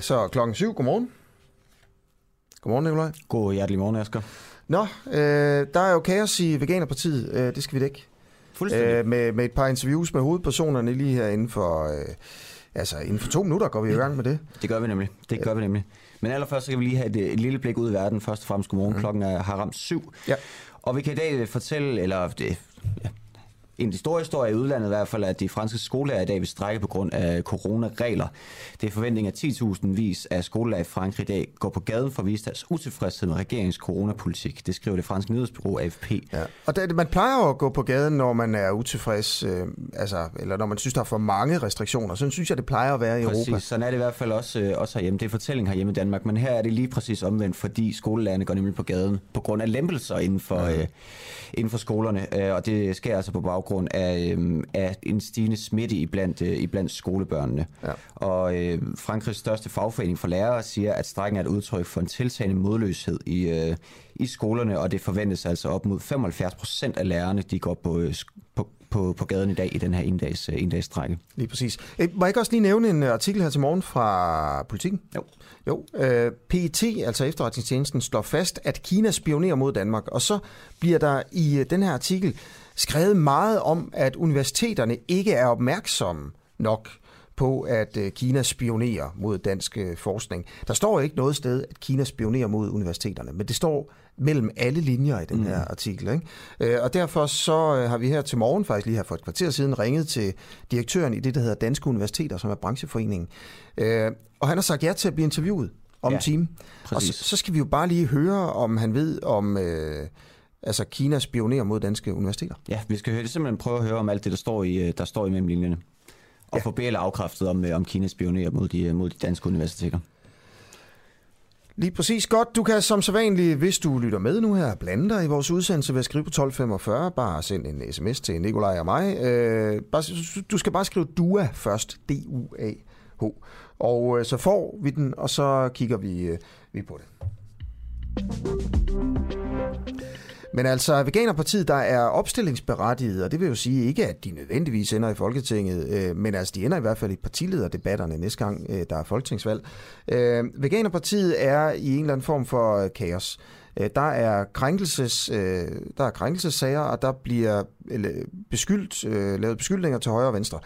Ja, så klokken syv. Godmorgen. Godmorgen, Nikolaj. God hjertelig morgen, Asger. Nå, øh, der er jo kaos i Veganerpartiet. Øh, det skal vi dække. Fuldstændig. Øh, med, med et par interviews med hovedpersonerne lige her inden for... Øh, altså, inden for to minutter går vi i gang med det. Det gør vi nemlig. Det gør vi nemlig. Men allerførst så kan vi lige have et, et lille blik ud i verden. Først og fremmest godmorgen. Mm. Klokken er, har ramt syv. Ja. Og vi kan i dag fortælle, eller det, ja, en store historier i udlandet i hvert fald, at de franske skolelærer i dag vil strække på grund af coronaregler. Det er forventning, at 10.000 vis af skolelærer i Frankrig i dag går på gaden for at vise deres utilfredshed med regeringens coronapolitik. Det skriver det franske nyhedsbureau AFP. Ja. Og det, man plejer jo at gå på gaden, når man er utilfreds, øh, altså, eller når man synes, der er for mange restriktioner. Sådan synes jeg, det plejer at være i Præcis, Europa. sådan er det i hvert fald også, øh, også herhjemme. Det er fortælling herhjemme i Danmark, men her er det lige præcis omvendt, fordi skolelærerne går nemlig på gaden på grund af lempelser inden for, øh, inden for skolerne. Øh, og det sker altså på baggrund af, øh, af en stigende smitte iblandt, øh, iblandt skolebørnene. Ja. Og øh, Frankrigs største fagforening for lærere siger, at strækken er et udtryk for en tiltagende modløshed i, øh, i skolerne, og det forventes altså op mod 75 procent af lærerne, de går på, øh, på, på, på gaden i dag i den her en-dags, øh, en-dags strække. Lige præcis. Øh, Må jeg ikke også lige nævne en øh, artikel her til morgen fra Politiken? Jo. Jo, øh, PET, altså efterretningstjenesten, slår fast, at Kina spionerer mod Danmark. Og så bliver der i den her artikel skrevet meget om, at universiteterne ikke er opmærksomme nok på, at øh, Kina spionerer mod dansk øh, forskning. Der står ikke noget sted, at Kina spionerer mod universiteterne, men det står mellem alle linjer i den her artikel. Ikke? Øh, Og derfor så har vi her til morgen, faktisk lige her for et kvarter siden, ringet til direktøren i det, der hedder Danske Universiteter, som er brancheforeningen. Og han har sagt ja til at blive interviewet om Ja, en time. Og så, så skal vi jo bare lige høre, om han ved, om øh, altså Kina spionerer mod danske universiteter. Ja, vi skal høre, simpelthen prøve at høre om alt det, der står i, øh, der står i mellemlinjerne. Og Ja. ja. få BL afkræftet om, øh, om Kina spionerer mod de, øh, mod de danske universiteter. Lige præcis godt. Du kan som sædvanligt, hvis du lytter med nu her, blande dig i vores udsendelse ved at skrive på 1245. Bare send en sms til Nikolaj og mig. Øh, bare, du skal bare skrive DUA først. D-U-A-H. Og øh, så får vi den, og så kigger vi, øh, vi på det. Men altså, Veganerpartiet, der er opstillingsberettiget, og det vil jo sige ikke, at de nødvendigvis ender i Folketinget, øh, men altså, de ender i hvert fald i partilederdebatterne næste gang, øh, der er folketingsvalg. Øh, Veganerpartiet er i en eller anden form for øh, kaos. Øh, der er krænkelses, øh, der er krænkelsessager, og der bliver eller, beskyldt, øh, lavet beskyldninger til højre og venstre.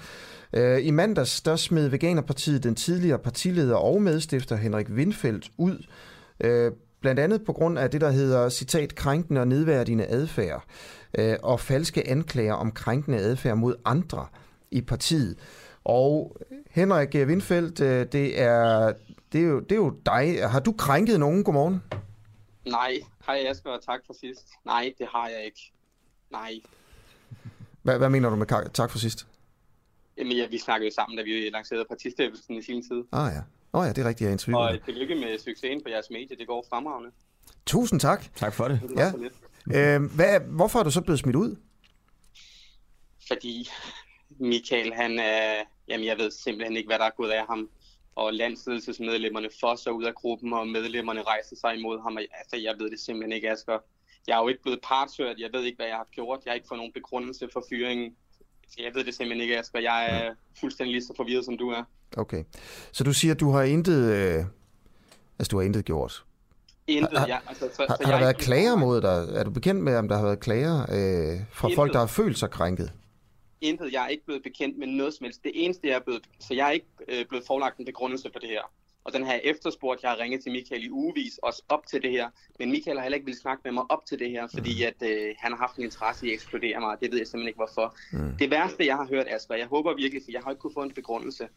Øh, I mandags, der smed Veganerpartiet den tidligere partileder og medstifter Henrik Windfeldt ud, øh, blandt andet på grund af det, der hedder, citat, krænkende og nedværdigende adfærd, øh, og falske anklager om krænkende adfærd mod andre i partiet. Og Henrik Windfeldt, øh, det er, det, er jo, det er jo dig. Har du krænket nogen? Godmorgen. Nej, hej Asger, og tak for sidst. Nej, det har jeg ikke. Nej. Hvad, hvad mener du med tak for sidst? Jamen, ja, vi snakkede jo sammen, da vi lancerede partistiftelsen i sin tid. Ah ja. Åh oh, ja, det er rigtigt, jeg interviewede. Og dig. tillykke med succesen på jeres medie. Det går fremragende. Tusind tak. Tak for det. Ja. lidt. Øh, hvad, hvorfor er du så blevet smidt ud? Fordi Michael, han er... Jamen, jeg ved simpelthen ikke, hvad der er gået af ham. Og landsledelsesmedlemmerne fosser ud af gruppen, og medlemmerne rejser sig imod ham. Altså, jeg ved det simpelthen ikke, Asger. Jeg er jo ikke blevet partshørt. Jeg ved ikke, hvad jeg har gjort. Jeg har ikke fået nogen begrundelse for fyringen. Jeg ved det simpelthen ikke, Asger. Jeg er fuldstændig lige så forvirret, som du er. Okay. Så du siger, at du har intet... Øh, altså, du har intet gjort. Intet, Har- ja. Altså, så, Har, så har der er været klager mod dig? Er du bekendt med, om der har været klager øh, fra Intet. folk, der har følt sig krænket? Intet. Jeg er ikke blevet bekendt med noget som helst. Det eneste, jeg er blevet... Så jeg er ikke øh, blevet forelagt en begrundelse for det her. Og den har jeg efterspurgt. Jeg har ringet til Michael i ugevis, også op til det her. Men Michael har heller ikke ville snakke med mig op til det her, fordi at, øh, han har haft en interesse i at ekskludere mig. Det ved jeg simpelthen ikke, hvorfor. Mm. Det værste, jeg har hørt, Asger, jeg håber virkelig, for jeg har ikke kunnet få en begrundelse.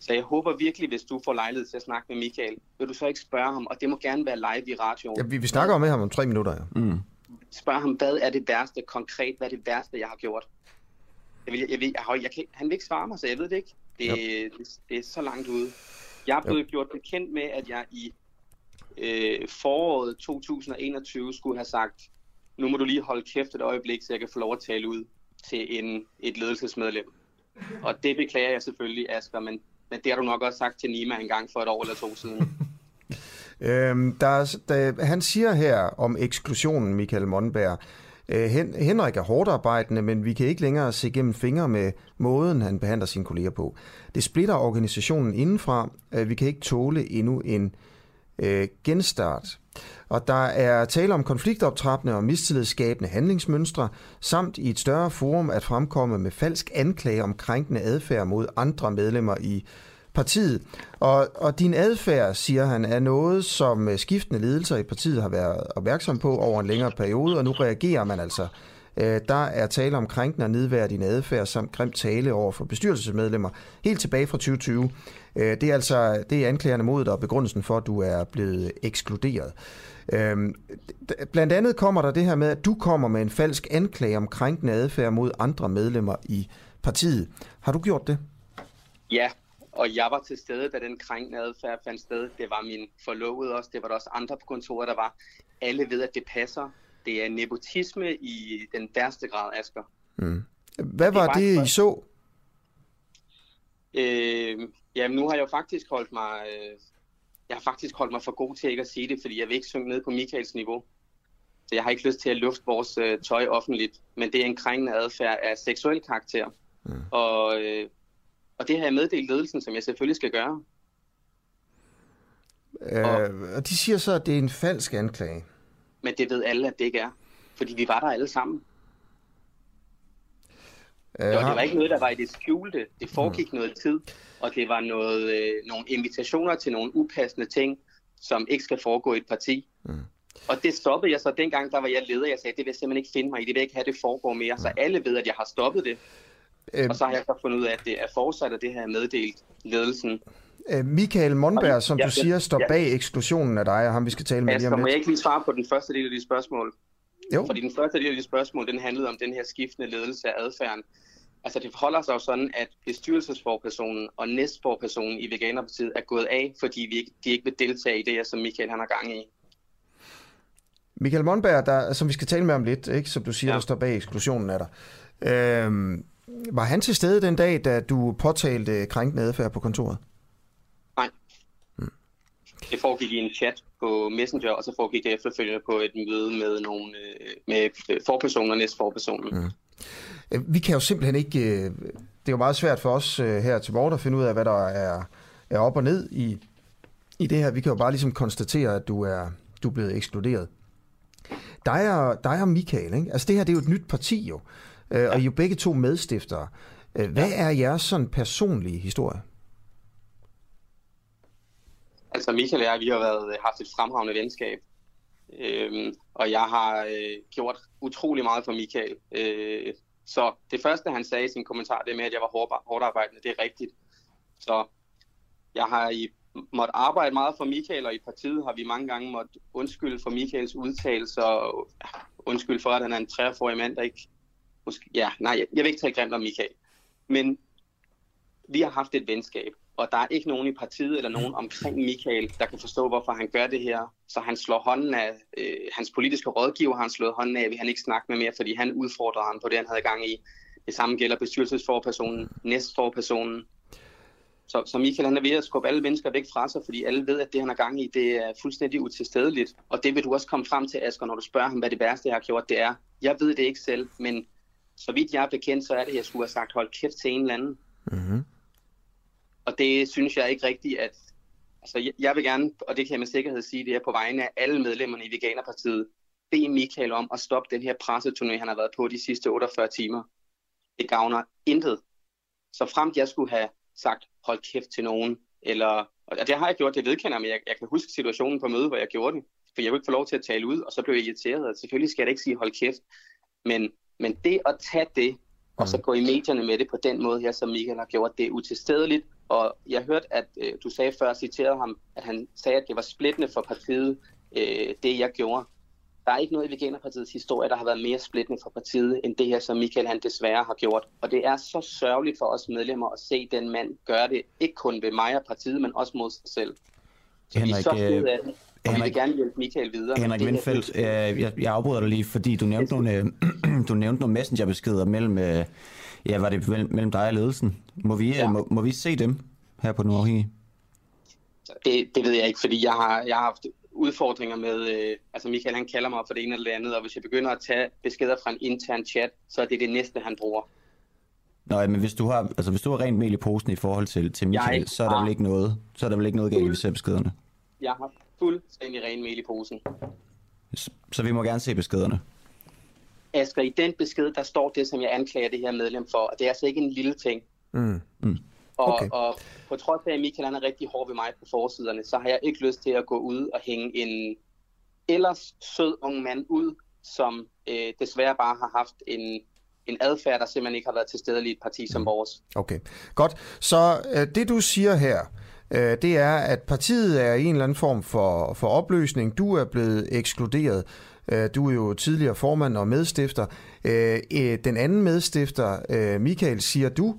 Så jeg håber virkelig, hvis du får lejlighed til at snakke med Michael, vil du så ikke spørge ham, og det må gerne være live i radioen. Ja, vi, vi snakker med ham om tre minutter, ja. Mm. spørg ham, hvad er det værste konkret, hvad er det værste, jeg har gjort? Jeg vil, jeg vil, jeg, har- jeg kan, ikke- han vil ikke svare mig, så jeg ved det ikke. Det, det, det er så langt ude. Jeg er blevet gjort bekendt med, at jeg i øh, foråret 2021 skulle have sagt, nu må du lige holde kæft et øjeblik, så jeg kan få lov at tale ud til en, et ledelsesmedlem. Og det beklager jeg selvfølgelig, Asger, men, men det har du nok også sagt til Nima en gang for et år eller to siden. Øhm, der, der, han siger her om eksklusionen, Michael Monberg, Øh, Henrik er hårdt arbejdende, men vi kan ikke længere se gennem fingre med måden, han behandler sine kolleger på. Det splitter organisationen indenfra. Øh, vi kan ikke tåle endnu en øh, genstart. Og der er tale om konfliktoptrappende og mistillidsskabende handlingsmønstre, samt i et større forum at fremkomme med falsk anklage om krænkende adfærd mod andre medlemmer i partiet. Og, og din adfærd, siger han, er noget, som skiftende ledelser i partiet har været opmærksom på over en længere periode, og nu reagerer man altså. Øh, der er tale om krænkende og nedværdigende adfærd samt grim tale over for bestyrelsesmedlemmer helt tilbage fra 2020. Øh, det er altså det er anklagerne mod dig og begrundelsen for, at du er blevet ekskluderet. Øhm, blandt andet kommer der det her med, at du kommer med en falsk anklage om krænkende adfærd mod andre medlemmer i partiet. Har du gjort det? Ja, og jeg var til stede, da den krænkende adfærd fandt sted. Det var min forlovede også, det var der også andre på kontoret, der var. Alle ved, at det passer. Det er nepotisme i den værste grad, Asger. Mm. Hvad var det, det I så? Øh, jamen, nu har jeg jo faktisk holdt mig... Øh, jeg har faktisk holdt mig for god til ikke at sige det, fordi jeg vil ikke synge ned på Michaels niveau. Så jeg har ikke lyst til at lufte vores øh, tøj offentligt. Men det er en krængende adfærd af seksuel karakter. Mm. Og, øh, og det har jeg meddelt ledelsen, som jeg selvfølgelig skal gøre. Øh, og, og de siger så, at det er en falsk anklage. Men det ved alle, at det ikke er. Fordi vi var der alle sammen. Øh, det, var, det var ikke noget, der var i det skjulte. Det foregik mm. noget tid, og det var noget, øh, nogle invitationer til nogle upassende ting, som ikke skal foregå i et parti. Mm. Og det stoppede jeg så dengang, der var jeg leder. Jeg sagde, det vil jeg simpelthen ikke finde mig i. Det vil jeg ikke have, det foregår mere. Mm. Så alle ved, at jeg har stoppet det. Øh, og så har jeg så fundet ud af, at det er fortsat, og det her meddelt ledelsen. Øh, Michael Monberg, som ja, du siger, står ja. bag eksklusionen af dig, og ham vi skal tale med altså, lige om lidt. må jeg ikke lige svare på den første del af de spørgsmål? Jo. Fordi den første del af de spørgsmål, den handlede om den her skiftende ledelse af adfærden. Altså det forholder sig jo sådan, at bestyrelsesforpersonen og næstforpersonen i Veganerpartiet er gået af, fordi vi ikke, de ikke vil deltage i det, som Michael han har gang i. Michael Monberg, der, som vi skal tale med om lidt, ikke, som du siger, ja. der står bag eksklusionen af dig. Øhm, var han til stede den dag, da du påtalte krænkende adfærd på kontoret? Det foregik i en chat på Messenger, og så foregik det efterfølgende på et møde med nogle øh, med forpersonen og næstforpersonen. Hmm. Øh, vi kan jo simpelthen ikke... Øh, det er jo meget svært for os øh, her til morgen at finde ud af, hvad der er, er op og ned i, i det her. Vi kan jo bare ligesom konstatere, at du er, du er blevet ekskluderet. Dig og, dig og Michael, ikke? altså det her det er jo et nyt parti jo, og I er jo begge to medstiftere. Hvad er jeres sådan personlige historie? Altså Michael og jeg, vi har været, øh, haft et fremragende venskab. Øhm, og jeg har øh, gjort utrolig meget for Michael. Øh, så det første, han sagde i sin kommentar, det med, at jeg var hård, hårdt arbejdende, det er rigtigt. Så jeg har i måtte arbejde meget for Michael, og i partiet har vi mange gange måtte undskylde for Michaels udtalelser, og undskylde for, at han er en 43-årig mand, der ikke... Måske, ja, nej, jeg, jeg vil ikke tale grimt om Michael. Men vi har haft et venskab, og der er ikke nogen i partiet eller nogen omkring Michael, der kan forstå, hvorfor han gør det her. Så han slår hånden af, øh, hans politiske rådgiver har han slået hånden af, vil han ikke snakke med mere, fordi han udfordrer ham på det, han havde gang i. Det samme gælder bestyrelsesforpersonen, næstforpersonen. Så, så Michael han er ved at skubbe alle mennesker væk fra sig, fordi alle ved, at det, han har gang i, det er fuldstændig utilstedeligt. Og det vil du også komme frem til, Asger, når du spørger ham, hvad det værste, jeg har gjort, det er. Jeg ved det ikke selv, men så vidt jeg er bekendt, så er det, at jeg skulle have sagt, hold kæft til en eller anden. Mm-hmm. Og det synes jeg ikke rigtigt, at... Altså, jeg vil gerne, og det kan jeg med sikkerhed sige, det er på vegne af alle medlemmerne i Veganerpartiet, bede Michael om at stoppe den her presseturné, han har været på de sidste 48 timer. Det gavner intet. Så fremt jeg skulle have sagt, hold kæft til nogen, eller, og det har jeg gjort, det vedkender men jeg, jeg kan huske situationen på møde, hvor jeg gjorde det, for jeg kunne ikke få lov til at tale ud, og så blev jeg irriteret, og selvfølgelig skal jeg da ikke sige, hold kæft, men, men det at tage det, og så mm. gå i medierne med det på den måde her, som Michael har gjort, det er utilstedeligt, og jeg hørte, at øh, du sagde før, citerede ham, at han sagde, at det var splittende for partiet, øh, det jeg gjorde. Der er ikke noget i Veganerpartiets historie, der har været mere splittende for partiet, end det her, som Michael han desværre har gjort. Og det er så sørgeligt for os medlemmer at se den mand gøre det, ikke kun ved mig og partiet, men også mod sig selv. Så Henrik, vi er så af det. Henrik, vi vil gerne hjælpe Michael videre. Henrik Windfeldt, øh, jeg, jeg afbryder dig lige, fordi du nævnte nogle, øh, du nævnte nogle messengerbeskeder mellem, øh, ja, var det mellem dig og ledelsen. Må vi, ja. må, må vi se dem her på den uafhængige? Det, det ved jeg ikke, fordi jeg har, jeg har haft udfordringer med, øh, altså Michael han kalder mig for det ene eller det andet, og hvis jeg begynder at tage beskeder fra en intern chat, så er det det næste, han bruger. Nå, men hvis du har, altså hvis du har rent mel i posen i forhold til, til Michael, Jeg så er der vel ikke noget, så er der vel ikke noget galt, ser beskederne. Jeg har fuldstændig ren mel i posen. Så, vi må gerne se beskederne. Asger, i den besked, der står det, som jeg anklager det her medlem for, og det er altså ikke en lille ting. Mm. Og, Okay. okay. og på trods af, at Michael han er rigtig hård ved mig på forsiderne, så har jeg ikke lyst til at gå ud og hænge en ellers sød ung mand ud, som øh, desværre bare har haft en, en adfærd, der simpelthen ikke har været til stede i et parti som vores. Okay, godt. Så øh, det du siger her, øh, det er, at partiet er i en eller anden form for, for opløsning. Du er blevet ekskluderet. Øh, du er jo tidligere formand og medstifter. Øh, øh, den anden medstifter, øh, Michael, siger du,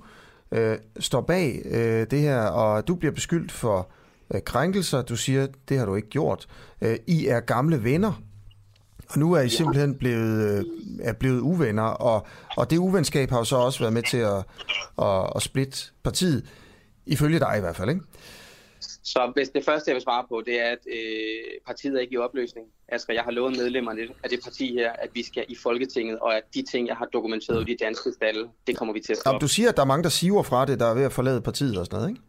øh, står bag øh, det her, og du bliver beskyldt for øh, krænkelser. Du siger, det har du ikke gjort. Øh, I er gamle venner. Og nu er I simpelthen blevet, øh, er blevet uvenner, og, og det uvenskab har jo så også været med til at, at, at splitte partiet, ifølge dig i hvert fald, ikke? Så hvis det første, jeg vil svare på, det er, at øh, partiet er ikke i opløsning. Asger, jeg har lovet medlemmerne af det parti her, at vi skal i Folketinget, og at de ting, jeg har dokumenteret i de danske stalle, det kommer vi til at stoppe. du siger, at der er mange, der siver fra det, der er ved at forlade partiet og sådan noget, ikke?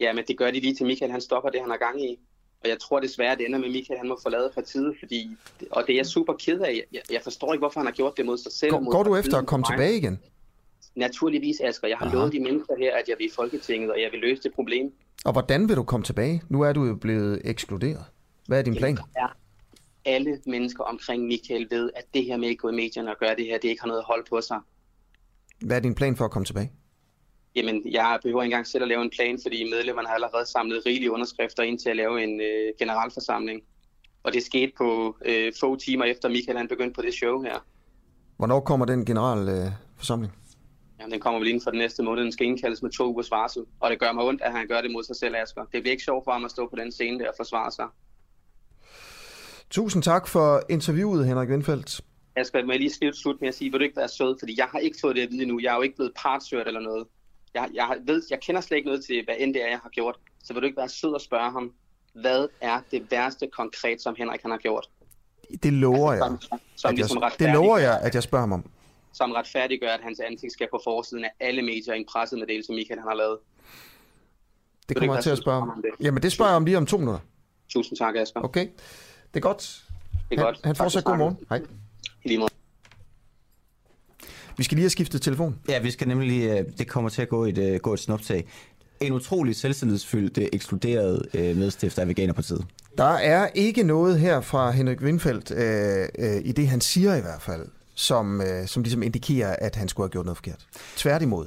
Ja, men det gør de lige til Michael, han stopper det, han har gang i. Og jeg tror desværre, at det ender med, at Michael han må forlade partiet, fordi, og det er jeg super ked af. Jeg, jeg forstår ikke, hvorfor han har gjort det mod sig selv. Går, mod går du efter at komme tilbage igen? Naturligvis, Asger. Jeg har Aha. lovet de mennesker her, at jeg vil i Folketinget, og jeg vil løse det problem. Og hvordan vil du komme tilbage? Nu er du jo blevet ekskluderet. Hvad er din plan? Ja. Alle mennesker omkring Michael ved, at det her med at gå i medierne og gøre det her, det ikke har noget hold på sig. Hvad er din plan for at komme tilbage? Jamen, jeg behøver ikke engang selv at lave en plan, fordi medlemmerne har allerede samlet rigelige underskrifter ind til at lave en øh, generalforsamling. Og det skete på øh, få timer efter Michael han begyndte på det show her. Hvornår kommer den generalforsamling? Øh, forsamling? Jamen, den kommer vel inden for den næste måned. Den skal indkaldes med to ugers varsel. Og det gør mig ondt, at han gør det mod sig selv, Asger. Det bliver ikke sjovt for ham at stå på den scene der og forsvare sig. Tusind tak for interviewet, Henrik Windfeldt. Asger, må jeg lige skrive slut med at sige, vil du ikke være sød? Fordi jeg har ikke fået det at vide endnu. Jeg er jo ikke blevet partsørt eller noget. Jeg, jeg, ved, jeg kender slet ikke noget til, hvad end det er, jeg har gjort. Så vil du ikke være sød og spørge ham, hvad er det værste konkret, som Henrik han har gjort? Det lover jeg. Som, som, At ligesom jeg det lover jeg, at jeg spørger ham om. Som retfærdiggør, at hans ansigt skal på forsiden af alle medier i en pressemeddelelse, Michael han har lavet. Det kommer jeg til at spørge om. det? Jamen, det spørger jeg om lige om to minutter. Tusind tak, Asger. Okay? Det er godt. Det er Han, godt. han fortsat god morgen. Hej. I lige måde. Vi skal lige have skiftet telefon. Ja, vi skal nemlig, øh, det kommer til at gå et, øh, gå et snuptag. En utrolig selvtillidsfyldt, øh, ekskluderet medstifter af Veganerpartiet. Der er ikke noget her fra Henrik Windfeldt, øh, øh, i det han siger i hvert fald, som, øh, som ligesom indikerer, at han skulle have gjort noget forkert. Tværtimod.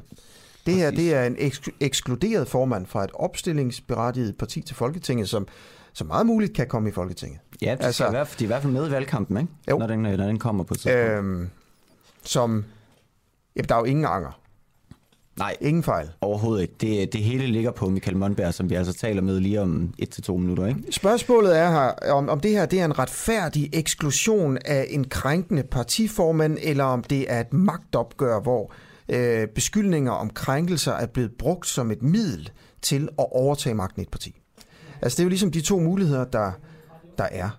Det her Præcis. det er en eks- ekskluderet formand fra et opstillingsberettiget parti til Folketinget, som, som meget muligt kan komme i Folketinget. Ja, de, altså, skal i hvert, fald- de er i hvert fald med i valgkampen, ikke? Jo. Når, den, når den kommer på tidspunkt. Øh, Øhm, som, jamen, der er jo ingen anger. Nej, Ingen fejl. overhovedet ikke. Det, det hele ligger på Michael Monberg, som vi altså taler med lige om 1-2 minutter, ikke? Spørgsmålet er her, om, om det her det er en retfærdig eksklusion af en krænkende partiformand, eller om det er et magtopgør, hvor øh, beskyldninger om krænkelser er blevet brugt som et middel til at overtage magten i et parti. Altså det er jo ligesom de to muligheder, der, der er.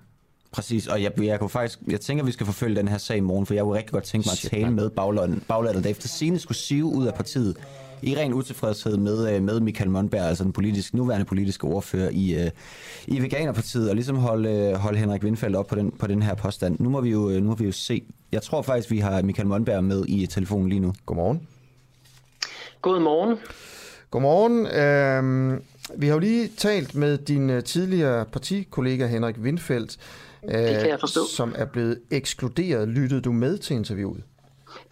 Præcis, og jeg, jeg, kunne faktisk, jeg tænker, vi skal forfølge den her sag i morgen, for jeg kunne rigtig godt tænke mig at Shit, tale mand. med baglandet, baglandet, der efter sine skulle sive ud af partiet i ren utilfredshed med, øh, med Michael Monberg, altså den politisk, nuværende politiske ordfører i, øh, i Veganerpartiet, og ligesom holde, øh, holde Henrik Windfeldt op på den, på den her påstand. Nu må, vi jo, øh, nu må vi jo se. Jeg tror faktisk, vi har Michael Monberg med i telefonen lige nu. Godmorgen. God morgen. Godmorgen. Øhm, vi har jo lige talt med din øh, tidligere partikollega Henrik Windfeldt, øh, Det kan jeg forstå. som er blevet ekskluderet. Lyttede du med til interviewet?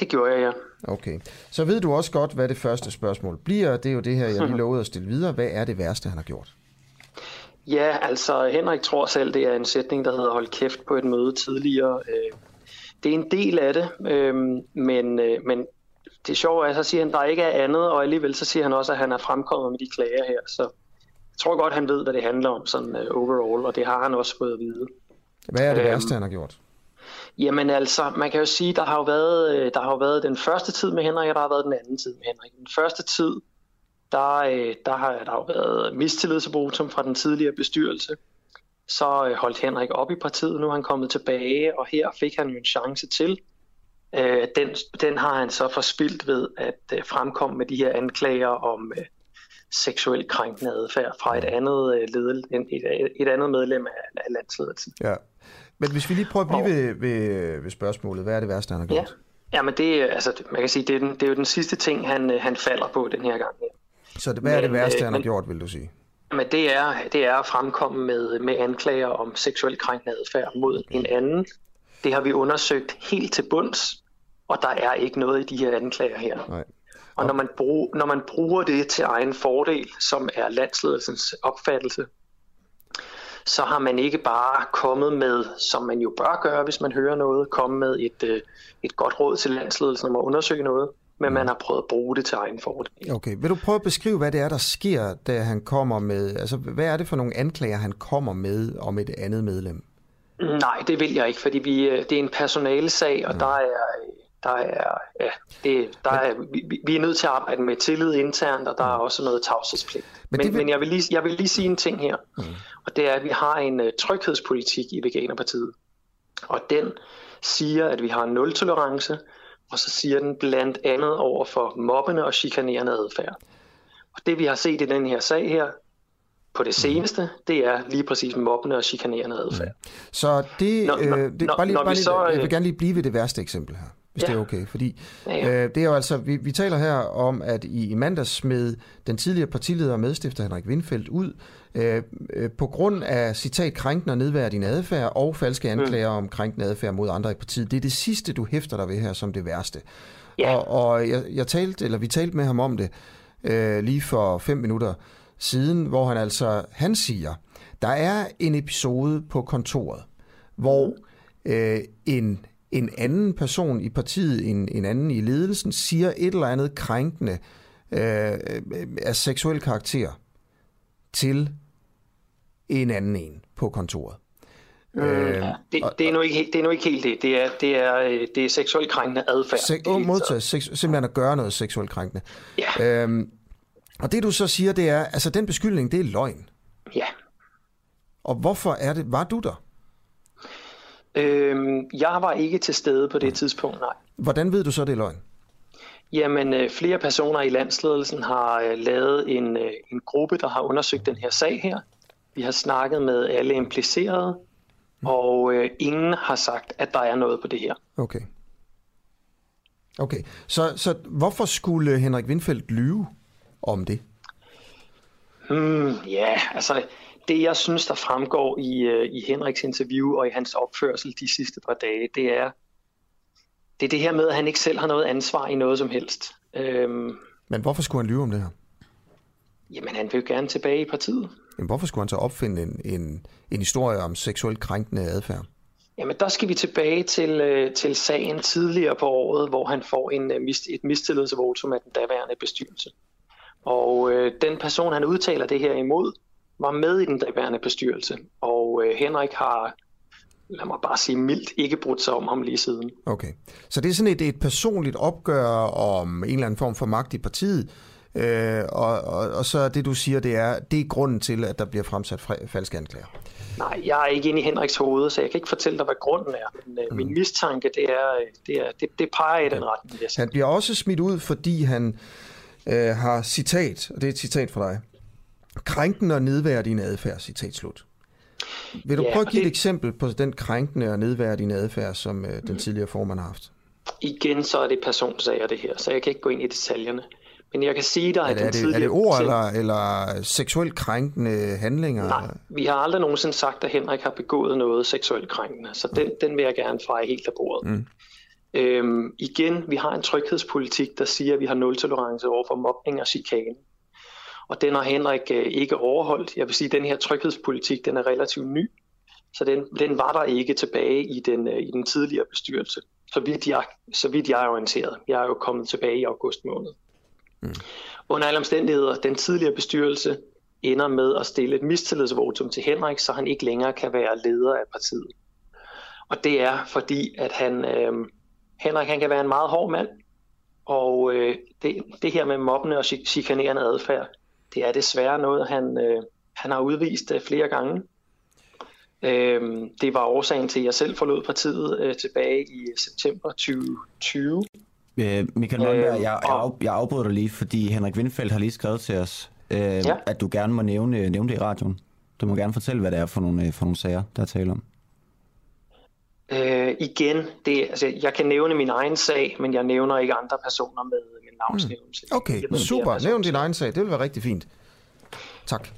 Det gjorde jeg, ja. Okay. Så ved du også godt, hvad det første spørgsmål bliver. Det er jo det her, jeg lige lovede at stille videre. Hvad er det værste, han har gjort? Ja, altså Henrik tror selv, det er en sætning, der hedder hold kæft på et møde tidligere. Øh, Det er en del af det, øh, men, øh, men det sjove er, så siger han, der ikke er andet, og alligevel så siger han også, at han er fremkommet med de klager her. Så jeg tror godt, han ved, hvad det handler om sådan overall, og det har han også fået at vide. Hvad er det Øhm, værste, han har gjort? Jamen altså, man kan jo sige, der har jo været, øh, der har jo været den første tid med Henrik, og der har været den anden tid med Henrik. Den første tid, der, øh, der har der har jo været mistillidsvotum fra den tidligere bestyrelse. så øh, holdt Henrik op i partiet. Nu er han kommet tilbage, og her fik han jo en chance til. Den, den har han så forspildt ved at fremkomme med de her anklager om seksuel krænkende adfærd fra et andet, øh, led, et, et andet medlem af, af landsledelsen. Ja. Men hvis vi lige prøver at blive ved, ved, ved spørgsmålet, hvad er det værste, han har gjort? Ja, men det, altså, man kan sige, det er, den, det er jo den sidste ting, han, øh, han falder på den her gang. Så det, hvad men, er det værste, han men, har gjort, vil du sige? Men det er, det er at fremkomme med, med anklager om seksuel krænkende adfærd mod en anden. Det har vi undersøgt helt til bunds, og der er ikke noget i de her anklager her. Nej. Og når man, brug, når man bruger det til egen fordel, som er landsledelsens opfattelse, så har man ikke bare kommet med, som man jo bør gøre, hvis man hører noget, komme med et, øh, et godt råd til landsledelsen om at undersøge noget, men man har prøvet at bruge det til egen fordel. Okay, vil du prøve at beskrive, hvad det er, der sker, da han kommer med, altså hvad er det for nogle anklager, han kommer med om et andet medlem? Nej, det vil jeg ikke, fordi vi, øh, det er en personalesag, og mm. der er der er, ja, det, der er, vi, vi er nødt til at arbejde med tillid internt, og der er mm. også noget tavshedspligt. Men, men, vil... men jeg, vil lige, jeg vil lige sige en ting her, mm. og det er, at vi har en uh, tryghedspolitik i Veganerpartiet, og den siger, at vi har en nul-tolerance, og så siger den blandt andet over for mobbende og chikanerende adfærd. Og det vi har set i den her sag her, på det seneste, det er lige præcis mobbende og chikanerende adfærd. Så det, når, øh, det når, bare lige, når bare lige, så, jeg vil øh, gerne lige blive ved det værste eksempel her hvis ja. det er okay. Fordi ja, ja. Øh, det er jo altså, vi, vi taler her om, at i, i mandags smed den tidligere partileder og medstifter Henrik Windfeldt ud øh, øh, på grund af citat krænkende og nedværdigende adfærd og falske mm. anklager mm. om krænkende adfærd mod andre i partiet. Det er det sidste, du hæfter dig ved her som det værste. Ja. Og, og jeg, jeg talte, eller vi talte med ham om det øh, lige for fem minutter siden, hvor han altså, han siger, der er en episode på kontoret, hvor mm. øh, en en anden person i partiet, en, en anden i ledelsen, siger et eller andet krænkende øh, af seksuel karakter til en anden en på kontoret. Mm, øh, ja. det, det, er nu ikke, det er nu ikke helt det. Det er, det er, øh, det er seksuelt krænkende adfærd. Se, oh, modtaget, seks, simpelthen at gøre noget seksuelt krænkende. Ja. Øhm, og det du så siger, det er, altså den beskyldning, det er løgn. Ja. Og hvorfor er det, var du der? Øhm, jeg var ikke til stede på det tidspunkt, nej. Hvordan ved du så, det er løgn? Jamen, øh, flere personer i landsledelsen har øh, lavet en, øh, en gruppe, der har undersøgt den her sag her. Vi har snakket med alle implicerede, mm. og øh, ingen har sagt, at der er noget på det her. Okay. Okay, så, så hvorfor skulle Henrik Windfeldt lyve om det? Hmm, ja, altså det jeg synes, der fremgår i, øh, i Henriks interview og i hans opførsel de sidste par dage, det er, det er det her med, at han ikke selv har noget ansvar i noget som helst. Øhm, Men hvorfor skulle han lyve om det her? Jamen, han vil jo gerne tilbage i partiet. Men hvorfor skulle han så opfinde en, en, en historie om seksuelt krænkende adfærd? Jamen, der skal vi tilbage til, øh, til sagen tidligere på året, hvor han får en, øh, et mistillidsvotum af den daværende bestyrelse. Og øh, den person, han udtaler det her imod, var med i den daværende bestyrelse, og øh, Henrik har, lad mig bare sige mildt, ikke brudt sig om ham lige siden. Okay, så det er sådan et, et personligt opgør om en eller anden form for magt i partiet, øh, og, og, og så det du siger, det er, det er grunden til, at der bliver fremsat falske anklager. Nej, jeg er ikke inde i Henriks hoved, så jeg kan ikke fortælle dig, hvad grunden er. Men øh, mm. min mistanke, det, er, det, er, det, det peger i den retning. Han bliver også smidt ud, fordi han øh, har citat, og det er et citat fra dig, krænkende og nedværdigende adfærd, citat slut. Vil du ja, prøve at give det... et eksempel på den krænkende og nedværdigende adfærd, som øh, den tidligere formand har haft? Igen så er det personsager det her, så jeg kan ikke gå ind i detaljerne. Men jeg kan sige dig, at er, den det, tidligere... Er det ord eller, eller seksuelt krænkende handlinger? Nej, vi har aldrig nogensinde sagt, at Henrik har begået noget seksuelt krænkende, så den, den vil jeg gerne feje helt af bordet. Mm. Øhm, igen, vi har en tryghedspolitik, der siger, at vi har nul tolerance over for mobning og chikane og den har Henrik øh, ikke overholdt. Jeg vil sige, at den her tryghedspolitik, den er relativt ny, så den, den var der ikke tilbage i den, øh, i den tidligere bestyrelse, så vidt, jeg, så vidt jeg er orienteret. Jeg er jo kommet tilbage i august måned. Mm. Under alle omstændigheder, den tidligere bestyrelse ender med at stille et mistillidsvotum til Henrik, så han ikke længere kan være leder af partiet. Og det er fordi, at han, øh, Henrik han kan være en meget hård mand, og øh, det, det her med mobbende og chikanerende adfærd, det er desværre noget, han, øh, han har udvist øh, flere gange. Øhm, det var årsagen til, at jeg selv forlod partiet øh, tilbage i september 2020. Øh, Michael Lundberg, jeg, jeg, af, jeg afbryder dig lige, fordi Henrik Windfeldt har lige skrevet til os, øh, ja. at du gerne må nævne, nævne det i radioen. Du må gerne fortælle, hvad det er for nogle, for nogle sager, der er tale om. Øh, igen, det, altså, jeg kan nævne min egen sag, men jeg nævner ikke andre personer med navnsnævnelse. Mm. Okay, super. Nævn din egen sag. Det vil være rigtig fint. Tak.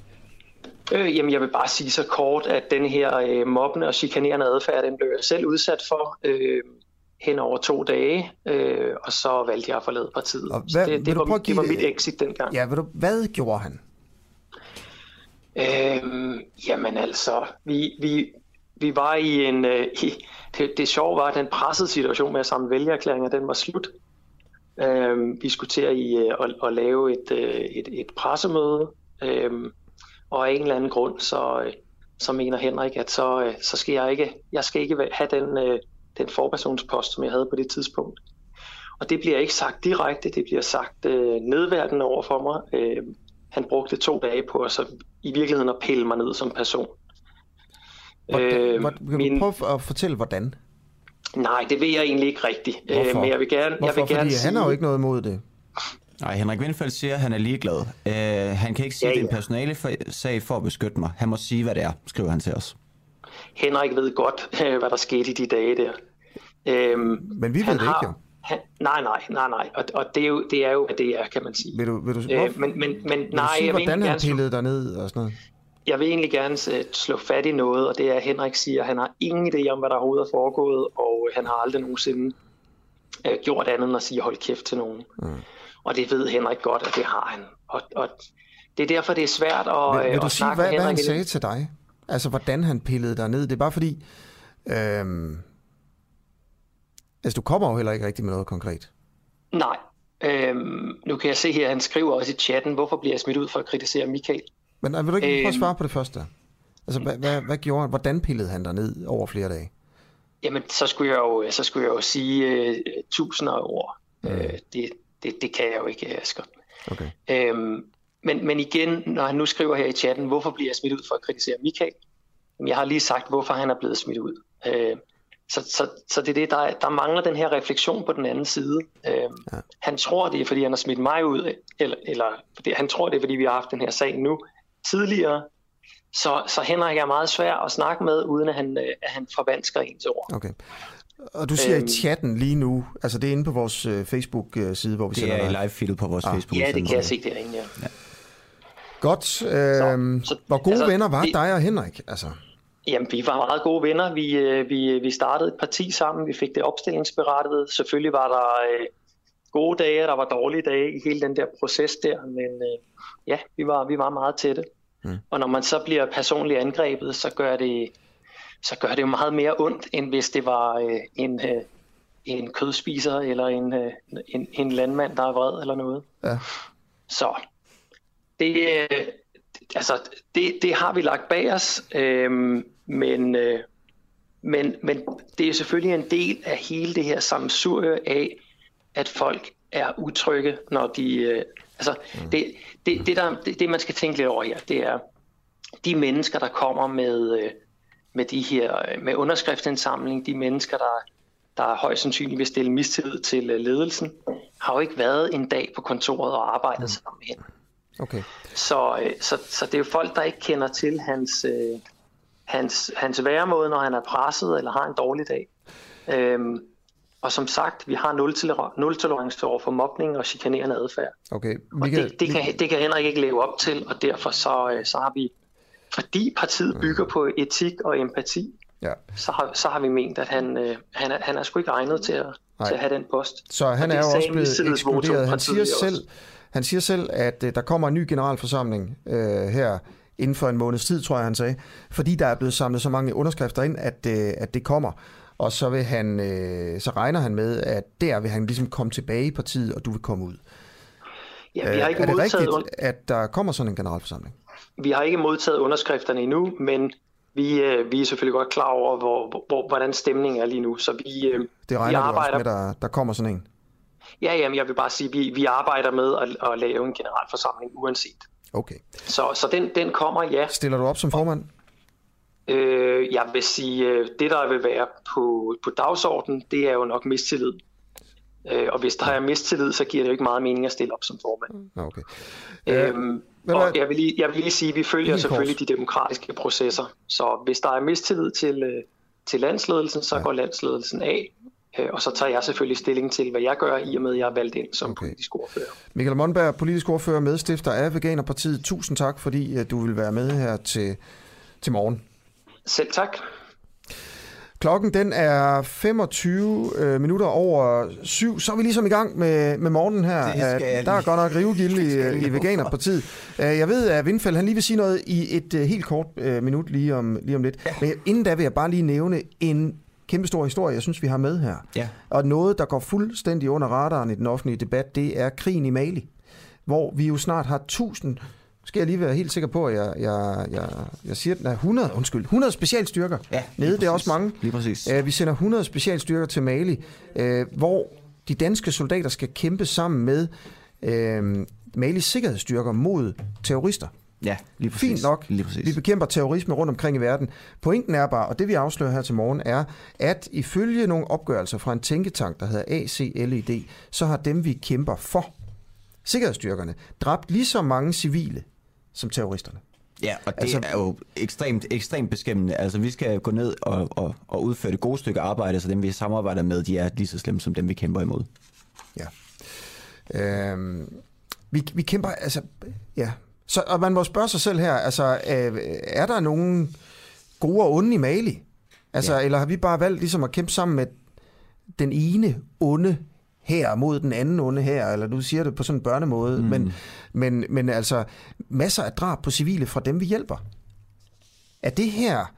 Øh, jamen, jeg vil bare sige så kort, at den her øh, mobbende og chikanerende adfærd, den blev jeg selv udsat for øh, hen over to dage, øh, og så valgte jeg at forlade partiet. Og hvad, det, det, var, det var mit exit dengang. Ja, du, hvad gjorde han? Øh, jamen altså, vi, vi, vi var i en... Øh, i, det, det sjove var, at den pressede situation med at samle vælgererklæringer, den var slut. Øh, vi skulle til at, i, at, at lave et, øh, et, et pressemøde, øh, og af en eller anden grund, så, øh, så mener Henrik, at så, øh, så skal jeg ikke, jeg skal ikke have den, den forpersonspost, som jeg havde på det tidspunkt. Og det bliver ikke sagt direkte, det bliver sagt øh, nedværdende over for mig. Øh, han brugte to dage på at så i virkeligheden at pille mig ned som person. Hvordan, øh, kan min... du prøve at fortælle, hvordan? Nej, det ved jeg egentlig ikke rigtigt. Hvorfor? Øh, men jeg vil gerne, Hvorfor? jeg vil gerne Fordi sige... han har jo ikke noget imod det. Nej, Henrik Windfeldt siger, at han er ligeglad. Uh, han kan ikke sige, ja, ja. at det er en personale sag for at beskytte mig. Han må sige, hvad det er, skriver han til os. Henrik ved godt, hvad der skete i de dage der. Øhm, Men vi ved det har, ikke jo. Han, nej, nej, nej, nej. Og, og det, er jo, det er jo, hvad det er, kan man sige. Vil du, vil du, øh, men, men, men, vil nej, du sige, jeg hvordan han pillede dig ned og sådan noget? Jeg vil egentlig gerne uh, slå fat i noget, og det er, at Henrik siger, at han har ingen idé om, hvad der overhovedet er foregået, og han har aldrig nogensinde uh, gjort andet end at sige, hold kæft til nogen. Mm. Og det ved Henrik godt, at det har han. Og, og det er derfor, det er svært at, vil, vil du at sige, snakke hvad, med hvad han sagde til dig? Altså, hvordan han pillede dig ned? Det er bare fordi... Øhm, altså, du kommer jo heller ikke rigtig med noget konkret. Nej. Øhm, nu kan jeg se her, han skriver også i chatten, hvorfor bliver jeg smidt ud for at kritisere Michael? Men vil du ikke øhm, prøve at svare på det første? Altså, hvad, hvad, hvad gjorde han? Hvordan pillede han dig ned over flere dage? Jamen, så skulle jeg jo, så skulle jeg jo sige uh, tusinder af ord. Mm. Uh, det, det, det kan jeg jo ikke, Asger. Okay. Øhm, men, men igen, når han nu skriver her i chatten, hvorfor bliver jeg smidt ud for at kritisere Michael? Jamen, jeg har lige sagt, hvorfor han er blevet smidt ud. Øh, så, så, så det er det, der, der mangler den her refleksion på den anden side. Øh, ja. Han tror, det er, fordi han har smidt mig ud, eller, eller fordi, han tror, det er, fordi vi har haft den her sag nu tidligere. Så, så Henrik er meget svær at snakke med, uden at han, at han forvansker ens ord. Okay. Og du siger øhm, i chatten lige nu, altså det er inde på vores uh, Facebook-side, hvor vi det sender Det er i live feed på vores ah. Facebook-side. Ja, det kan jeg se derinde, ja. ja. Godt. Øh, så, så, hvor gode altså, venner var det, dig og Henrik? Altså? Jamen, vi var meget gode venner. Vi, øh, vi, vi startede et parti sammen. Vi fik det opstillingsberettet. Selvfølgelig var der øh, gode dage, der var dårlige dage i hele den der proces der. Men øh, ja, vi var, vi var meget tætte. Mm. Og når man så bliver personligt angrebet, så gør det, så gør det jo meget mere ondt, end hvis det var øh, en, øh, en kødspiser eller en, øh, en, en landmand, der er vred eller noget. Ja. Så det, øh, altså, det, det har vi lagt bag os, øh, men, øh, men, men det er selvfølgelig en del af hele det her samsurie af, at folk er utrygge, når de... Øh, altså, mm. det, det, det, der, det, det, man skal tænke lidt over her, det er, de mennesker, der kommer med, øh, med de her med underskriftsindsamling, de mennesker, der, der højst sandsynligt vil stille mistillid til øh, ledelsen, har jo ikke været en dag på kontoret og arbejdet mm. sammen med hende. Okay. Så, øh, så, så det er jo folk, der ikke kender til hans, øh, hans, hans væremåde, når han er presset eller har en dårlig dag. Øhm, og som sagt, vi har nul tolerance over for mobning og chikanerende adfærd. Okay. Vi og det, det, kan, det kan Henrik ikke leve op til, og derfor så, øh, så har vi, fordi partiet mm. bygger på etik og empati, ja. så, har, så har vi ment, at han, øh, han, er, han er sgu ikke egnet til at, til at have den post. Så han er jo også blevet ekskluderet. Han siger selv, han siger selv, at øh, der kommer en ny generalforsamling øh, her inden for en måneds tid, tror jeg, han sagde, fordi der er blevet samlet så mange underskrifter ind, at, øh, at det kommer. Og så, vil han, øh, så regner han med, at der vil han ligesom komme tilbage i partiet, og du vil komme ud. Ja, vi har ikke er det modtaget rigtigt, at der kommer sådan en generalforsamling? Vi har ikke modtaget underskrifterne endnu, men vi, øh, vi er selvfølgelig godt klar over, hvor, hvor, hvordan stemningen er lige nu. Så vi, øh, det regner vi arbejder... også med, der, der kommer sådan en? Ja, jamen, jeg vil bare sige, at vi, vi arbejder med at, at lave en generalforsamling uanset. Okay. Så, så den, den kommer, ja. Stiller du op som formand? Øh, jeg vil sige, øh, det der vil være på, på dagsordenen, det er jo nok mistillid. Øh, og hvis der er mistillid, så giver det jo ikke meget mening at stille op som formand. Okay. Øhm, og jeg vil, lige, jeg vil lige sige, at vi følger selvfølgelig de demokratiske processer. Så hvis der er mistillid til, øh, til landsledelsen, så ja. går landsledelsen af. Og så tager jeg selvfølgelig stilling til, hvad jeg gør, i og med, at jeg er valgt ind som okay. politisk ordfører. Michael Monberg, politisk ordfører, medstifter af Veganerpartiet. Tusind tak, fordi du vil være med her til, til morgen. Selv tak. Klokken den er 25 øh, minutter over syv. Så er vi ligesom i gang med, med morgenen her. Det der er godt nok rivegild i, i Veganerpartiet. Uh, jeg ved, at Vindfald han lige vil sige noget i et uh, helt kort uh, minut lige om, lige om lidt. Ja. Men inden da vil jeg bare lige nævne en kæmpe stor historie, jeg synes, vi har med her. Ja. Og noget, der går fuldstændig under radaren i den offentlige debat, det er krigen i Mali. Hvor vi jo snart har 1000 skal jeg lige være helt sikker på, at jeg, jeg, jeg, jeg siger, er 100, undskyld, 100 specialstyrker ja, nede. Det er også mange. Lige præcis. Uh, vi sender 100 specialstyrker til Mali, uh, hvor de danske soldater skal kæmpe sammen med uh, Malis sikkerhedsstyrker mod terrorister. Ja, lige præcis. Fint nok. Lige præcis. Vi bekæmper terrorisme rundt omkring i verden. Pointen er bare, og det vi afslører her til morgen, er, at ifølge nogle opgørelser fra en tænketank, der hedder ACLED, så har dem, vi kæmper for, sikkerhedsstyrkerne, dræbt lige så mange civile som terroristerne. Ja, og det altså, er jo ekstremt, ekstremt beskæmmende. Altså, vi skal gå ned og, og, og udføre det gode stykke arbejde, så dem, vi samarbejder med, de er lige så slemme som dem, vi kæmper imod. Ja. Øhm, vi, vi kæmper, altså, ja. Så, og man må spørge sig selv her, altså, øh, er der nogen gode og onde i Mali? Altså, ja. eller har vi bare valgt ligesom at kæmpe sammen med den ene onde her mod den anden onde her, eller du siger det på sådan en børnemåde, mm. men, men, men altså masser af drab på civile fra dem, vi hjælper. Er det her,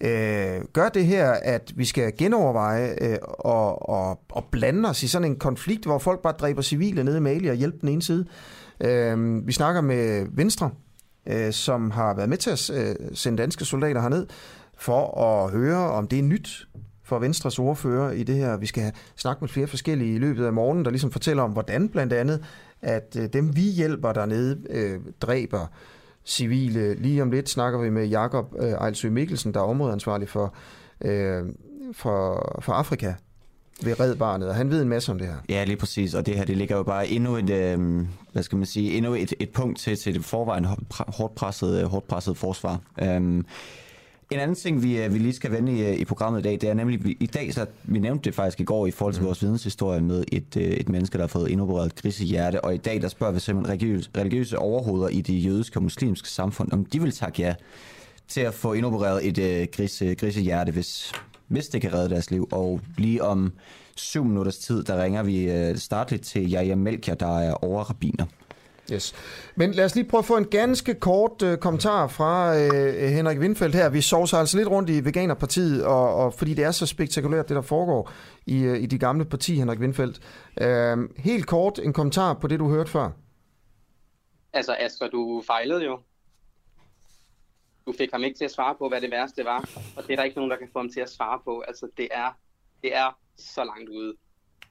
øh, gør det her, at vi skal genoverveje øh, og, og, og blande os i sådan en konflikt, hvor folk bare dræber civile nede i Mali og hjælper den ene side? Øh, vi snakker med Venstre, øh, som har været med til at øh, sende danske soldater herned, for at høre, om det er nyt for Venstres ordfører i det her. Vi skal snakke med flere forskellige i løbet af morgenen, der ligesom fortæller om, hvordan blandt andet, at øh, dem vi hjælper dernede, øh, dræber civile. Lige om lidt snakker vi med Jakob øh, Ejlsø Mikkelsen, der er områdeansvarlig for, øh, for, for Afrika ved Red Barnet, og han ved en masse om det her. Ja, lige præcis, og det her det ligger jo bare endnu et, øh, hvad skal man sige, endnu et, et punkt til, til det forvejen hårdt presset, hårdt presset forsvar. Øh, en anden ting, vi, øh, vi lige skal vende i, øh, i programmet i dag, det er nemlig, vi, i dag, så vi nævnte det faktisk i går i forhold til mm. vores videnshistorie med et, øh, et menneske, der har fået indopereret grisehjerte, og i dag, der spørger vi simpelthen religiøse, religiøse overhoveder i de jødiske og muslimske samfund, om de vil takke ja til at få indopereret et uh, grise, grisehjerte, hvis, hvis det kan redde deres liv. Og lige om syv minutters tid, der ringer vi startligt til Jaja Melchior, der er overrabiner. Yes. Men lad os lige prøve at få en ganske kort øh, kommentar fra øh, Henrik Windfeldt her. Vi sovser altså lidt rundt i Veganerpartiet, og, og fordi det er så spektakulært, det der foregår i, øh, i de gamle parti, Henrik Windfeldt. Øh, helt kort en kommentar på det, du hørte før. Altså Asger, du fejlede jo. Du fik ham ikke til at svare på, hvad det værste var, og det er der ikke nogen, der kan få ham til at svare på. Altså det er, det er så langt ude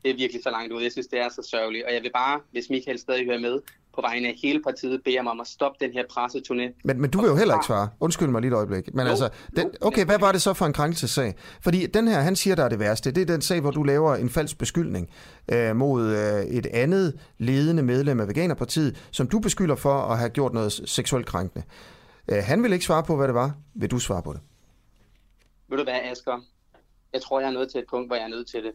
det er virkelig så langt ud. Jeg synes, det er så sørgeligt. Og jeg vil bare, hvis Michael stadig hører med, på vegne af hele partiet beder mig om at stoppe den her presseturné. Men, men du vil jo heller ikke svare. Undskyld mig lige et øjeblik. Men jo, altså, den, okay, hvad var det så for en krænkelsessag? Fordi den her, han siger, der er det værste. Det er den sag, hvor du laver en falsk beskyldning øh, mod øh, et andet ledende medlem af Veganerpartiet, som du beskylder for at have gjort noget seksuelt krænkende. Øh, han vil ikke svare på, hvad det var. Vil du svare på det? Vil du være, Asger? Jeg tror, jeg er nået til et punkt, hvor jeg er nødt til det.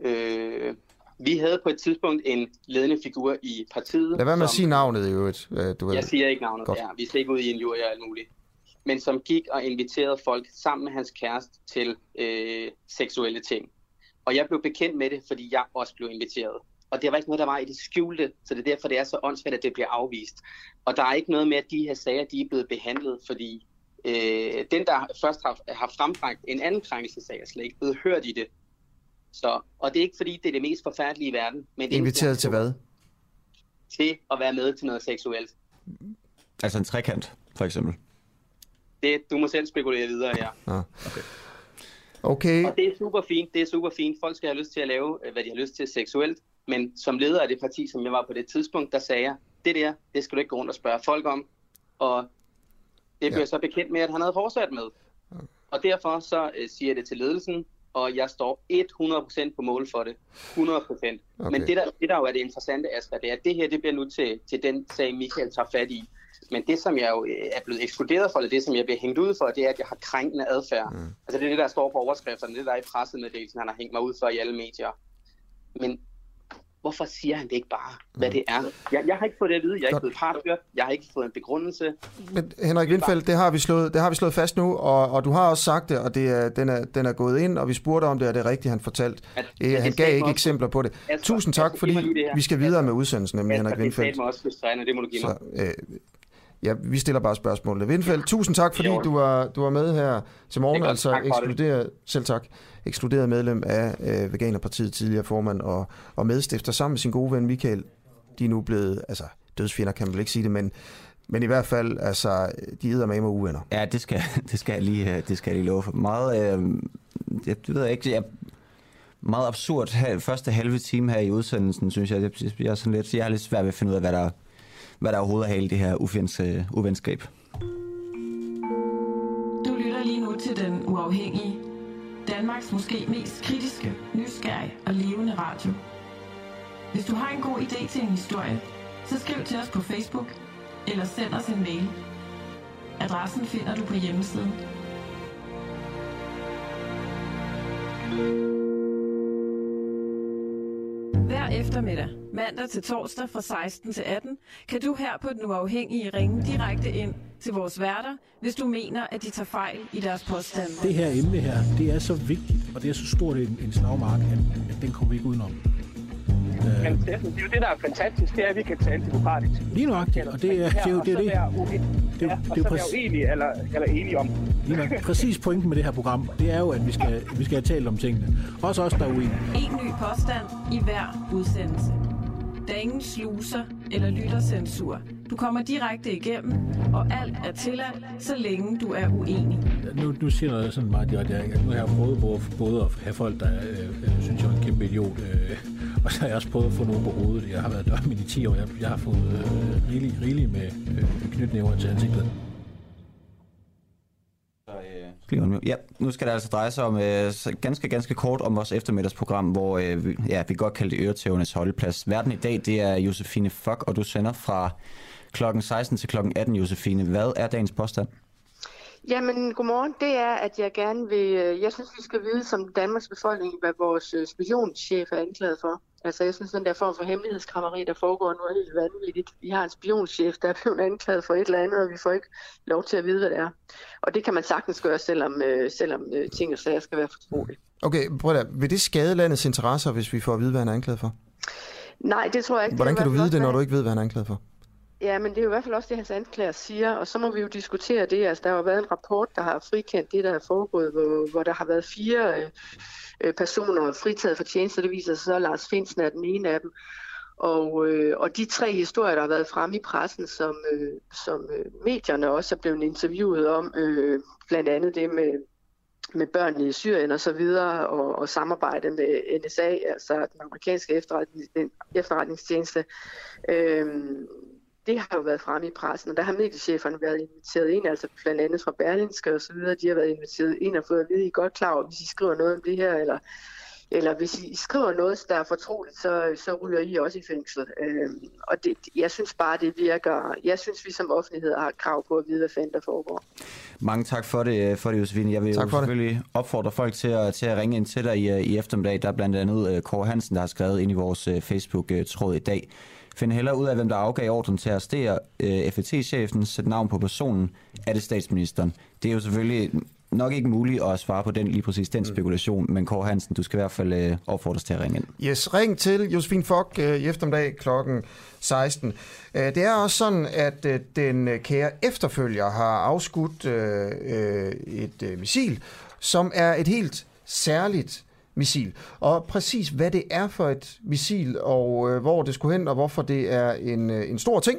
Øh, vi havde på et tidspunkt en ledende figur i partiet. Lad være med som, at sige navnet i øvrigt. Du ved. Jeg siger ikke navnet, Godt. ja. Vi skal ikke ud i en jury og alt muligt. Men som gik og inviterede folk sammen med hans kæreste til øh, seksuelle ting. Og jeg blev bekendt med det, fordi jeg også blev inviteret. Og det var ikke noget, der var i det skjulte, så det er derfor, det er så åndssvagt, at det bliver afvist. Og der er ikke noget med, at de her sager de er blevet behandlet, fordi øh, den, der først har, har frembragt en anden krænkelsesag, er slet ikke blevet hørt i det. Så, og det er ikke fordi, det er det mest forfærdelige i verden. Men det Inviteret til hvad? Til at være med til noget seksuelt. Altså en trekant, for eksempel? Det, du må selv spekulere videre, ja. Ah. Okay. Okay. Og det er super fint, det er super fint. Folk skal have lyst til at lave, øh, hvad de har lyst til seksuelt. Men som leder af det parti, som jeg var på det tidspunkt, der sagde jeg, det der, det skal du ikke gå rundt og spørge folk om. Og blev ja. jeg så bekendt med, at han havde fortsat med. Og derfor så øh, siger jeg det til ledelsen, og jeg står 100% på mål for det. 100%. Okay. Men det der, det der jo er det interessante, Asger, det er, at det her det bliver nu til, til den sag, Michael tager fat i. Men det, som jeg jo øh, er blevet ekskluderet for, eller det, som jeg bliver hængt ud for, det er, at jeg har krænkende adfærd. Mm. Altså det er det, der står på overskrifterne, det der er i pressemeddelelsen, han har hængt mig ud for i alle medier. Men hvorfor siger han det ikke bare, hvad mm. det er? Jeg, jeg har ikke fået det at vide, jeg er ikke blevet parthørt, jeg har ikke fået en begrundelse. Men Henrik Lindfeldt, det har vi slået, det har vi slået fast nu, og, og du har også sagt det, og det er, den, er, den er gået ind, og vi spurgte om det, og det er rigtigt, han fortalte. At, øh, han gav ikke eksempler på det. Altså, Tusind tak, fordi vi skal videre med udsendelsen, nemlig Henrik Lindfeldt. Det er også det må du give mig. Så, øh, Ja, vi stiller bare spørgsmålet. Vindfeldt, tusind tak, fordi du var, du var med her til morgen. Altså ekskluderet, selv tak, ekskluderet medlem af øh, Veganerpartiet, tidligere formand og, og medstifter sammen med sin gode ven Michael. De er nu blevet, altså dødsfjender kan man vel ikke sige det, men, men i hvert fald, altså, de æder med mig uvenner. Ja, det skal, det skal, jeg lige, det skal jeg lige love for. Meget, øh, jeg, det ved jeg ikke, jeg, meget absurd første halve time her i udsendelsen, synes jeg. Jeg, jeg, er sådan lidt, jeg har lidt svært ved at finde ud af, hvad der, hvad der overhovedet er hele det her ufens, øh, uvenskab. Du lytter lige nu til Den Uafhængige. Danmarks måske mest kritiske, nysgerrige og levende radio. Hvis du har en god idé til en historie, så skriv til os på Facebook eller send os en mail. Adressen finder du på hjemmesiden. Hver eftermiddag, mandag til torsdag fra 16 til 18, kan du her på Den Uafhængige ringe direkte ind til vores værter, hvis du mener, at de tager fejl i deres påstande. Det her emne her, det er så vigtigt, og det er så stort en, en slagmark, at, at den kommer vi ikke udenom. Men det, det er jo det, der er fantastisk, det er, at vi kan tale demokratisk. Lige nok, og det er, det er jo det. Er det. Det, ja, det, det er jo præcis, uenige eller, eller enige om. Lige nok. Præcis pointen med det her program, det er jo, at vi skal, vi skal have talt om tingene. Også os, der er uenige. En ny påstand i hver udsendelse. Der er ingen sluser eller lyttercensur. Du kommer direkte igennem, og alt er tilladt, så længe du er uenig. Nu, nu siger jeg sådan meget direkte, nu har jeg prøvet både at have folk, der øh, øh, synes, jeg er en kæmpe idiot, øh, og så har jeg også prøvet at få noget på hovedet. Jeg har været dørmænd i 10 år, jeg, jeg har fået øh, rigeligt rigelig med øh, knytnæver til ansigtet. Ja, nu skal det altså dreje sig om øh, ganske, ganske kort om vores eftermiddagsprogram, hvor øh, ja, vi godt kalder det Øretævernes holdeplads. Verden i dag, det er Josefine Fock, og du sender fra klokken 16 til klokken 18, Josefine. Hvad er dagens påstand? Jamen, godmorgen. Det er, at jeg gerne vil... Øh, jeg synes, vi skal vide som Danmarks befolkning, hvad vores øh, spionschef er anklaget for. Altså, jeg synes, den der form for hemmelighedskrammeri, der foregår nu, er helt vanvittigt. Vi har en spionchef, der er blevet anklaget for et eller andet, og vi får ikke lov til at vide, hvad det er. Og det kan man sagtens gøre, selvom, øh, selvom ting og sager skal være fortrolige. Okay, prøv at Vil det skade landets interesser, hvis vi får at vide, hvad han er anklaget for? Nej, det tror jeg ikke. Hvordan kan du vide det, når du ikke ved, hvad han er anklaget for? Ja, men det er jo i hvert fald også det, hans anklager siger, og så må vi jo diskutere det. Altså, der har jo været en rapport, der har frikendt det, der er foregået, hvor, hvor der har været fire øh, øh, personer fritaget for tjeneste. Det viser sig så, at Lars Finsen er den ene af dem. Og, øh, og de tre historier, der har været fremme i pressen, som, øh, som øh, medierne også er blevet interviewet om, øh, blandt andet det med, med børnene i Syrien og så videre, og, og samarbejde med NSA, altså den amerikanske efterretning, efterretningstjeneste. Øh, det har jo været fremme i pressen, og der har mediecheferne været inviteret ind, altså blandt andet fra Berlinske og så videre, de har været inviteret ind og fået at vide, I er godt klar over, hvis I skriver noget om det her, eller, eller hvis I skriver noget, der er fortroligt, så, så ryger I også i fængsel. Øhm, og det, jeg synes bare, det virker, jeg synes, vi som offentlighed har krav på at vide, hvad fanden der foregår. Mange tak for det, for det Josefine. Jeg vil jo selvfølgelig det. opfordre folk til at, til at ringe ind til dig i, i eftermiddag. Der er blandt andet øh, Kåre Hansen, der har skrevet ind i vores øh, Facebook-tråd i dag finde heller ud af, hvem der afgav ordren til at arrestere øh, FET-chefen, sætte navn på personen, er det statsministeren. Det er jo selvfølgelig nok ikke muligt at svare på den lige præcis den mm. spekulation, men Kåre Hansen, du skal i hvert fald øh, opfordres til at ringe ind. Yes, ring til Josefine Fock øh, i eftermiddag kl. 16. Øh, det er også sådan, at øh, den kære efterfølger har afskudt øh, øh, et øh, missil, som er et helt særligt missil. Og præcis hvad det er for et missil, og øh, hvor det skulle hen, og hvorfor det er en, øh, en stor ting,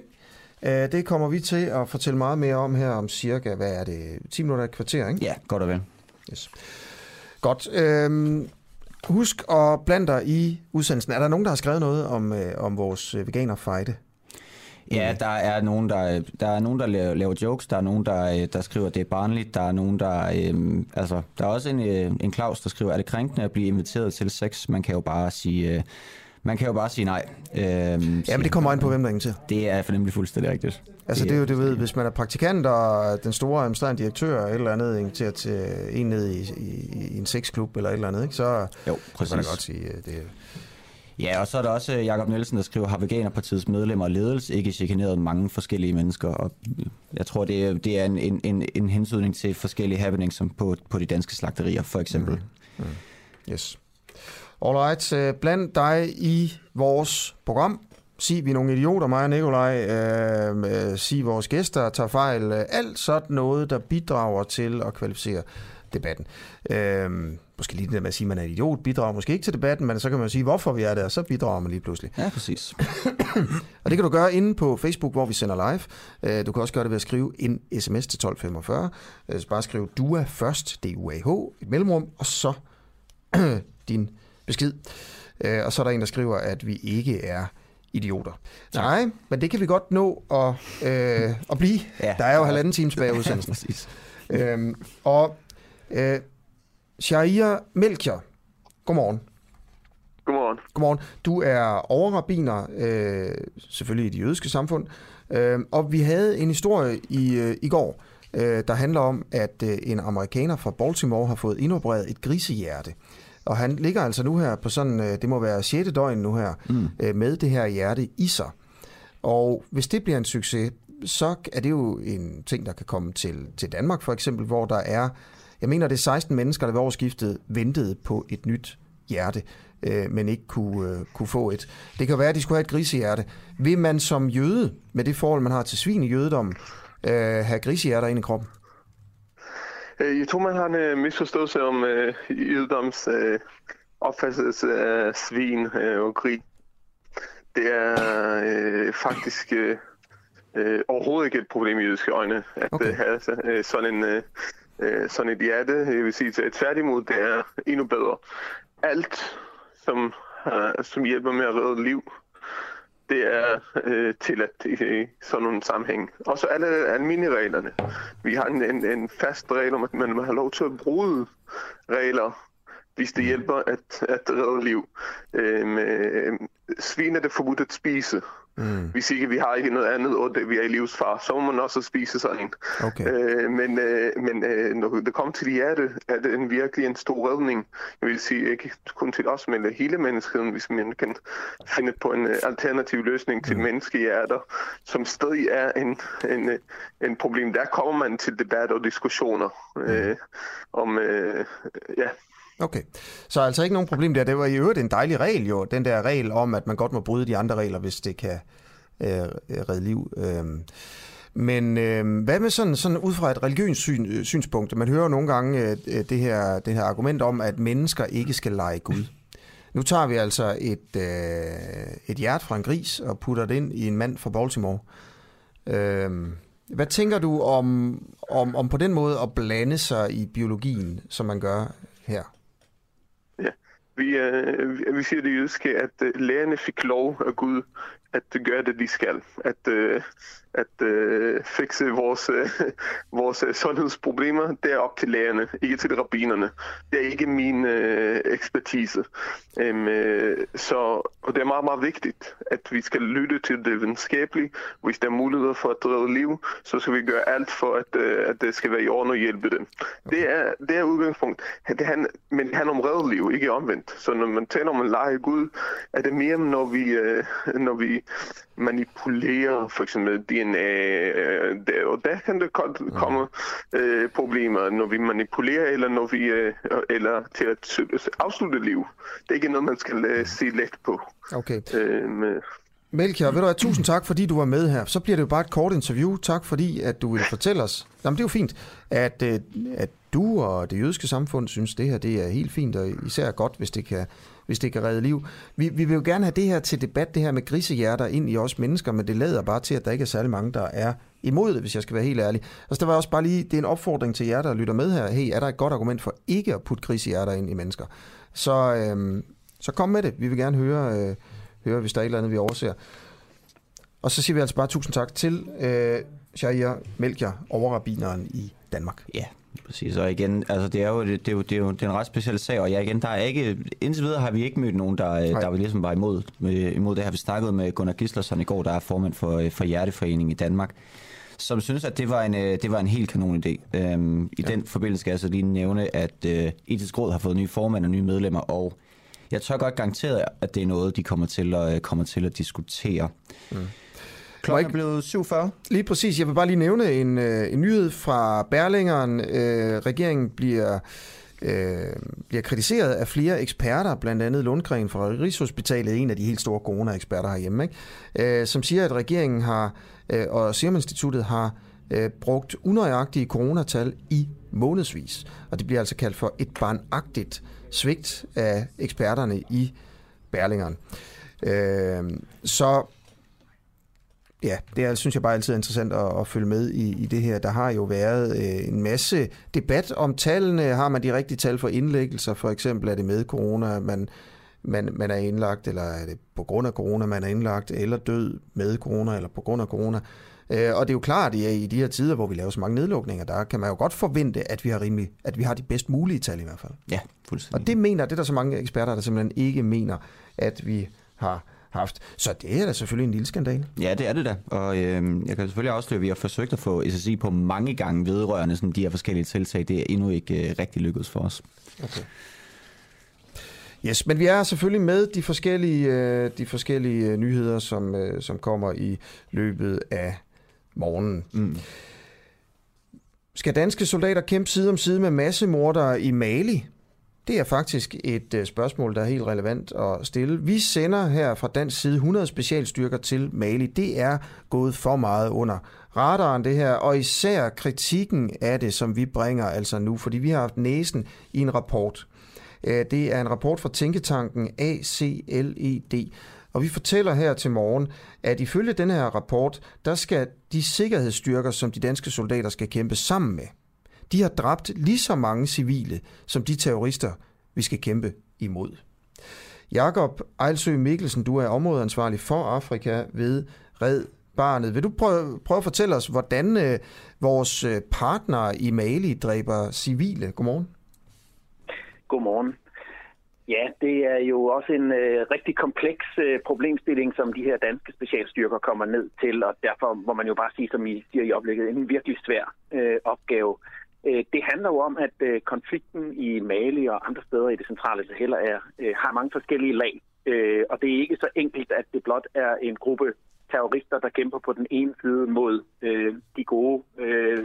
øh, det kommer vi til at fortælle meget mere om her om cirka, hvad er det, 10 minutter et kvarter, ikke? Ja, godt og vel. Yes. Godt. Øhm, husk at blande dig i udsendelsen. Er der nogen, der har skrevet noget om, øh, om vores veganer-fejde? Ja, der er nogen, der, der, er nogen, der laver, laver jokes, der er nogen, der, der skriver, det er barnligt, der er nogen, der... Øhm, altså, der er også en, øh, en Claus, der skriver, er det krænkende at blive inviteret til sex? Man kan jo bare sige... Øh, man kan jo bare sige nej. Øhm, ja, men det kommer ind på, hvem der til. Det er for nemlig fuldstændig rigtigt. Altså det er jo, det ved, hvis man er praktikant, og den store administrerende direktør eller et eller andet inviterer til en ned i, i, i en sexklub eller et eller andet, ikke? så jo, præcis. kan man godt sige, det Ja, og så er der også øh, Jakob Nielsen, der skriver, har Veganerpartiets medlemmer og ledelse ikke chikaneret mange forskellige mennesker? Og øh, jeg tror, det er, det er en, en, en, en hensydning til forskellige happenings, som på, på de danske slagterier, for eksempel. Mm. Mm. Yes. Alright, øh, bland dig i vores program. Sig, vi er nogle idioter, mig og Nikolaj. Øh, øh sig, vores gæster tager fejl. Alt sådan noget, der bidrager til at kvalificere debatten. Øh, måske lige det med at sige, at man er en idiot, bidrager måske ikke til debatten, men så kan man sige, hvorfor vi er der, og så bidrager man lige pludselig. Ja, præcis. og det kan du gøre inde på Facebook, hvor vi sender live. Øh, du kan også gøre det ved at skrive en sms til 1245. Så bare skriv DUA først, D-U-A-H, et mellemrum, og så din besked. Øh, og så er der en, der skriver, at vi ikke er idioter. Nej, men det kan vi godt nå at, øh, at blive. Ja, der er jo halvanden times bag udsendelsen. Øhm, og øh, Sharia Melchior, godmorgen. Godmorgen. Godmorgen. Du er overrabiner, øh, selvfølgelig i det jødiske samfund, øh, og vi havde en historie i, øh, i går, øh, der handler om, at øh, en amerikaner fra Baltimore har fået indopereret et grisehjerte. Og han ligger altså nu her på sådan, øh, det må være 6. døgn nu her, mm. øh, med det her hjerte i sig. Og hvis det bliver en succes, så er det jo en ting, der kan komme til, til Danmark for eksempel, hvor der er, jeg mener det er 16 mennesker, der ved årsskiftet ventede på et nyt hjerte, øh, men ikke kunne, øh, kunne få et. Det kan være, at de skulle have et grisehjerte. Vil man som jøde, med det forhold, man har til svin i jødedom, øh, have grisehjerter ind i kroppen? Øh, jeg tror, man har en øh, misforståelse om øh, jødedoms øh, opfattelse af svin øh, og gris. Det er øh, faktisk øh, øh, overhovedet ikke et problem i jødiske øjne, at okay. øh, have øh, sådan, en, øh, Øh, sådan et hjerte. Jeg vil sige, at tværtimod, det er endnu bedre. Alt, som, øh, som hjælper med at redde liv, det er øh, tilladt i, i sådan nogle sammenhæng. Og så alle almindelige reglerne. Vi har en, en, en fast regel om, at man har lov til at bruge regler, hvis det hjælper at, at redde liv. Øhm, øh, svin er det forbudt at spise. Mm. Hvis ikke vi har ikke noget andet, og det, vi er i livsfar, så må man også spise sådan en. Okay. Øh, men øh, men øh, når det kommer til hjerte, er det en virkelig en stor redning. Jeg vil sige, ikke kun til os, men hele menneskeheden, hvis man kan finde på en uh, alternativ løsning til mm. menneskehjerter, som stadig er en, en, øh, en problem. Der kommer man til debat og diskussioner mm. øh, om, øh, ja, Okay, så altså ikke nogen problem der. Det var i øvrigt en dejlig regel jo, den der regel om, at man godt må bryde de andre regler, hvis det kan øh, øh redde liv. Øh. Men øh, hvad med sådan, sådan ud fra et religiøst syn, øh, synspunkt? Man hører nogle gange øh, øh, det, her, det her argument om, at mennesker ikke skal lege Gud. Nu tager vi altså et, øh, et hjert fra en gris og putter det ind i en mand fra Baltimore. Øh, hvad tænker du om, om, om på den måde at blande sig i biologien, som man gør her? Vi, øh, vi siger det jødiske, at øh, lærerne fik lov af Gud at gøre det, de skal. At, øh, at øh, fikse vores, øh, vores øh, sundhedsproblemer, det er op til lærerne, ikke til rabbinerne. Det er ikke min øh, ekspertise. Um, øh, så, og det er meget, meget vigtigt, at vi skal lytte til det videnskabelige. Hvis der er muligheder for at redde liv, så skal vi gøre alt for, at, øh, at det skal være i orden og hjælpe dem. Okay. Det, er, det er udgangspunkt. Det handler, men det handler om redde liv, ikke omvendt. Så når man taler om en lege Gud, er det mere, når vi, øh, når vi manipulerer for eksempel DNA, øh, der, og der kan det godt mm. komme øh, problemer, når vi manipulerer, eller når vi øh, eller til at afslutte liv. Det er ikke noget, man skal øh, se let på. Okay. Øh, med Melchior, ved du hvad, tusind tak, fordi du var med her. Så bliver det jo bare et kort interview. Tak, fordi at du vil fortælle os. Jamen, det er jo fint, at, øh, at du og det jødiske samfund synes, det her det er helt fint, og især godt, hvis det kan hvis det kan redde liv. Vi, vi vil jo gerne have det her til debat, det her med grisehjerter ind i os mennesker, men det lader bare til, at der ikke er særlig mange, der er imod det, hvis jeg skal være helt ærlig. Altså, der var også bare lige, det er en opfordring til jer, der lytter med her. Hey, er der et godt argument for ikke at putte grisehjerter ind i mennesker? Så, øhm, så kom med det. Vi vil gerne høre, øh, høre hvis der er et eller andet, vi overser. Og så siger vi altså bare tusind tak til øh, Shahir Melchior, overrabineren i Danmark. Ja, præcis. Og igen, altså det er jo, det, det er jo, det er jo det er en ret speciel sag, og ja, igen, der er ikke, indtil videre har vi ikke mødt nogen, der, der var ligesom var imod, imod det her. Vi snakkede med Gunnar Gislason i går, der er formand for, for Hjerteforeningen i Danmark, som synes, at det var en, det var en helt kanon idé. Øhm, I ja. den forbindelse skal jeg så lige nævne, at øh, Etisk Råd har fået nye formand og nye medlemmer, og jeg tør godt garanteret, at det er noget, de kommer til at, kommer til at diskutere. Mm. Klokken er blevet 7.40. Lige præcis. Jeg vil bare lige nævne en, øh, en nyhed fra Berlingeren. Øh, regeringen bliver øh, bliver kritiseret af flere eksperter, blandt andet Lundgren fra Rigshospitalet, en af de helt store corona-eksperter herhjemme, ikke? Øh, som siger, at regeringen har, øh, og Serum Instituttet har øh, brugt unøjagtige coronatal i månedsvis. Og det bliver altså kaldt for et barnagtigt svigt af eksperterne i Berlingeren. Øh, så Ja, det er, synes jeg bare altid er interessant at, at følge med i, i det her. Der har jo været øh, en masse debat om tallene. Har man de rigtige tal for indlæggelser? For eksempel er det med corona, man, man, man er indlagt, eller er det på grund af corona, man er indlagt, eller død med corona, eller på grund af corona. Øh, og det er jo klart, at i de her tider, hvor vi laver så mange nedlukninger, der kan man jo godt forvente, at vi har, rimelig, at vi har de bedst mulige tal i hvert fald. Ja, fuldstændig. Og det mener, det er der så mange eksperter, der simpelthen ikke mener, at vi har haft. Så det er da selvfølgelig en lille skandal. Ja, det er det da. Og øh, jeg kan selvfølgelig afsløre, at vi har forsøgt at få SSI på mange gange vedrørende sådan, de her forskellige tiltag. Det er endnu ikke øh, rigtig lykkedes for os. Okay. Yes, men vi er selvfølgelig med de forskellige, øh, de forskellige øh, nyheder, som, øh, som kommer i løbet af morgenen. Mm. Skal danske soldater kæmpe side om side med massemordere i Mali? Det er faktisk et øh, spørgsmål, der er helt relevant at stille. Vi sender her fra dansk side 100 specialstyrker til Mali. Det er gået for meget under radaren det her, og især kritikken af det, som vi bringer altså nu, fordi vi har haft næsen i en rapport. Øh, det er en rapport fra tænketanken ACLED, og vi fortæller her til morgen, at ifølge den her rapport, der skal de sikkerhedsstyrker, som de danske soldater skal kæmpe sammen med, de har dræbt lige så mange civile, som de terrorister, vi skal kæmpe imod. Jakob Ejlsø Mikkelsen, du er områdeansvarlig for Afrika ved Red Barnet. Vil du prøve, prøve at fortælle os, hvordan øh, vores øh, partnere i Mali dræber civile? Godmorgen. Godmorgen. Ja, det er jo også en øh, rigtig kompleks øh, problemstilling, som de her danske specialstyrker kommer ned til, og derfor må man jo bare sige, som I siger i oplægget, en virkelig svær øh, opgave. Øh, det handler jo om, at øh, konflikten i Mali og andre steder i det centrale Sahel er, øh, har mange forskellige lag. Og det er ikke så enkelt, at det blot er en gruppe terrorister, der kæmper på den ene side mod de gode,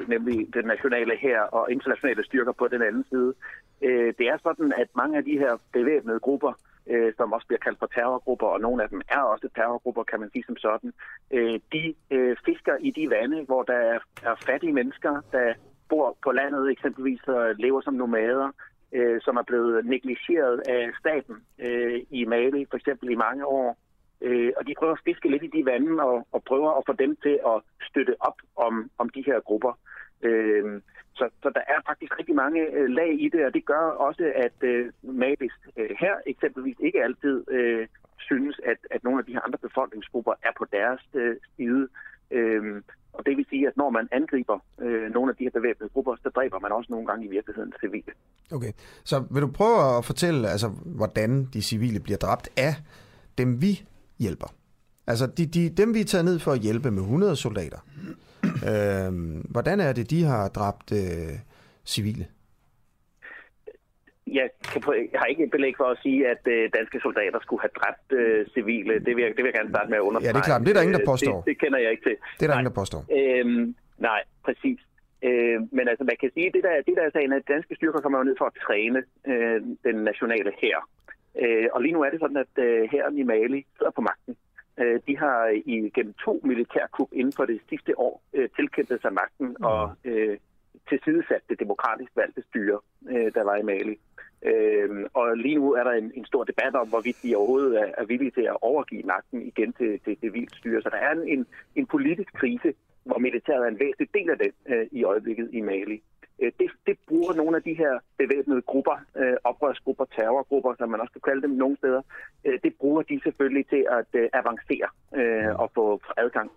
nemlig den nationale her og internationale styrker på den anden side. Det er sådan, at mange af de her bevæbnede grupper, som også bliver kaldt for terrorgrupper, og nogle af dem er også terrorgrupper, kan man sige som sådan, de fisker i de vande, hvor der er fattige mennesker, der bor på landet eksempelvis og lever som nomader, øh, som er blevet negligeret af staten øh, i Mali for eksempel i mange år. Øh, og de prøver at fiske lidt i de vande og, og prøver at få dem til at støtte op om, om de her grupper. Øh, så, så der er faktisk rigtig mange øh, lag i det, og det gør også, at øh, Malis øh, her eksempelvis ikke altid øh, synes, at, at nogle af de her andre befolkningsgrupper er på deres øh, side. Øh, og det vil sige, at når man angriber øh, nogle af de her bevæbnede grupper, så dræber man også nogle gange i virkeligheden civile. Okay, så vil du prøve at fortælle, altså, hvordan de civile bliver dræbt af dem, vi hjælper? Altså de, de, dem, vi er taget ned for at hjælpe med 100 soldater. øh, hvordan er det, de har dræbt øh, civile? Jeg, kan jeg har ikke belæg for at sige, at øh, danske soldater skulle have dræbt øh, civile. Det vil, jeg, det vil jeg gerne starte med at understrege. Ja, det er klart, men det er der ingen, der øh, påstår. Det, det kender jeg ikke til. Det er der nej. ingen, der påstår. Øhm, nej, præcis. Øh, men altså, man kan sige, at det der, det der er sagen, at danske styrker kommer jo ned for at træne øh, den nationale her. Øh, og lige nu er det sådan, at øh, i Mali sidder på magten. Øh, de har i gennem to militærkup inden for det sidste år øh, tilkæmpet sig magten mm. og øh, tilsidesat det demokratisk valgte styre, øh, der var i Mali. Øh, og lige nu er der en, en stor debat om, hvorvidt de overhovedet er, er villige til at overgive magten igen til det civile styre. Så der er en, en, en politisk krise, hvor militæret er en væsentlig del af det øh, i øjeblikket i Mali. Øh, det, det bruger nogle af de her bevæbnede grupper, øh, oprørsgrupper, terrorgrupper, som man også kan kalde dem nogle steder, øh, det bruger de selvfølgelig til at øh, avancere øh, og få, adgang.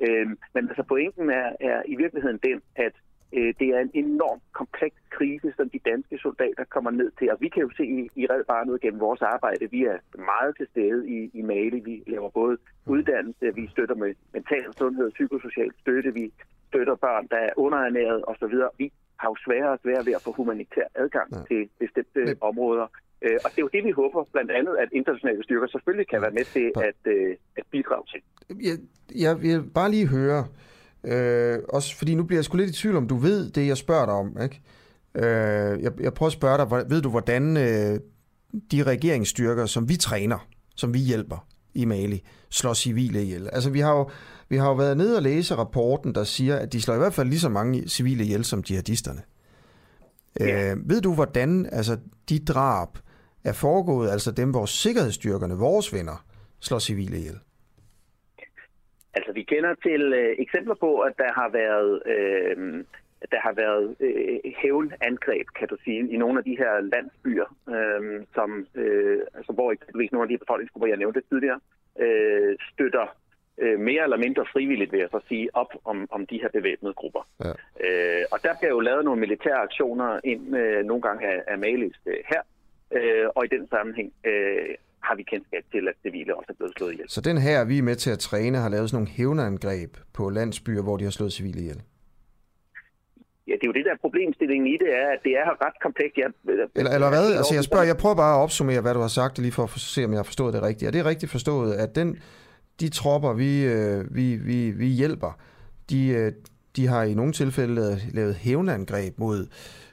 Øh, men altså pointen er, er i virkeligheden den, at det er en enormt kompleks krise, som de danske soldater kommer ned til. Og vi kan jo se i, Red Barnet gennem vores arbejde, vi er meget til stede i, i Mali. Vi laver både uddannelse, vi støtter med mental sundhed, psykosocial støtte, vi støtter børn, der er underernæret osv. Vi har jo sværere og sværere ved at få humanitær adgang ja. til bestemte Men... områder. Øh, og det er jo det, vi håber, blandt andet, at internationale styrker selvfølgelig kan være med til at, øh, at bidrage til. Jeg, jeg vil bare lige høre, øh, også fordi nu bliver jeg sgu lidt i tvivl om, du ved det, jeg spørger dig om, ikke? Øh, jeg, jeg prøver at spørge dig, ved du, hvordan øh, de regeringsstyrker, som vi træner, som vi hjælper i Mali, slår civile ihjel? Altså, vi har jo, vi har jo været nede og læse rapporten, der siger, at de slår i hvert fald lige så mange civile ihjel som jihadisterne. Ja. Øh, ved du, hvordan altså, de drab er foregået, altså dem, hvor sikkerhedsstyrkerne, vores venner, slår civile ihjel? Altså, vi kender til øh, eksempler på, at der har været... Øh, der har været øh, hævnangreb, kan du sige, i nogle af de her landsbyer, øh, som, øh, altså, hvor eksempelvis nogle af de befolkningsgrupper, jeg nævnte tidligere, øh, støtter øh, mere eller mindre frivilligt, vil jeg så sige, op om, om de her bevæbnede grupper. Ja. Øh, og der bliver jo lavet nogle militære aktioner ind øh, nogle gange af, af Malis øh, her, øh, og i den sammenhæng øh, har vi kendskab til, at civile også er blevet slået ihjel. Så den her, vi er med til at træne, har lavet sådan nogle hævneangreb på landsbyer, hvor de har slået civile ihjel? Ja, det er jo det der problemstillingen i det, er, at det er ret komplekst. Jeg, eller, eller hvad? Altså, jeg spørger, jeg prøver bare at opsummere, hvad du har sagt, lige for at se, om jeg har forstået det rigtigt. Er det rigtigt forstået, at den, de tropper, vi, øh, vi, vi, vi hjælper, de, øh, de har i nogle tilfælde lavet, hævneangreb mod,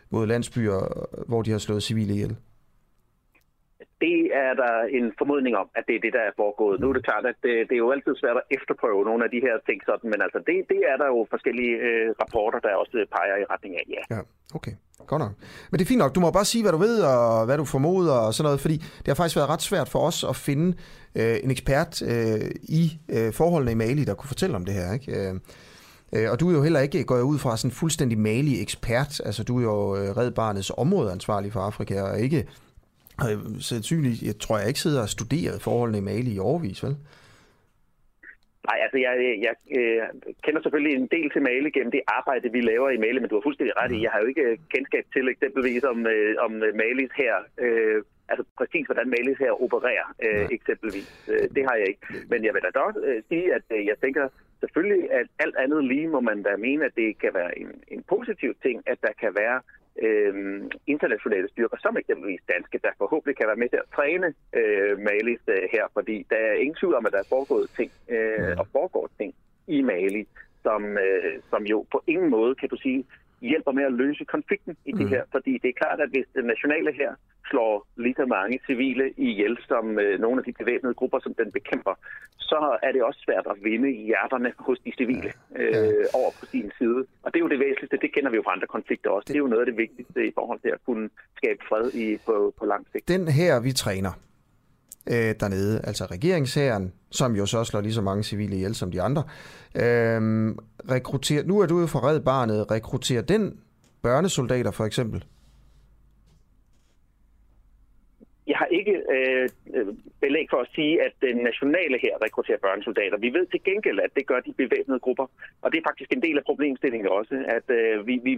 mod landsbyer, hvor de har slået civile ihjel? Det er der en formodning om, at det er det, der er foregået. Nu er det klart, at det, det er jo altid svært at efterprøve nogle af de her ting sådan, men altså det, det er der jo forskellige øh, rapporter, der også peger i retning af, ja. Ja, okay. Godt nok. Men det er fint nok. Du må bare sige, hvad du ved, og hvad du formoder og sådan noget, fordi det har faktisk været ret svært for os at finde øh, en ekspert øh, i øh, forholdene i Mali, der kunne fortælle om det her, ikke? Øh, øh og du er jo heller ikke, går jeg ud fra, sådan en fuldstændig Mali-ekspert. Altså, du er jo øh, Red Barnets områdeansvarlig for Afrika, og ikke sandsynligt, jeg tror jeg ikke sidder og studerer forholdene i Mali i overvis, vel? Nej, altså jeg, jeg øh, kender selvfølgelig en del til Mali gennem det arbejde, vi laver i Mali, men du har fuldstændig ret i, mm. jeg har jo ikke kendskab til eksempelvis om, øh, om Malis her, øh, altså præcis hvordan Malis her opererer øh, eksempelvis. Øh, det har jeg ikke. Men jeg vil da dog øh, sige, at øh, jeg tænker selvfølgelig, at alt andet lige må man da mene, at det kan være en, en positiv ting, at der kan være øh, internationale styrker, som eksempelvis danske, der forhåbentlig kan være med til at træne øh, Malis øh, her, fordi der er ingen tvivl om, at der er foregået ting øh, og foregår ting i Mali, som, øh, som jo på ingen måde, kan du sige, hjælper med at løse konflikten i det mm. her. Fordi det er klart, at hvis det nationale her slår lige så mange civile ihjel som øh, nogle af de bevæbnede grupper, som den bekæmper, så er det også svært at vinde hjerterne hos de civile øh, ja. over på sin side. Og det er jo det væsentligste, det kender vi jo fra andre konflikter også. Det, det er jo noget af det vigtigste i forhold til at kunne skabe fred i, på, på lang sigt. Den her, vi træner øh, dernede, altså regeringshæren, som jo så slår lige så mange civile ihjel som de andre, øh, rekrutterer, nu er du jo fra Red Barnet, rekrutterer den børnesoldater for eksempel? Jeg har ikke øh, belæg for at sige, at den nationale her rekrutterer børnesoldater. Vi ved til gengæld, at det gør de bevæbnede grupper. Og det er faktisk en del af problemstillingen også, at øh, vi, vi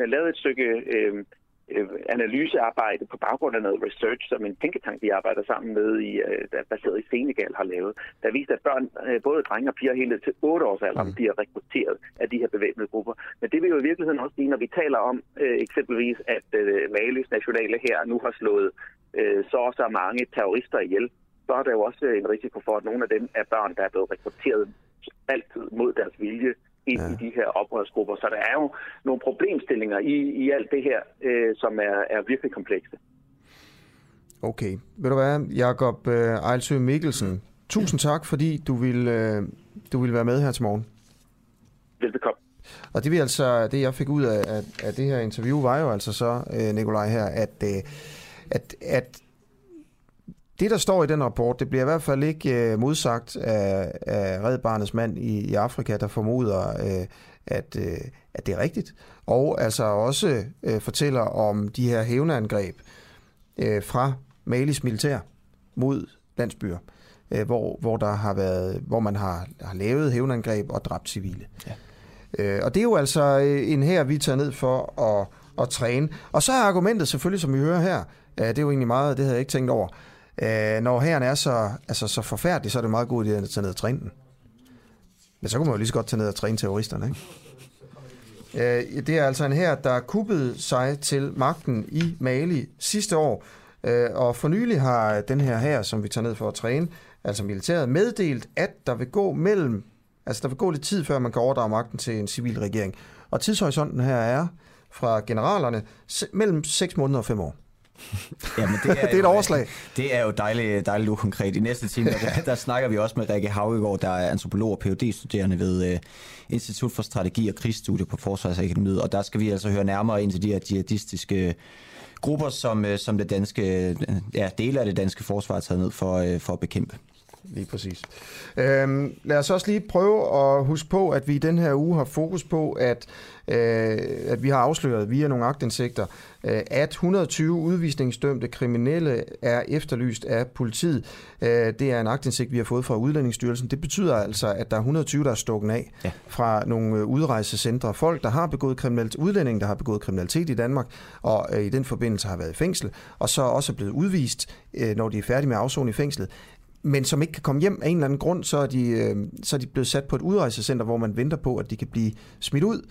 har lavet et stykke øh, øh, analysearbejde på baggrund af noget research, som en tænketank, vi arbejder sammen med, i, øh, der er baseret i Senegal, har lavet. Der viser, at børn, øh, både drenge og piger helt til 8 års alder, mm. bliver rekrutteret af de her bevæbnede grupper. Men det vil jo i virkeligheden også sige, når vi taler om øh, eksempelvis, at øh, Malis nationale her nu har slået øh, så og så mange terrorister ihjel, så er der jo også en risiko for, at nogle af dem er børn, der er blevet rekrutteret altid mod deres vilje ind ja. i de her oprørsgrupper. Så der er jo nogle problemstillinger i, i alt det her, øh, som er, er virkelig komplekse. Okay. Ved du hvad, Jakob øh, Ejlsø Mikkelsen, tusind tak, fordi du vil, øh, du vil være med her til morgen. Velbekomme. Og det, vi altså, det jeg fik ud af, af, af det her interview, var jo altså så, øh, Nikolaj her, at, øh, at, at det, der står i den rapport, det bliver i hvert fald ikke øh, modsagt af, af Red Barnets mand i, i Afrika, der formoder, øh, at, øh, at det er rigtigt. Og altså også øh, fortæller om de her hævneangreb øh, fra Malis militær mod landsbyer, øh, hvor, hvor, der har været, hvor man har, har lavet hævneangreb og dræbt civile. Ja. Øh, og det er jo altså øh, en her, vi tager ned for at, at træne. Og så er argumentet selvfølgelig, som vi hører her, øh, det er jo egentlig meget, det havde jeg ikke tænkt over, øh, når herren er så, altså, så forfærdelig, så er det meget god idé at tage ned og træne den. Men så kunne man jo lige så godt tage ned og træne terroristerne, ikke? Øh, det er altså en her, der kuppede sig til magten i Mali sidste år, øh, og for nylig har den her her, som vi tager ned for at træne, altså militæret, meddelt, at der vil gå mellem Altså, der vil gå lidt tid, før man kan overdrage magten til en civil regering. Og tidshorisonten her er fra generalerne mellem 6 måneder og 5 år. Jamen, det, er det er et jo, overslag. Det er jo dejligt, dejligt ukonkret. I næste time, der, der snakker vi også med Rikke Havigård, der er antropolog og phd studerende ved uh, Institut for Strategi og Krigsstudie på Forsvarsakademiet. Og der skal vi altså høre nærmere ind til de her jihadistiske grupper, som, uh, som det danske, ja, dele af det danske forsvar har taget ned for, for at bekæmpe. Lige præcis. Øhm, lad os også lige prøve at huske på, at vi i den her uge har fokus på, at, øh, at vi har afsløret via nogle agtindsigter, øh, at 120 udvisningsdømte kriminelle er efterlyst af politiet. Øh, det er en agtindsigt, vi har fået fra Udlændingsstyrelsen. Det betyder altså, at der er 120, der er stukket af ja. fra nogle øh, udrejsecentre. Folk, der har begået kriminalitet, udlændinge, der har begået kriminalitet i Danmark, og øh, i den forbindelse har været i fængsel, og så også er blevet udvist, øh, når de er færdige med afsoning i fængslet men som ikke kan komme hjem af en eller anden grund, så er de, øh, så er de blevet sat på et udrejsecenter, hvor man venter på, at de kan blive smidt ud.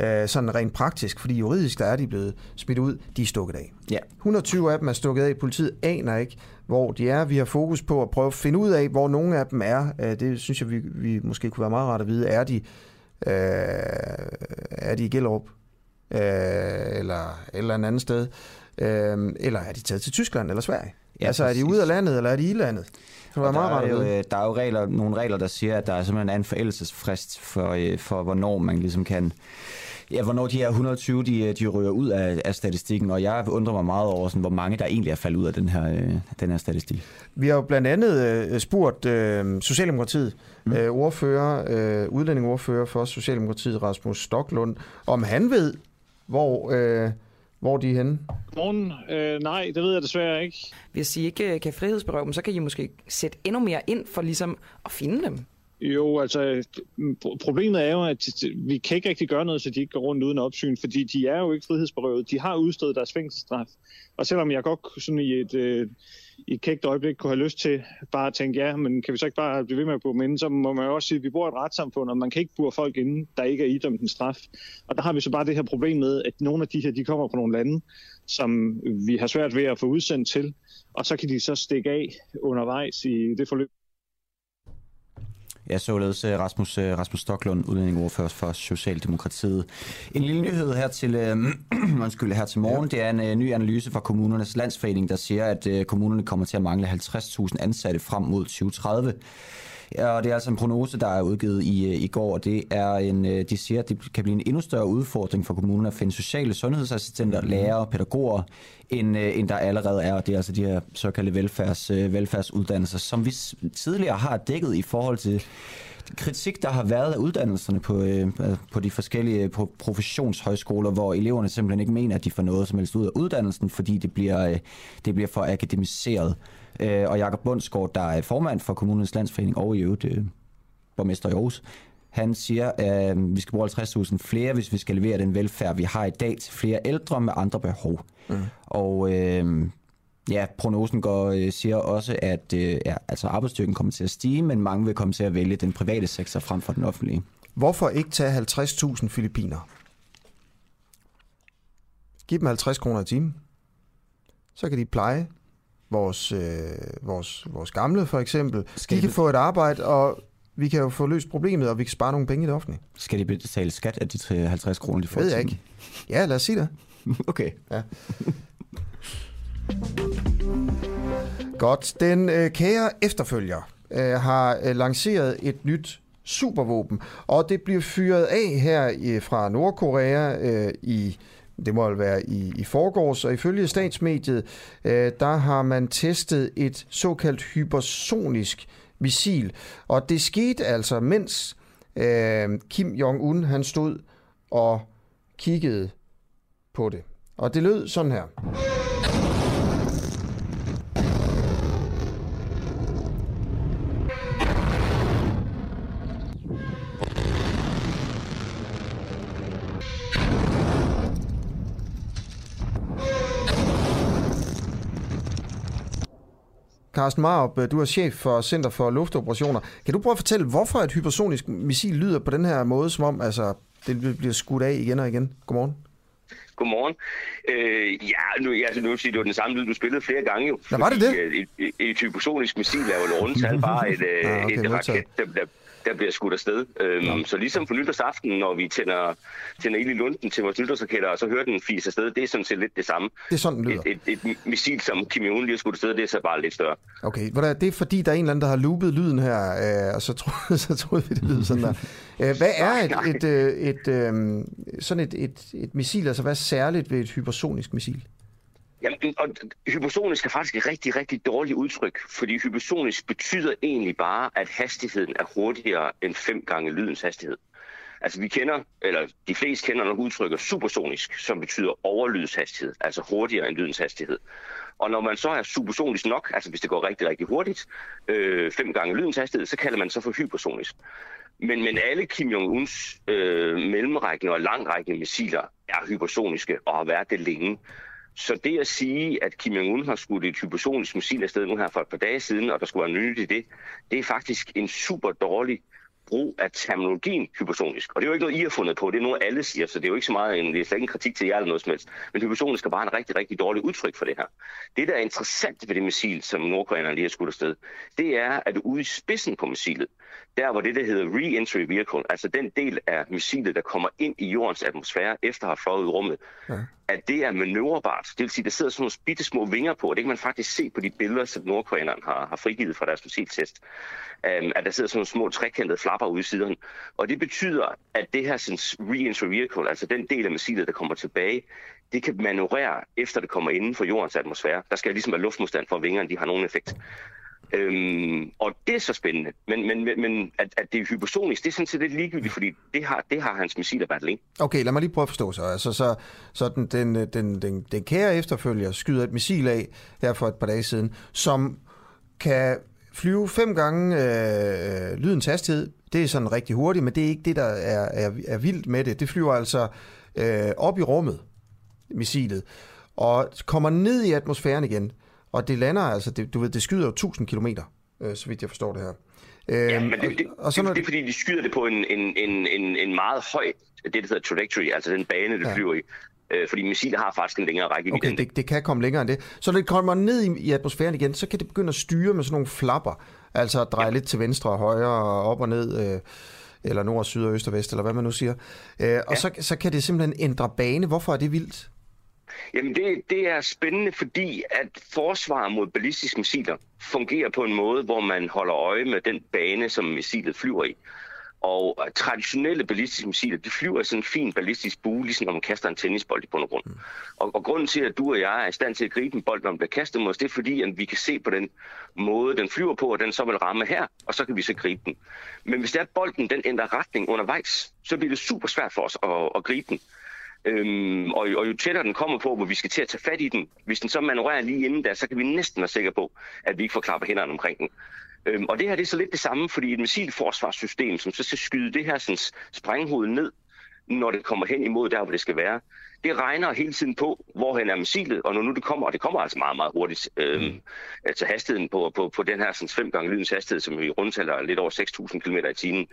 Øh, sådan rent praktisk, fordi juridisk der er de blevet smidt ud, de er stukket af. Ja. 120 af dem er stukket af, politiet aner ikke, hvor de er. Vi har fokus på at prøve at finde ud af, hvor nogle af dem er. Øh, det synes jeg, vi, vi måske kunne være meget rart at vide. Er de, øh, er de i Gellerup? Øh, eller et eller andet sted? Øh, eller er de taget til Tyskland eller Sverige? Ja, altså er de ude af landet, eller er de i landet? Det var meget der, er jo, øh, der er jo regler, nogle regler, der siger, at der er simpelthen en forældelsesfrist for, øh, for hvornår man ligesom kan... Ja, hvornår de her 120, de, de ryger ud af, af statistikken, og jeg undrer mig meget over, sådan, hvor mange der egentlig er faldet ud af den her, øh, den her statistik. Vi har jo blandt andet spurgt øh, Socialdemokratiet, mm. øh, ordfører, øh, udlændingordfører for Socialdemokratiet, Rasmus Stoklund, om han ved, hvor... Øh, hvor er de henne? Morgen? Øh, nej, det ved jeg desværre ikke. Hvis I ikke øh, kan frihedsberøve dem, så kan I måske sætte endnu mere ind for ligesom at finde dem. Jo, altså problemet er jo, at vi kan ikke rigtig gøre noget, så de ikke går rundt uden opsyn, fordi de er jo ikke frihedsberøvet. De har udstået deres fængselsstraf. Og selvom jeg godt sådan i et, øh, i et kægt øjeblik kunne have lyst til bare at tænke, ja, men kan vi så ikke bare blive ved med at bo men så må man jo også sige, at vi bor i et retssamfund, og man kan ikke bure folk inde, der ikke er idømt en straf. Og der har vi så bare det her problem med, at nogle af de her, de kommer fra nogle lande, som vi har svært ved at få udsendt til, og så kan de så stikke af undervejs i det forløb. Ja, således øh, Rasmus, øh, Rasmus Stoklund, udlændingeordfører for Socialdemokratiet. En lille nyhed her til, øh, undskyld, her til morgen. Det er en øh, ny analyse fra kommunernes landsforening, der siger, at øh, kommunerne kommer til at mangle 50.000 ansatte frem mod 2030. Og det er altså en prognose, der er udgivet i, øh, i går, og det er en, de siger, at det kan blive en endnu større udfordring for kommunerne at finde sociale sundhedsassistenter, mm. lærere og pædagoger, end, end der allerede er. Og det er altså de her såkaldte velfærds, velfærdsuddannelser, som vi tidligere har dækket i forhold til kritik, der har været af uddannelserne på, på de forskellige på professionshøjskoler, hvor eleverne simpelthen ikke mener, at de får noget som helst ud af uddannelsen, fordi det bliver, det bliver for akademiseret. Øh, og Jakob Bundsgaard, der er formand for kommunens landsforening og i øvrigt øh, borgmester i Aarhus, han siger, at øh, vi skal bruge 50.000 flere, hvis vi skal levere den velfærd, vi har i dag til flere ældre med andre behov. Mm. Og øh, ja, prognosen går, øh, siger også, at øh, ja, altså arbejdsstyrken kommer til at stige, men mange vil komme til at vælge den private sektor frem for den offentlige. Hvorfor ikke tage 50.000 filipiner? Giv dem 50 kroner i timen. Så kan de pleje vores, øh, vores, vores gamle for eksempel. Skal de kan få et arbejde, og vi kan jo få løst problemet, og vi kan spare nogle penge i det offentlige. Skal de betale skat af de 50 kroner, de får? Ved jeg ikke. Ja, lad os sige det. okay. Ja. Godt. Den øh, kære efterfølger øh, har øh, lanceret et nyt supervåben, og det bliver fyret af her i, fra Nordkorea øh, i det må vel være i, i forgårs, og ifølge statsmediet, øh, der har man testet et såkaldt hypersonisk missil. Og det skete altså, mens øh, Kim Jong-un han stod og kiggede på det. Og det lød sådan her. Carsten Marup, du er chef for Center for Luftoperationer. Kan du prøve at fortælle, hvorfor et hypersonisk missil lyder på den her måde, som om altså, det bliver skudt af igen og igen? Godmorgen. Godmorgen. Øh, ja, nu, altså, nu siger du den samme lyd, du spillede flere gange jo. Nå, var det det? Øh, et, et, et hypersonisk missil er jo et rundtal, bare et, ah, okay, et raket, der, der, der bliver skudt afsted. Øhm, ja. Så ligesom på nytårsaften, når vi tænder, tænder ild i lunden til vores nytårsraketter, og så hører den fis afsted, det er sådan set lidt det samme. Det er sådan, den lyder. Et, et, et missil, som Kim Jong-un lige har skudt afsted, det er så bare lidt større. Okay, det er fordi, der er en eller anden, der har loopet lyden her, øh, og så, tro, så troede vi, det lyder sådan der. Øh, hvad er et, et, et, et, øh, sådan et, et, et missil, altså hvad er særligt ved et hypersonisk missil? Jamen, og hypersonisk er faktisk et rigtig, rigtig dårligt udtryk, fordi hypersonisk betyder egentlig bare, at hastigheden er hurtigere end fem gange lydens hastighed. Altså vi kender, eller de fleste kender nok udtrykket supersonisk, som betyder overlydshastighed, altså hurtigere end lydens hastighed. Og når man så er supersonisk nok, altså hvis det går rigtig, rigtig hurtigt, øh, fem gange lydens hastighed, så kalder man så for hypersonisk. Men, men alle Kim Jong-uns øh, mellemrækkende og langrækkende missiler er hypersoniske og har været det længe. Så det at sige, at Kim Jong-un har skudt et hypersonisk missil afsted nu her for et par dage siden, og der skulle være nyt i det, det er faktisk en super dårlig brug af terminologien hypersonisk. Og det er jo ikke noget, I har fundet på, det er noget, alle siger, så det er jo ikke så meget en, det er slet ikke en kritik til jer eller noget som helst. Men hypersonisk er bare en rigtig, rigtig dårlig udtryk for det her. Det, der er interessant ved det missil, som nordkoreanerne lige har skudt afsted, det er, at ude i spidsen på missilet, der hvor det, der hedder re-entry vehicle, altså den del af missilet, der kommer ind i jordens atmosfære efter at have fløjet i rummet, ja at det er manøvrebart. Det vil sige, der sidder sådan nogle bitte små vinger på, og det kan man faktisk se på de billeder, som nordkoreanerne har, har frigivet fra deres missiltest, um, at der sidder sådan nogle små trekantede flapper ude i siden. Og det betyder, at det her re-entry vehicle, altså den del af missilet, der kommer tilbage, det kan manøvrere efter det kommer inden for jordens atmosfære. Der skal ligesom være luftmodstand for, at vingerne de har nogen effekt. Øhm, og det er så spændende. Men, men, men at, at det er hypersonisk, det er sådan set lidt ligegyldigt, fordi det har, det har hans missiler været længe. Okay, lad mig lige prøve at forstå så. Altså, så, så den, den, den, den, den kære efterfølger skyder et missil af her for et par dage siden, som kan flyve fem gange øh, lydens hastighed. Det er sådan rigtig hurtigt, men det er ikke det, der er, er, er vildt med det. Det flyver altså øh, op i rummet, missilet, og kommer ned i atmosfæren igen. Og det lander altså, det, du ved, det skyder jo 1000 kilometer, øh, så vidt jeg forstår det her. Øh, ja, men det, det, og, og så, det, det er fordi, de skyder det på en, en, en, en, en meget høj, det der hedder trajectory, altså den bane, det ja. flyver i. Øh, fordi missiler har faktisk en længere rækkevidde. Okay, det, det kan komme længere end det. Så når det kommer ned i, i atmosfæren igen, så kan det begynde at styre med sådan nogle flapper. Altså at dreje ja. lidt til venstre og højre og op og ned. Øh, eller nord, syd og øst og vest, eller hvad man nu siger. Øh, og ja. så, så kan det simpelthen ændre bane. Hvorfor er det vildt? Jamen det, det er spændende, fordi at forsvar mod ballistiske missiler fungerer på en måde, hvor man holder øje med den bane, som missilet flyver i. Og traditionelle ballistiske missiler, de flyver i sådan en fin ballistisk bue, ligesom når man kaster en tennisbold i bund og grund. Mm. Og, og grunden til, at du og jeg er i stand til at gribe en bold, når den bliver kastet mod os, det er fordi, at vi kan se på den måde, den flyver på, og den så vil ramme her, og så kan vi så gribe den. Men hvis det er, at bolden den ændrer retning undervejs, så bliver det super svært for os at, at gribe den. Øhm, og, og jo tættere den kommer på, hvor vi skal til at tage fat i den, hvis den så manøvrerer lige inden da, så kan vi næsten være sikre på, at vi ikke får klappet hænderne omkring den. Øhm, og det her det er så lidt det samme, fordi et missilforsvarssystem, som så skal skyde det her sådan, sprænghoved ned, når det kommer hen imod der, hvor det skal være, det regner hele tiden på, hvorhen er missilet, og når nu det kommer, og det kommer altså meget, meget hurtigt, øhm, mm. altså hastigheden på, på, på den her sådan, fem gange lydens hastighed, som vi rundtaler lidt over 6.000 km i timen,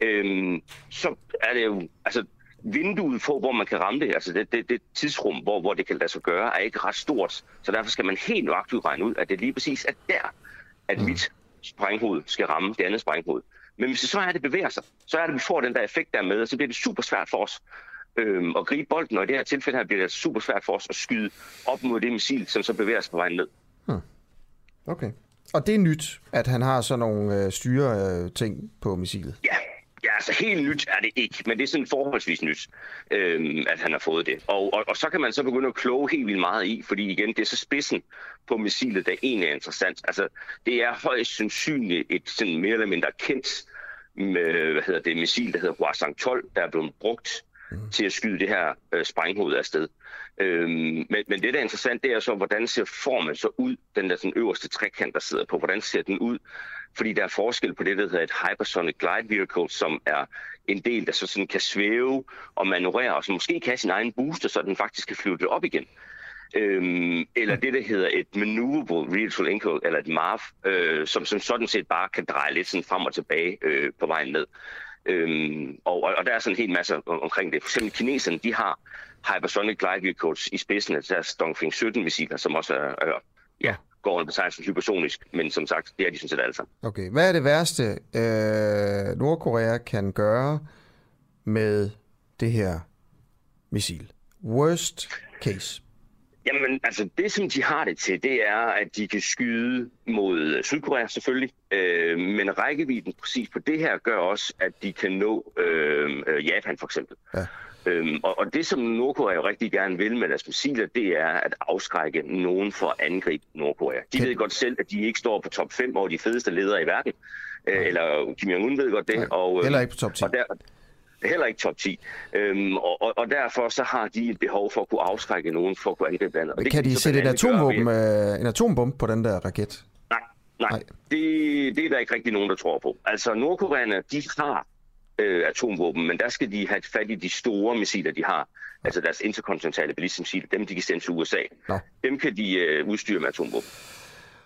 øhm, så er det jo, altså vinduet på, hvor man kan ramme det, altså det, det, det tidsrum, hvor, hvor det kan lade sig gøre, er ikke ret stort. Så derfor skal man helt nøjagtigt regne ud, at det lige præcis er der, at mm. mit sprænghoved skal ramme det andet sprænghoved. Men hvis det så er, det bevæger sig, så er det, at vi får den der effekt der med, og så bliver det super svært for os øhm, at gribe bolden, og i det her tilfælde her bliver det super svært for os at skyde op mod det missil, som så bevæger sig på vejen ned. Hmm. Okay. Og det er nyt, at han har sådan nogle øh, styre øh, ting på missilet? Ja, Ja, altså helt nyt er det ikke, men det er sådan forholdsvis nyt, øh, at han har fået det. Og, og, og så kan man så begynde at kloge helt vildt meget i, fordi igen, det er så spidsen på missilet, der egentlig er interessant. Altså, det er højst sandsynligt et sådan mere eller mindre kendt med, hvad hedder det, missil, der hedder Hwasang 12, der er blevet brugt mm. til at skyde det her øh, sprænghoved afsted. Øhm, men, men det, der er interessant, det er så, hvordan ser formen så ud, den der sådan øverste trekant, der sidder på, hvordan ser den ud? Fordi der er forskel på det, der hedder et hypersonic glide vehicle, som er en del, der så sådan kan svæve og manøvrere, og som måske kan have sin egen booster, så den faktisk kan flyve det op igen. Øhm, eller det, der hedder et maneuverable vehicle ankle, eller et MARF, øh, som, som sådan set bare kan dreje lidt sådan frem og tilbage øh, på vejen ned. Øhm, og, og der er sådan en hel masse omkring det. For eksempel kineserne, de har hypersonic glide vehicles i spidsen af deres Dongfeng 17-missiler, som også er, er ja, går under betegnelsen hypersonisk, men som sagt, det er de sådan set alle sammen. Okay, hvad er det værste, øh, Nordkorea kan gøre med det her missil? Worst case. Jamen, altså det, som de har det til, det er, at de kan skyde mod Sydkorea selvfølgelig, øh, men rækkevidden præcis på det her gør også, at de kan nå øh, øh Japan for eksempel. Ja. Øhm, og, og det, som Nordkorea jo rigtig gerne vil med deres missiler, det er at afskrække nogen for at angribe Nordkorea. De ved godt selv, at de ikke står på top 5 over de fedeste ledere i verden. Øh, eller Kim Jong-un ved godt det. Og, øh, heller ikke på top 10. Og der, heller ikke top 10. Øhm, og, og, og derfor så har de et behov for at kunne afskrække nogen for at kunne angribe landet. Men kan de, de sætte et atomvåben, øh, en atombombe på den der raket? Nej, nej. nej. Det, det er der ikke rigtig nogen, der tror på. Altså Nordkoreanerne, de har øh, atomvåben, men der skal de have fat i de store missiler, de har. Altså deres interkontinentale ballistiske dem de kan sende til USA. Ja. Dem kan de øh, udstyre med atomvåben.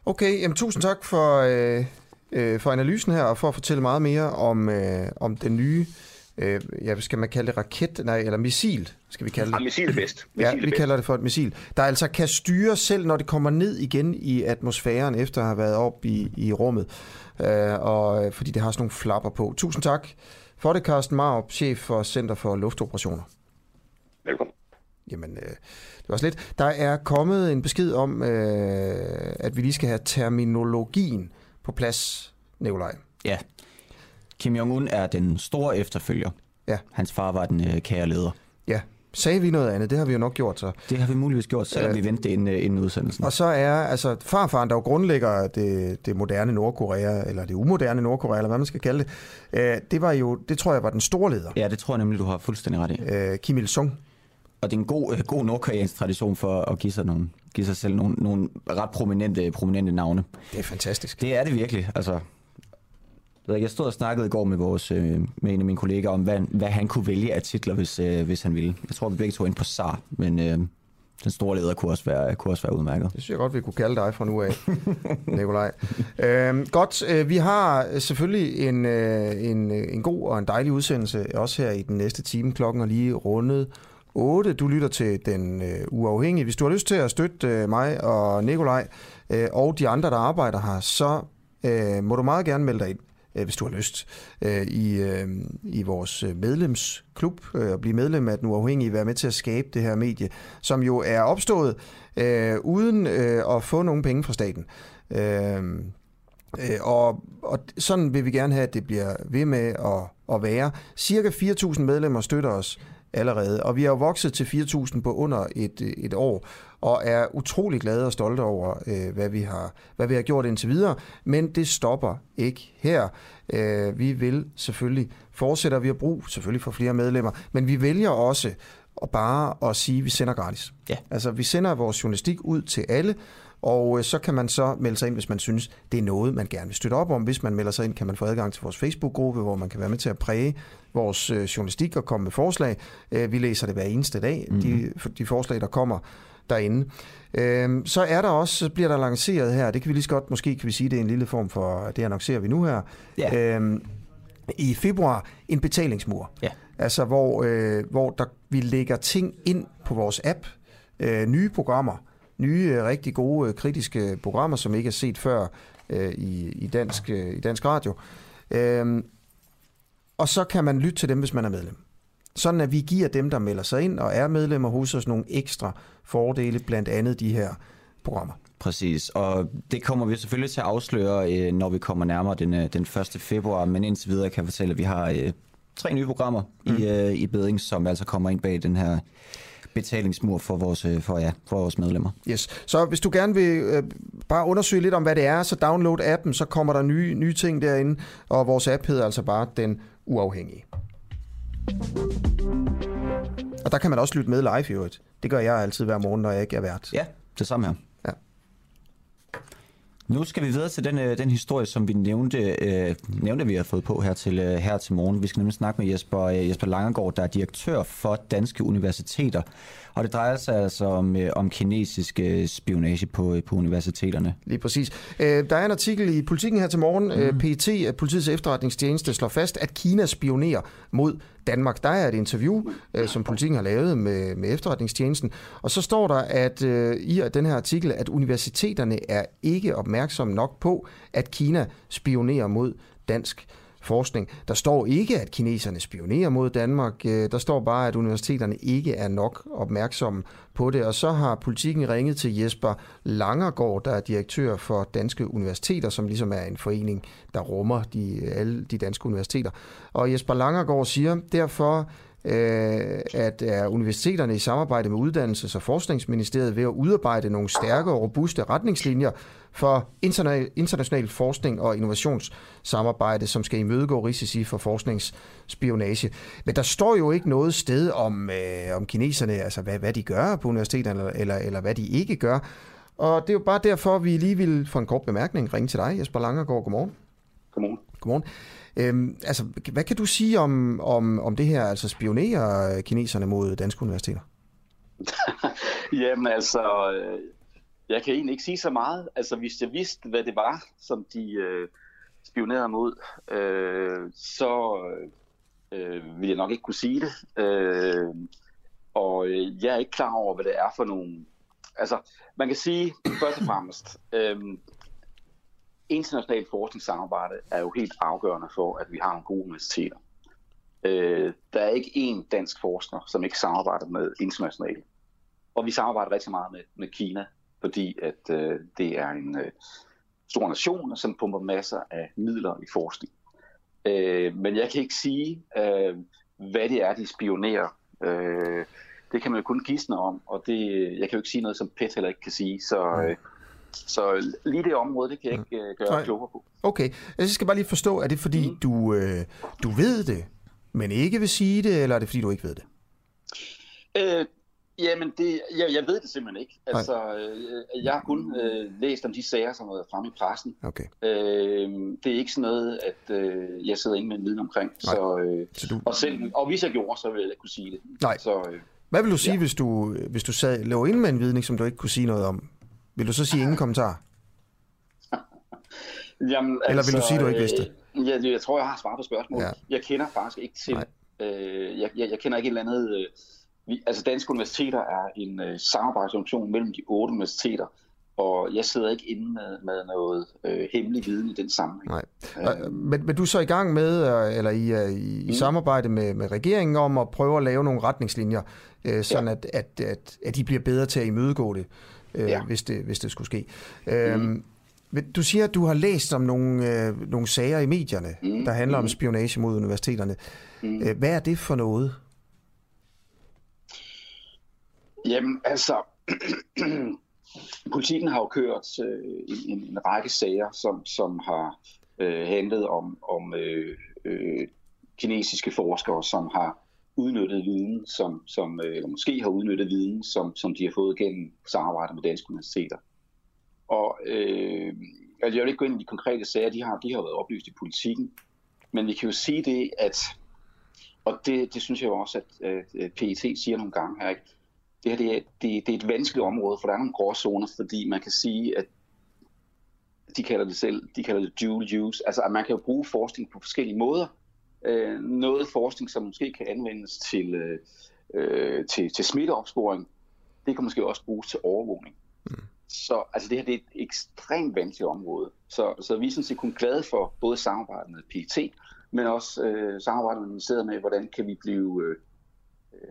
Okay, jamen tusind tak for, øh, øh, for analysen her, og for at fortælle meget mere om, øh, om den nye øh, ja, skal man kalde det raket, nej, eller missil, skal vi kalde det? Ja, missil er bedst. Missil ja, vi bedst. kalder det for et missil. Der altså kan styre selv, når det kommer ned igen i atmosfæren, efter at have været op i, i rummet, øh, og fordi det har sådan nogle flapper på. Tusind tak for det, Carsten Marup, chef for Center for Luftoperationer. Velkommen. Jamen, øh, det var lidt. Der er kommet en besked om, øh, at vi lige skal have terminologien på plads, Nikolaj. Ja. Kim Jong-un er den store efterfølger. Ja. Hans far var den øh, kære leder. Ja. Sagde vi noget andet? Det har vi jo nok gjort så. Det har vi muligvis gjort, selvom øh, vi ventede inden, inden udsendelsen. Og så er altså farfaren, der jo grundlægger det, det moderne Nordkorea, eller det umoderne Nordkorea, eller hvad man skal kalde det, øh, det var jo, det tror jeg var den store leder. Ja, det tror jeg nemlig, du har fuldstændig ret i. Øh, Kim Il-sung. Og det er en god, øh, god nordkoreansk tradition for at give sig, nogle, give sig selv nogle, nogle ret prominente, prominente navne. Det er fantastisk. Det er det virkelig. Altså, jeg stod og snakkede i går med, vores, øh, med en af mine kollegaer om, hvad, hvad han kunne vælge af titler, hvis, øh, hvis han ville. Jeg tror, vi begge to ind på SAR, men øh, den store leder kunne også, være, kunne også være udmærket. Det synes jeg godt, vi kunne kalde dig fra nu af, Nikolaj. Øh, godt, øh, vi har selvfølgelig en, øh, en, øh, en god og en dejlig udsendelse, også her i den næste time. Klokken er lige rundet 8. Du lytter til Den øh, Uafhængige. Hvis du har lyst til at støtte øh, mig og Nikolaj øh, og de andre, der arbejder her, så øh, må du meget gerne melde dig ind Øh, hvis du har lyst, øh, i, øh, i vores medlemsklub og blive medlem af Den Uafhængige, være med til at skabe det her medie, som jo er opstået øh, uden øh, at få nogen penge fra staten. Øh, øh, og, og sådan vil vi gerne have, at det bliver ved med at, at være. Cirka 4.000 medlemmer støtter os allerede, og vi er jo vokset til 4.000 på under et, et år, og er utrolig glade og stolte over, øh, hvad, vi har, hvad vi har gjort indtil videre. Men det stopper ikke her. Øh, vi vil selvfølgelig fortsætte, vi har brug selvfølgelig for flere medlemmer, men vi vælger også at bare at sige, at vi sender gratis. Ja. Altså, vi sender vores journalistik ud til alle, og øh, så kan man så melde sig ind, hvis man synes, det er noget, man gerne vil støtte op om. Hvis man melder sig ind, kan man få adgang til vores Facebook-gruppe, hvor man kan være med til at præge vores øh, journalistik og komme med forslag. Øh, vi læser det hver eneste dag, mm-hmm. de, de forslag, der kommer derinde. Øhm, så er der også, så bliver der lanceret her, det kan vi lige så godt, måske kan vi sige, det er en lille form for, det annoncerer vi nu her, ja. øhm, i februar, en betalingsmur. Ja. Altså, hvor, øh, hvor der, vi lægger ting ind på vores app, øh, nye programmer, nye, øh, rigtig gode, øh, kritiske programmer, som ikke er set før øh, i, i, dansk, øh, i dansk radio. Øhm, og så kan man lytte til dem, hvis man er medlem. Sådan at vi giver dem, der melder sig ind og er medlemmer hos os, nogle ekstra fordele, blandt andet de her programmer. Præcis, og det kommer vi selvfølgelig til at afsløre, øh, når vi kommer nærmere den, øh, den 1. februar, men indtil videre kan jeg fortælle, at vi har øh, tre nye programmer mm. i, i bedring, som altså kommer ind bag den her betalingsmur for vores, for, ja, for vores medlemmer. Yes. Så hvis du gerne vil øh, bare undersøge lidt om, hvad det er, så download appen, så kommer der nye, nye ting derinde, og vores app hedder altså bare Den Uafhængige. Og der kan man også lytte med live i øvrigt. Det gør jeg altid hver morgen, når jeg ikke er vært. Ja, det samme her. Ja. Nu skal vi videre til den, øh, den historie, som vi nævnte, øh, nævnte, vi har fået på her til, øh, her til morgen. Vi skal nemlig snakke med Jesper, øh, Jesper Langegaard, der er direktør for Danske Universiteter. Og det drejer sig altså om, øh, om kinesisk øh, spionage på, øh, på universiteterne. Lige præcis. Øh, der er en artikel i Politiken her til morgen. Mm. PET, Politiets efterretningstjeneste, slår fast, at Kina spionerer mod Danmark. Der er et interview, øh, som Politiken har lavet med, med efterretningstjenesten. Og så står der at øh, i den her artikel, at universiteterne er ikke opmærksomme nok på, at Kina spionerer mod dansk forskning. Der står ikke, at kineserne spionerer mod Danmark. Øh, der står bare, at universiteterne ikke er nok opmærksomme på det. Og så har politikken ringet til Jesper Langergaard, der er direktør for Danske Universiteter, som ligesom er en forening, der rummer de, alle de danske universiteter. Og Jesper Langergaard siger, derfor at er universiteterne i samarbejde med Uddannelses- og Forskningsministeriet ved at udarbejde nogle stærke og robuste retningslinjer for international forskning og innovationssamarbejde, som skal imødegå risici for forskningsspionage. Men der står jo ikke noget sted om, øh, om kineserne, altså hvad, hvad de gør på universiteterne, eller, eller, eller hvad de ikke gør. Og det er jo bare derfor, vi lige vil få en kort bemærkning ringe til dig, Jesper Langergaard. Godmorgen. Godmorgen. Godmorgen. Øhm, altså, hvad kan du sige om, om, om det her, altså spionerer kineserne mod danske universiteter? Jamen altså, øh, jeg kan egentlig ikke sige så meget. Altså, hvis jeg vidste, hvad det var, som de øh, spionerede mod, øh, så øh, ville jeg nok ikke kunne sige det. Øh, og øh, jeg er ikke klar over, hvad det er for nogle... Altså, man kan sige, først og fremmest, øh, internationalt forskningssamarbejde er jo helt afgørende for, at vi har nogle gode universiteter. Øh, der er ikke én dansk forsker, som ikke samarbejder med internationalt. Og vi samarbejder rigtig meget med, med Kina, fordi at øh, det er en øh, stor nation, som pumper masser af midler i forskning. Øh, men jeg kan ikke sige, øh, hvad det er, de spionerer. Øh, det kan man jo kun gisne om, og det, jeg kan jo ikke sige noget, som PET heller ikke kan sige. Så, øh, så lige det område, det kan jeg ikke øh, gøre Nej. klogere på. Okay, jeg skal bare lige forstå, er det fordi, mm. du, øh, du ved det, men ikke vil sige det, eller er det fordi, du ikke ved det? Øh, Jamen, det, jeg, jeg ved det simpelthen ikke. Altså, øh, jeg har kun øh, læst om de sager, som har været fremme i pressen. Okay. Øh, det er ikke sådan noget, at øh, jeg sidder inde med en viden omkring. Nej. Så, øh, så du... og, selv, og hvis jeg gjorde, så ville jeg ikke kunne sige det. Nej. Så, øh, Hvad vil du sige, ja. hvis du, hvis du sad, lå inde med en viden, som du ikke kunne sige noget om? Vil du så sige ingen kommentar? Jamen, Eller vil du sige, at du ikke vidste? Øh, jeg, jeg tror, jeg har svaret på spørgsmålet. Ja. Jeg kender faktisk ikke til... Øh, jeg, jeg, jeg kender ikke et eller andet... Øh, vi, altså Danske Universiteter er en øh, samarbejdsorganisation mellem de otte universiteter, og jeg sidder ikke inde med, med noget øh, hemmelig viden i den sammenhæng. Nej. Øh, men, men du er så i gang med, øh, eller I, øh, i, i mm. samarbejde med, med regeringen om at prøve at lave nogle retningslinjer, øh, sådan ja. at, at, at, at de bliver bedre til at imødegå det, øh, ja. hvis, det hvis det skulle ske. Mm. Øh, du siger, at du har læst om nogle, øh, nogle sager i medierne, mm. der handler mm. om spionage mod universiteterne. Mm. Hvad er det for noget? Jamen, altså, politikken har jo kørt øh, en, en række sager, som, som har øh, handlet om, om øh, øh, kinesiske forskere, som har udnyttet viden, som, som øh, eller måske har udnyttet viden, som, som de har fået gennem samarbejde med danske universiteter. Og øh, altså jeg vil ikke gå ind i de konkrete sager, de har, de har været oplyst i politikken, men vi kan jo sige det, at, og det, det synes jeg jo også, at, at PET siger nogle gange her, ikke? det her det er, det, det er et vanskeligt område, for der er nogle gråzoner, fordi man kan sige, at de kalder det selv, de kalder det dual use, altså at man kan jo bruge forskning på forskellige måder. Øh, noget forskning, som måske kan anvendes til, øh, øh, til, til smitteopsporing, det kan måske også bruges til overvågning. Mm. Så altså det her det er et ekstremt vanskeligt område. Så, så vi er sådan set kun glade for både samarbejdet med PET, men også øh, samarbejdet med ministeriet med, hvordan kan vi blive øh,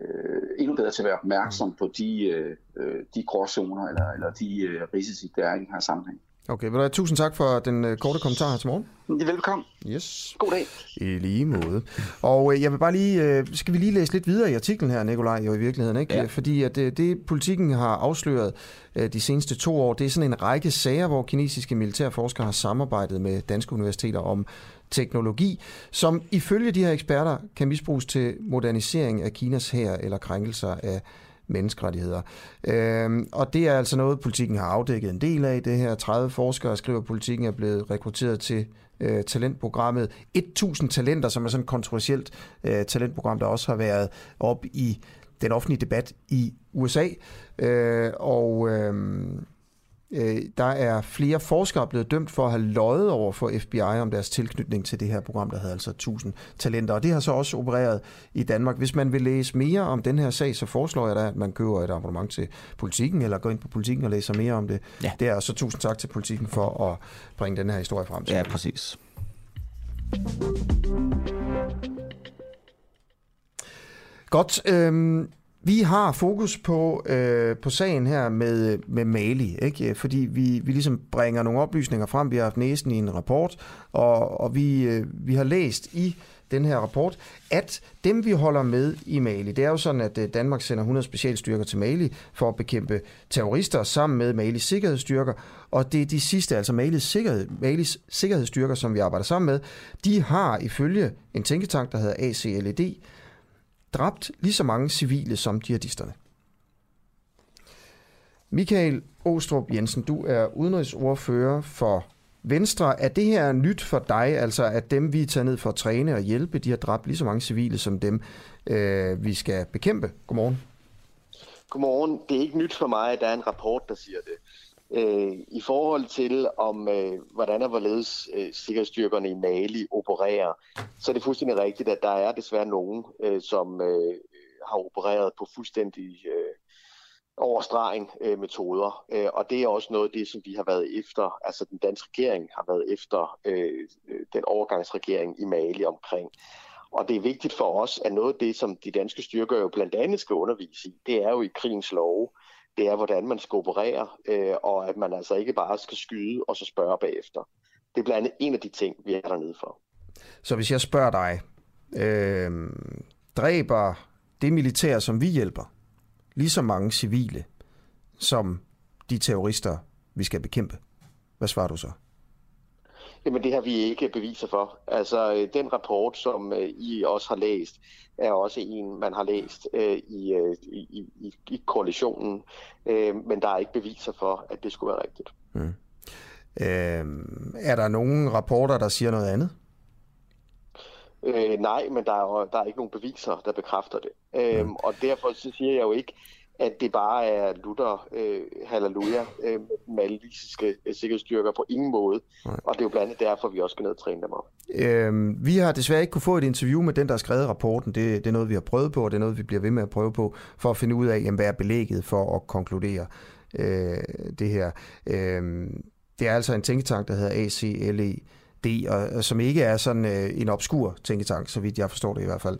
øh, endnu bedre til at være opmærksom på de, øh, øh, de gråzoner eller, eller de øh, risici, der er i den her sammenhæng. Okay, vil du have, tusind tak for den øh, korte kommentar her til morgen. Velkommen. Yes. God dag. I lige måde. Og øh, jeg vil bare lige, øh, skal vi lige læse lidt videre i artiklen her, Nikolaj, jo i virkeligheden, ikke? Ja. Fordi at øh, det, politikken har afsløret øh, de seneste to år, det er sådan en række sager, hvor kinesiske militærforskere har samarbejdet med danske universiteter om teknologi, som ifølge de her eksperter kan misbruges til modernisering af Kinas hær eller krænkelser af menneskerettigheder. Øhm, og det er altså noget, politikken har afdækket en del af. Det her 30 forskere skriver, at politikken er blevet rekrutteret til øh, talentprogrammet 1000 Talenter, som er sådan et kontroversielt øh, talentprogram, der også har været op i den offentlige debat i USA. Øh, og øh, øh, der er flere forskere blevet dømt for at have løjet over for FBI om deres tilknytning til det her program, der hedder altså 1000 Talenter. Og det har så også opereret i Danmark. Hvis man vil læse mere om den her sag, så foreslår jeg da, at man køber et abonnement til politikken, eller går ind på politikken og læser mere om det. Ja. Det er så tusind tak til politikken for at bringe den her historie frem til. Ja, præcis. Godt. Øhm, vi har fokus på, øh, på sagen her med, med Mali, ikke? fordi vi, vi ligesom bringer nogle oplysninger frem. Vi har haft næsen i en rapport, og, og vi, øh, vi har læst i den her rapport, at dem vi holder med i Mali, det er jo sådan, at øh, Danmark sender 100 specialstyrker til Mali for at bekæmpe terrorister sammen med Malis sikkerhedsstyrker, og det er de sidste, altså Malis, sikkerhed, Malis sikkerhedsstyrker, som vi arbejder sammen med, de har ifølge en tænketank, der hedder ACLED, dræbt lige så mange civile som jihadisterne. Michael Åstrup Jensen, du er udenrigsordfører for Venstre. Er det her nyt for dig, altså at dem, vi tager ned for at træne og hjælpe, de har dræbt lige så mange civile som dem, øh, vi skal bekæmpe? Godmorgen. Godmorgen. Det er ikke nyt for mig, at der er en rapport, der siger det. Øh, I forhold til, om øh, hvordan og hvorledes øh, sikkerhedsstyrkerne i Mali opererer, så er det fuldstændig rigtigt, at der er desværre nogen, øh, som øh, har opereret på fuldstændig øh, overstregen øh, metoder. Øh, og det er også noget af det, som vi har været efter, altså den danske regering har været efter øh, den overgangsregering i Mali omkring. Og det er vigtigt for os, at noget af det, som de danske styrker jo blandt andet skal undervise i, det er jo i krigens love, det er, hvordan man skal operere, øh, og at man altså ikke bare skal skyde og så spørge bagefter. Det er blandt andet en af de ting, vi er dernede for. Så hvis jeg spørger dig, øh, dræber det militær, som vi hjælper, lige så mange civile, som de terrorister, vi skal bekæmpe? Hvad svarer du så? Jamen det har vi ikke beviser for. Altså øh, den rapport, som øh, I også har læst, er også en, man har læst øh, i, øh, i, i, i koalitionen, øh, men der er ikke beviser for, at det skulle være rigtigt. Mm. Øh, er der nogle rapporter, der siger noget andet? Øh, nej, men der er, der er ikke nogen beviser, der bekræfter det. Øh, mm. Og derfor så siger jeg jo ikke, at det bare er Luther, øh, halleluja, øh, malisiske øh, sikkerhedsstyrker på ingen måde. Nej. Og det er jo blandt andet derfor, vi også skal ned og træne dem op. Øhm, vi har desværre ikke kunne få et interview med den, der har skrevet rapporten. Det, det er noget, vi har prøvet på, og det er noget, vi bliver ved med at prøve på, for at finde ud af, jamen, hvad er belægget for at konkludere øh, det her. Øh, det er altså en tænketank, der hedder ACLED, og, som ikke er sådan øh, en obskur tænketank, så vidt jeg forstår det i hvert fald.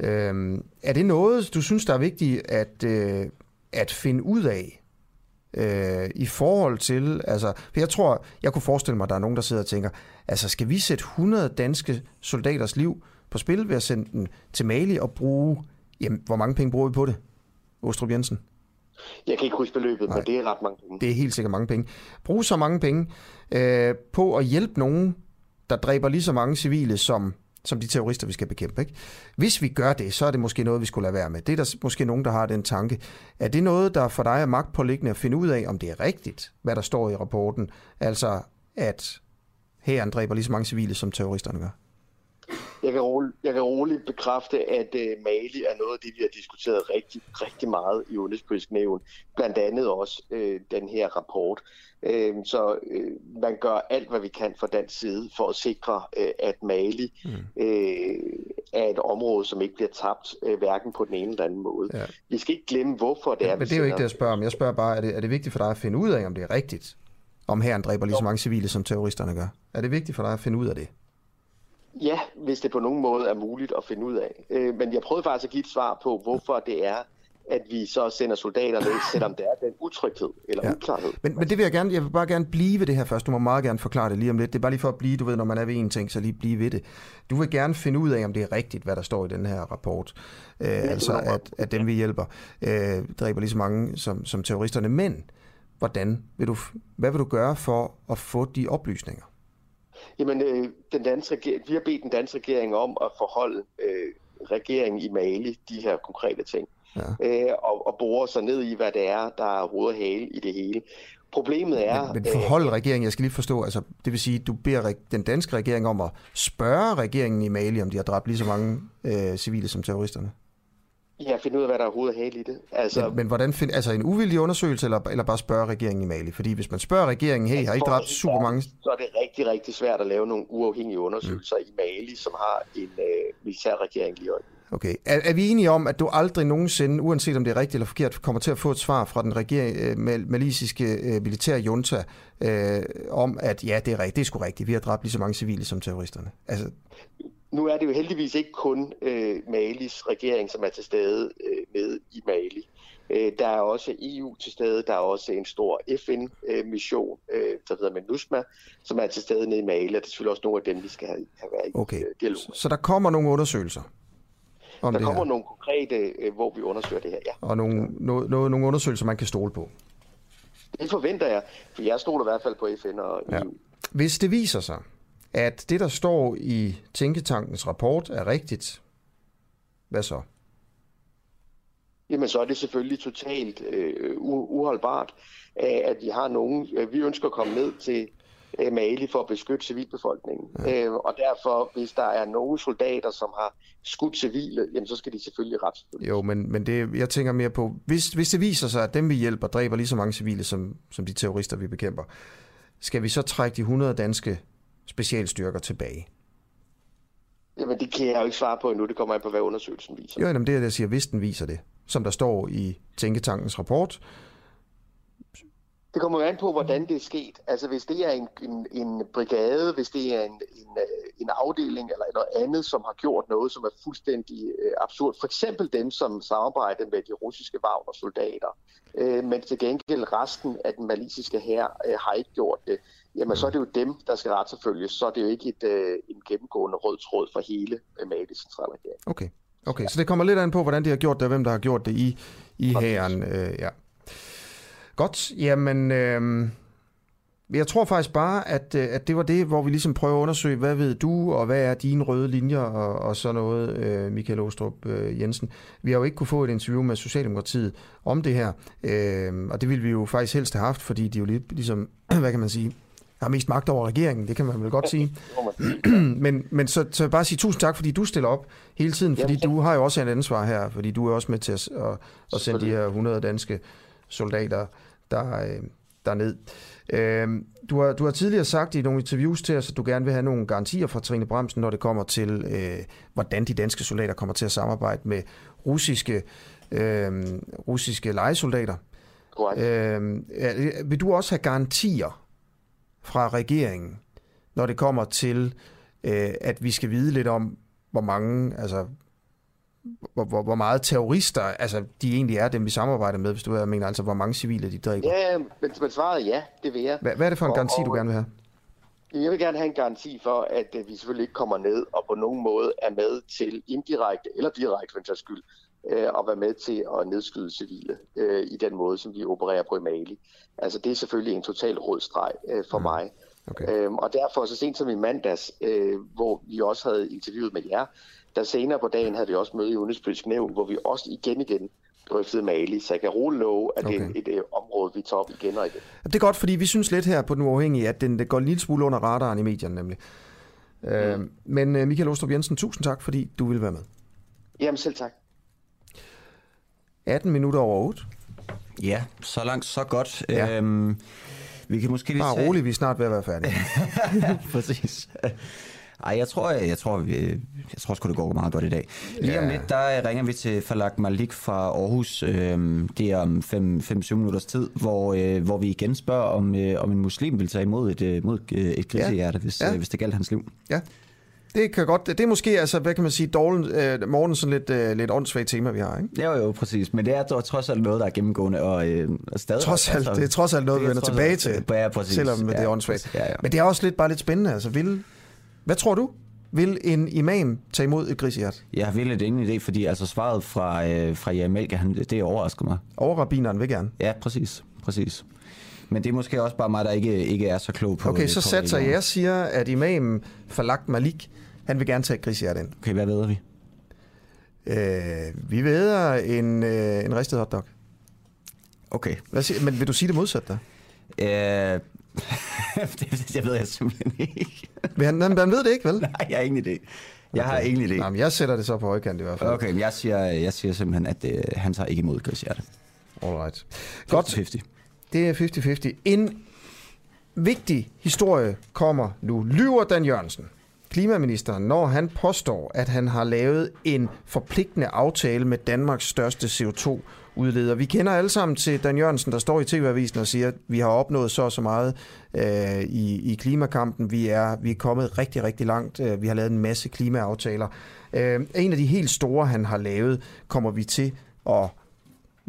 Øhm, er det noget, du synes, der er vigtigt at, øh, at finde ud af øh, i forhold til, altså, for jeg tror, jeg kunne forestille mig, at der er nogen, der sidder og tænker, altså skal vi sætte 100 danske soldaters liv på spil ved at sende dem til Mali og bruge, jamen, hvor mange penge bruger vi på det, Ostrup Jensen? Jeg kan ikke huske beløbet, Nej. men det er ret mange penge. Det er helt sikkert mange penge. Brug så mange penge øh, på at hjælpe nogen, der dræber lige så mange civile, som som de terrorister, vi skal bekæmpe. Ikke? Hvis vi gør det, så er det måske noget, vi skulle lade være med. Det er der måske nogen, der har den tanke. Er det noget, der for dig er magtpåliggende at finde ud af, om det er rigtigt, hvad der står i rapporten? Altså, at hæren dræber lige så mange civile, som terroristerne gør? Jeg kan, roligt, jeg kan roligt bekræfte, at uh, Mali er noget af det, vi har diskuteret rigtig, rigtig meget i udenrigspolitisk nævn. Blandt andet også uh, den her rapport. Uh, så uh, man gør alt, hvad vi kan fra dansk side for at sikre, uh, at Mali mm. uh, er et område, som ikke bliver tabt, uh, hverken på den ene eller anden måde. Ja. Vi skal ikke glemme, hvorfor det ja, er, Men det er jo ikke det, jeg spørger om. Jeg spørger bare, er det, er det vigtigt for dig at finde ud af, om det er rigtigt? Om herren dræber lige så mange civile, som terroristerne gør? Er det vigtigt for dig at finde ud af det? Ja, hvis det på nogen måde er muligt at finde ud af. Øh, men jeg prøvede faktisk at give et svar på, hvorfor det er, at vi så sender soldater ned, selvom der er den utryghed eller ja. uklarhed. Men, men det vil jeg gerne, jeg vil bare gerne blive ved det her først. Du må meget gerne forklare det lige om lidt. Det er bare lige for at blive, du ved, når man er ved en ting, så lige blive ved det. Du vil gerne finde ud af, om det er rigtigt, hvad der står i den her rapport. Øh, ja, altså, at, at dem vi hjælper, øh, dræber lige så mange som, som terroristerne. Men, hvordan vil du, hvad vil du gøre for at få de oplysninger? Jamen, øh, den danske regering, vi har bedt den danske regering om at forholde øh, regeringen i Mali de her konkrete ting. Ja. Øh, og, og bore sig ned i, hvad det er, der er hoved hale i det hele. Problemet er... Men, men forhold øh, regeringen, jeg skal lige forstå, altså det vil sige, du beder den danske regering om at spørge regeringen i Mali, om de har dræbt lige så mange øh, civile som terroristerne? Ja, finde ud af, hvad der er hovedet hale i det. Altså, men, men hvordan find, altså en uvildig undersøgelse, eller, eller bare spørge regeringen i Mali? Fordi hvis man spørger regeringen, hey, har I dræbt super mange... Så er det rigtig, rigtig svært at lave nogle uafhængige undersøgelser mm. i Mali, som har en øh, militærregering lige øjeblikket. Okay. Er, er vi enige om, at du aldrig nogensinde, uanset om det er rigtigt eller forkert, kommer til at få et svar fra den regering, øh, malisiske øh, militære junta øh, om, at ja, det er rigtigt, det er sgu rigtigt, vi har dræbt lige så mange civile som terroristerne? Altså... Nu er det jo heldigvis ikke kun øh, Malis regering, som er til stede øh, med i Mali. Øh, der er også EU til stede, der er også en stor FN-mission, øh, der hedder MINUSMA, som er til stede nede i Mali, og det er selvfølgelig også nogle af dem, vi skal have, have været i okay. dialog Så der kommer nogle undersøgelser? om der det kommer her. nogle konkrete, øh, hvor vi undersøger det her, ja. Og nogle, no, no, nogle undersøgelser, man kan stole på. Det forventer jeg, for jeg stoler i hvert fald på FN og EU. Ja. Hvis det viser sig, at det, der står i Tænketankens rapport, er rigtigt, hvad så? Jamen, så er det selvfølgelig totalt øh, uholdbart, at vi har nogen... Øh, vi ønsker at komme ned til øh, Mali for at beskytte civilbefolkningen. Ja. Øh, og derfor, hvis der er nogle soldater, som har skudt civile, jamen, så skal de selvfølgelig retsforfølges. Jo, men, men det, jeg tænker mere på, hvis, hvis det viser sig, at dem vi hjælper dræber lige så mange civile, som, som de terrorister, vi bekæmper, skal vi så trække de 100 danske specialstyrker tilbage? Jamen, det kan jeg jo ikke svare på endnu. Det kommer an på, hvad undersøgelsen viser. Jo, jamen, det er det, jeg siger, hvis den viser det. Som der står i Tænketankens rapport, det kommer an på, hvordan det er sket. Altså hvis det er en, en, en brigade, hvis det er en, en, en afdeling eller noget andet, som har gjort noget, som er fuldstændig øh, absurd. For eksempel dem, som samarbejder med de russiske Wagner-soldater. Øh, men til gengæld resten af den malisiske hær øh, har ikke gjort det. Jamen så er det jo dem, der skal retsforfølges. Så er det jo ikke et, øh, en gennemgående rød tråd for hele øh, Malis centralregering. Okay. Okay, så det kommer lidt an på, hvordan de har gjort det, og hvem der har gjort det i, i hæren. Øh, ja. Godt, jamen... Øh, jeg tror faktisk bare, at, øh, at det var det, hvor vi ligesom prøver at undersøge, hvad ved du, og hvad er dine røde linjer, og, og sådan noget, øh, Michael Åstrup øh, Jensen. Vi har jo ikke kunne få et interview med Socialdemokratiet om det her, øh, og det ville vi jo faktisk helst have haft, fordi de jo lidt, ligesom, hvad kan man sige, har mest magt over regeringen, det kan man vel godt sige. men men så, så bare sige tusind tak, fordi du stiller op hele tiden, fordi du har jo også et ansvar her, fordi du er også med til at, at, at sende de her 100 danske soldater der, øh, derned. Øh, du, har, du har tidligere sagt i nogle interviews til os, at du gerne vil have nogle garantier fra Trine Bremsen, når det kommer til, øh, hvordan de danske soldater kommer til at samarbejde med russiske, øh, russiske legesoldater. Øh, vil du også have garantier fra regeringen, når det kommer til, øh, at vi skal vide lidt om, hvor mange, altså hvor, hvor, hvor meget terrorister, altså de egentlig er dem, vi samarbejder med, hvis du jeg mener, altså hvor mange civile de dræber? Ja, men, men svaret ja, det vil jeg. Hvad, hvad er det for en garanti, og, du gerne vil have? Jeg vil gerne have en garanti for, at vi selvfølgelig ikke kommer ned og på nogen måde er med til indirekte eller direkte for en skyld øh, at være med til at nedskyde civile øh, i den måde, som vi opererer på i Mali. Altså det er selvfølgelig en total rådstreg øh, for mm. mig. Okay. Øhm, og derfor så sent som i mandags, øh, hvor vi også havde interviewet med jer, der senere på dagen havde vi også møde i Udenrigspolitisk Nævn, hvor vi også igen igen drøftede Mali, så jeg kan roligt love, at okay. det er et, et, et område, vi tager op igen og igen. Det er godt, fordi vi synes lidt her på Den Uafhængige, at den, det går en lille smule under radaren i medierne nemlig. Mm. Øh, men Michael Ostrup Jensen, tusind tak, fordi du ville være med. Jamen selv tak. 18 minutter over 8. Ja, så langt, så godt. Ja. Øhm, vi kan måske lige Bare tage... roligt, vi er snart ved at være færdige. Præcis. Ej, jeg tror, jeg, jeg tror, vi, jeg tror sgu, det går meget godt i dag. Lige om lidt, der ringer vi til Falak Malik fra Aarhus. Øhm, det er om 5-7 minutters tid, hvor, øh, hvor vi igen spørger, om, øh, om en muslim vil tage imod et, øh, mod et grisehjerte, hvis, ja. hvis det galt hans liv. Ja. Det kan godt, det er måske, altså, hvad kan man sige, dårlig, øh, morgen sådan lidt, øh, lidt åndssvagt tema, vi har, ikke? Jo, jo, præcis. Men det er dog trods alt noget, der er gennemgående og øh, stadig... Trods alt, altså, det er trods alt noget, vi er vender tilbage alt- til, Ja, præcis. selvom det er Ja, åndssvagt. Ja, ja. Men det er også lidt, bare lidt spændende. Altså, vil, hvad tror du? Vil en imam tage imod et grisehjert? Jeg har virkelig ingen idé, fordi altså svaret fra, øh, fra Jan Melke, han, det overrasker mig. Overrabineren vil gerne. Ja, præcis. præcis. Men det er måske også bare mig, der ikke, ikke er så klog på Okay, så satser jeg siger, at imamen Falak Malik, han vil gerne tage et grisehjert ind. Okay, hvad ved vi? Øh, vi ved en, øh, en ristet hotdog. Okay. Hvad siger, men vil du sige det modsatte da? Øh, det, det ved jeg simpelthen ikke. Men han, han, han ved det ikke, vel? Nej, jeg har ingen idé. Jeg har ingen idé. Nå, men jeg sætter det så på højkant i hvert fald. Okay, men jeg siger, jeg siger simpelthen, at øh, han tager ikke imod Chris Hjerte. Alright. Godt. 50. Det er 50-50. En vigtig historie kommer nu. Lyver Dan Jørgensen, klimaministeren, når han påstår, at han har lavet en forpligtende aftale med Danmarks største CO2-udleder. Vi kender alle sammen til Dan Jørgensen, der står i TV-avisen og siger, at vi har opnået så og så meget øh, i, i klimakampen. Vi er, vi er kommet rigtig, rigtig langt. Øh, vi har lavet en masse klimaaftaler. Øh, en af de helt store, han har lavet, kommer vi til at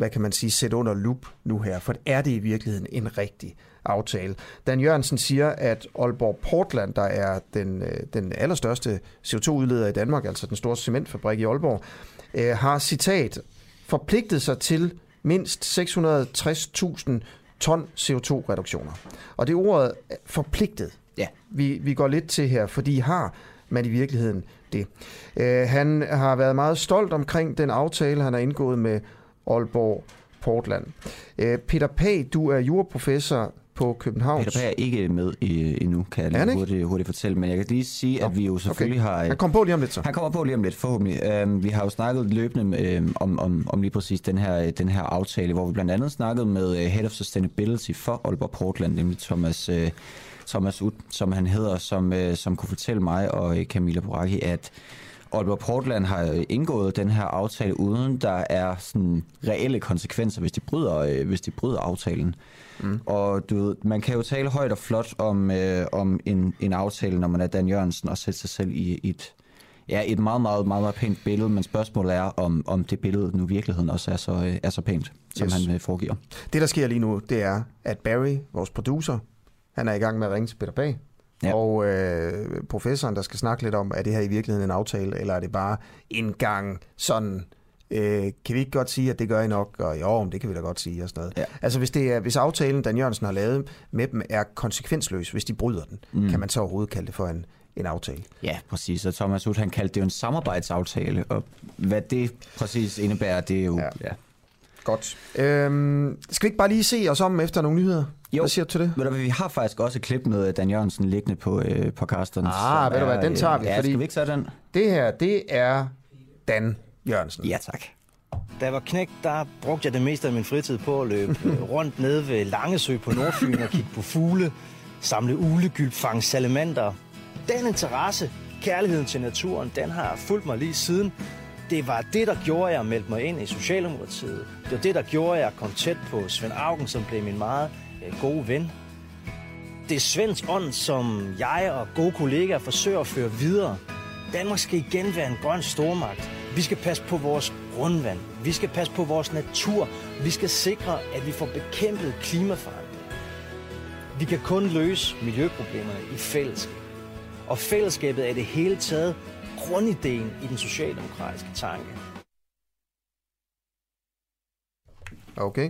hvad kan man sige, sætte under lup nu her, for er det i virkeligheden en rigtig aftale. Dan Jørgensen siger, at Aalborg Portland, der er den, øh, den allerstørste CO2-udleder i Danmark, altså den store cementfabrik i Aalborg, øh, har citat forpligtet sig til mindst 660.000 ton CO2-reduktioner. Og det er ordet øh, forpligtet, ja. vi, vi går lidt til her, fordi har man i virkeligheden det. Øh, han har været meget stolt omkring den aftale, han har indgået med Aalborg Portland. Øh, Peter Pag, du er juraprofessor på Københavns... Peter Pag er ikke med i, endnu, kan jeg lige hurtigt, hurtigt fortælle, men jeg kan lige sige, at vi jo selvfølgelig har... Han kommer på lige om lidt så. Han kommer på lige om lidt, forhåbentlig. Um, vi har jo snakket løbende um, om, om, om lige præcis den her, den her aftale, hvor vi blandt andet snakkede med Head of Sustainability for Aalborg Portland, nemlig Thomas, Thomas Ud, som han hedder, som, som kunne fortælle mig og Camilla Boracchi, at Aalborg Portland har indgået den her aftale, uden der er sådan reelle konsekvenser, hvis de bryder, øh, hvis de bryder aftalen. Mm. Og du ved, man kan jo tale højt og flot om, øh, om en, en aftale, når man er Dan Jørgensen, og sætte sig selv i et, ja, et meget, meget, meget, meget pænt billede, men spørgsmålet er, om, om det billede nu i virkeligheden også er så, øh, er så pænt, som Yes. han øh, foregiver. Det, der sker lige nu, det er, at Barry, vores producer, han er i gang med at ringe til Peter Pag. Ja. Og øh, professoren, der skal snakke lidt om, er det her i virkeligheden en aftale, eller er det bare en gang sådan, øh, kan vi ikke godt sige, at det gør I nok, og jo, det kan vi da godt sige, og sådan noget. Ja. Altså hvis, det er, hvis aftalen, Dan Jørgensen har lavet med dem, er konsekvensløs, hvis de bryder den, mm. Kan man så overhovedet kalde det for en, en aftale. Ja, præcis. Og Thomas Ud, han kaldte det jo en samarbejdsaftale, og hvad det præcis indebærer, det er jo... Ja. ja. Godt. Øhm, skal vi ikke bare lige se os om efter nogle nyheder? Jo. Hvad siger du til det? Ved du, hvad, vi har faktisk også et klip med Dan Jørgensen liggende på, øh, på. Ah, ved du hvad, den tager vi, Ja, fordi- skal vi ikke tage den? Det her, det er Dan Jørgensen. Ja, tak. Da jeg var knægt, der brugte jeg det meste af min fritid på at løbe øh, rundt nede ved Langesø på Nordfyn og kigge på fugle, samle ulegylp, fange salamander. Den interesse, kærligheden til naturen, den har fulgt mig lige siden. Det var det, der gjorde, at jeg meldte mig ind i Socialdemokratiet. Det var det, der gjorde, at jeg kom tæt på Svend Augen, som blev min meget øh, gode ven. Det er Svends ånd, som jeg og gode kollegaer forsøger at føre videre. Danmark skal igen være en grøn stormagt. Vi skal passe på vores grundvand. Vi skal passe på vores natur. Vi skal sikre, at vi får bekæmpet klimaforandringer. Vi kan kun løse miljøproblemerne i fællesskab. Og fællesskabet er det hele taget grundideen i den socialdemokratiske tanke. Okay.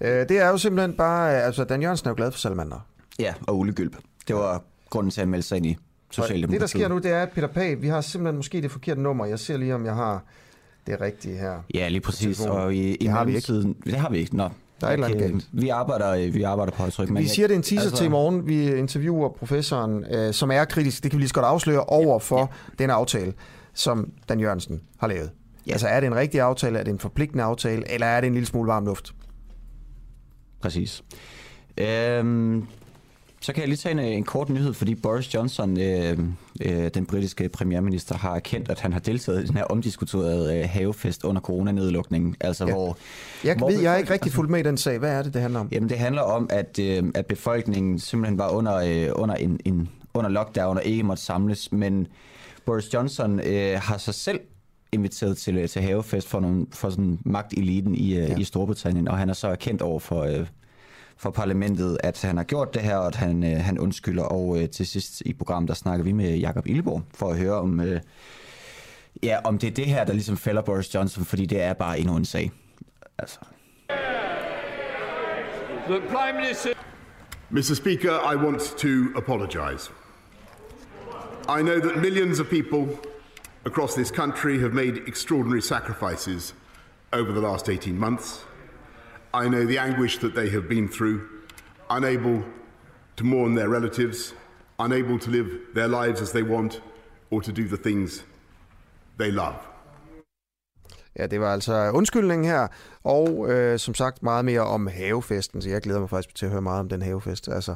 Øh, det er jo simpelthen bare, altså Dan Jørgensen er jo glad for salamander. Ja, og Ole Gylp. Det var grunden til at melde sig ind i Socialdemokratiet. Det, der sker nu, det er, at Peter Pag, vi har simpelthen måske det forkerte nummer. Jeg ser lige, om jeg har det rigtige her. Ja, lige præcis. Og i, i Det har vi ikke. Det har vi ikke. Nå. Der er et eller andet galt. Vi arbejder, vi arbejder på højtryk. Vi siger det er en teaser altså- til i morgen. Vi interviewer professoren, øh, som er kritisk, det kan vi lige så godt afsløre, over for ja. den aftale, som Dan Jørgensen har lavet. Ja. Altså er det en rigtig aftale, er det en forpligtende aftale, eller er det en lille smule varm luft? Præcis. Øhm, så kan jeg lige tage en, en kort nyhed, fordi Boris Johnson, øh, øh, den britiske premierminister, har erkendt, at han har deltaget i den her omdiskuterede øh, havefest under coronanedlukningen. Altså Ja. hvor... Jeg hvor ved, jeg er ikke rigtig fuldt med i den sag. Hvad er det, det handler om? Jamen det handler om, at, øh, at befolkningen simpelthen var under, øh, under, en, en, under lockdown og ikke måtte samles, men Boris Johnson øh, har sig selv inviteret til, øh, til havefest for, nogle, for sådan magteliten i, øh, ja. i Storbritannien, og han er så erkendt over for, øh, for parlamentet, at han har gjort det her, og at han, øh, han undskylder. Og øh, til sidst i programmet, der snakker vi med Jakob Illeborg for at høre om, øh, ja, om det er det her, der ligesom fælder Boris Johnson, fordi det er bare endnu en sag. Altså. The Prime Minister... Mr. Speaker, I want to apologise. I know that millions of people across this country have made extraordinary sacrifices over the last 18 months. I know the anguish that they have been through, unable to mourn their relatives, unable to live their lives as they want, or to do the things they love. Ja, det var altså undskyldningen her, og øh, som sagt meget mere om havefesten, så jeg glæder mig faktisk til at høre meget om den havefest, altså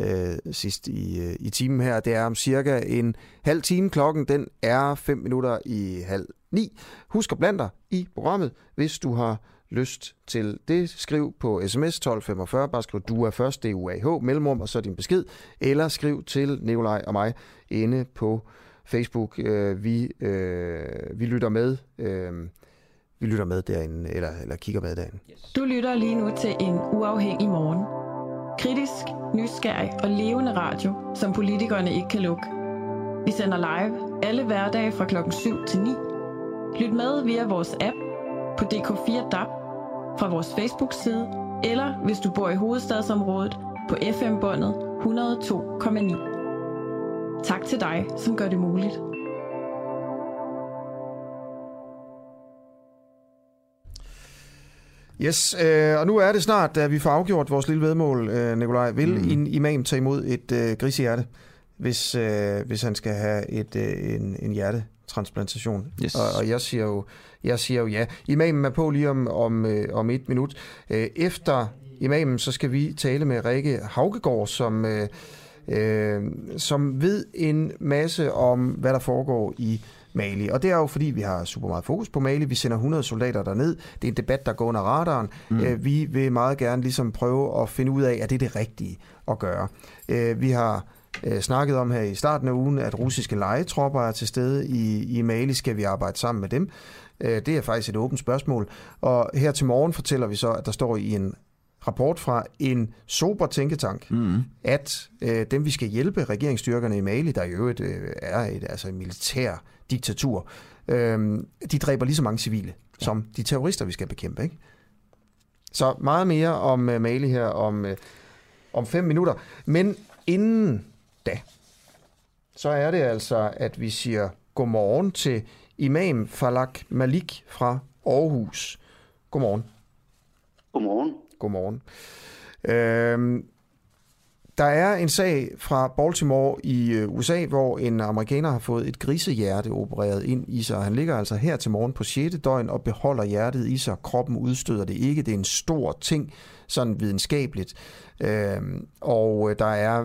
øh, sidst i, øh, i timen her. Det er om cirka en halv time. Klokken den er 5 minutter i halv ni. Husk at blande dig i programmet, hvis du har lyst til det. Skriv på sms 1245, bare skriv du er først, D-U-A-H, mellemrum, og så din besked, eller skriv til Nikolaj og mig inde på Facebook. Øh, vi, øh, vi lytter med. Øh, vi lytter med derinde, eller, eller kigger med derinde. Du lytter lige nu til en uafhængig morgen. Kritisk, nysgerrig og levende radio, som politikerne ikke kan lukke. Vi sender live alle hverdage fra klokken 7 til 9. Lyt med via vores app på DK4 DAB, fra vores Facebook-side, eller hvis du bor i hovedstadsområdet på FM-båndet 102,9. Tak til dig, som gør det muligt. Yes, øh, og nu er det snart, da vi får afgjort vores lille vedmål, øh, Nikolaj. Vil mm. en imam tage imod et øh, grisehjerte, hvis, øh, hvis han skal have et, øh, en, en hjertetransplantation? Yes. Og, og jeg siger jo jeg siger jo ja. Imamen er på lige om, om, øh, om et minut. Øh, efter imamen, så skal vi tale med Rikke Haugegård, som, øh, øh, som ved en masse om, hvad der foregår i Mali. Og det er jo fordi, vi har super meget fokus på Mali. Vi sender 100 soldater derned. Det er en debat, der går under radaren. Mm. Øh, vi vil meget gerne ligesom prøve at finde ud af, at det er det rigtige at gøre. Øh, vi har øh, snakket om her i starten af ugen, at russiske legetropper er til stede i, i Mali. Skal vi arbejde sammen med dem? Øh, det er faktisk et åbent spørgsmål. Og her til morgen fortæller vi så, at der står i en rapport fra en sober tænketank, mm. at øh, dem vi skal hjælpe regeringsstyrkerne i Mali, der i øvrigt øh, er et altså militær diktatur, øh, de dræber lige så mange civile, ja. som de terrorister, vi skal bekæmpe. Ikke? Så meget mere om øh, Mali her om, øh, om fem minutter. Men inden da, så er det altså, at vi siger godmorgen til Imam Falak Malik fra Aarhus. Godmorgen. Godmorgen. Godmorgen. Øhm, der er en sag fra Baltimore i øh, USA, hvor en amerikaner har fået et grisehjerte opereret ind i sig. Han ligger altså her til morgen på 6. døgn og beholder hjertet i sig. Kroppen udstøder det ikke. Det er en stor ting, sådan videnskabeligt. Øhm, og øh, der er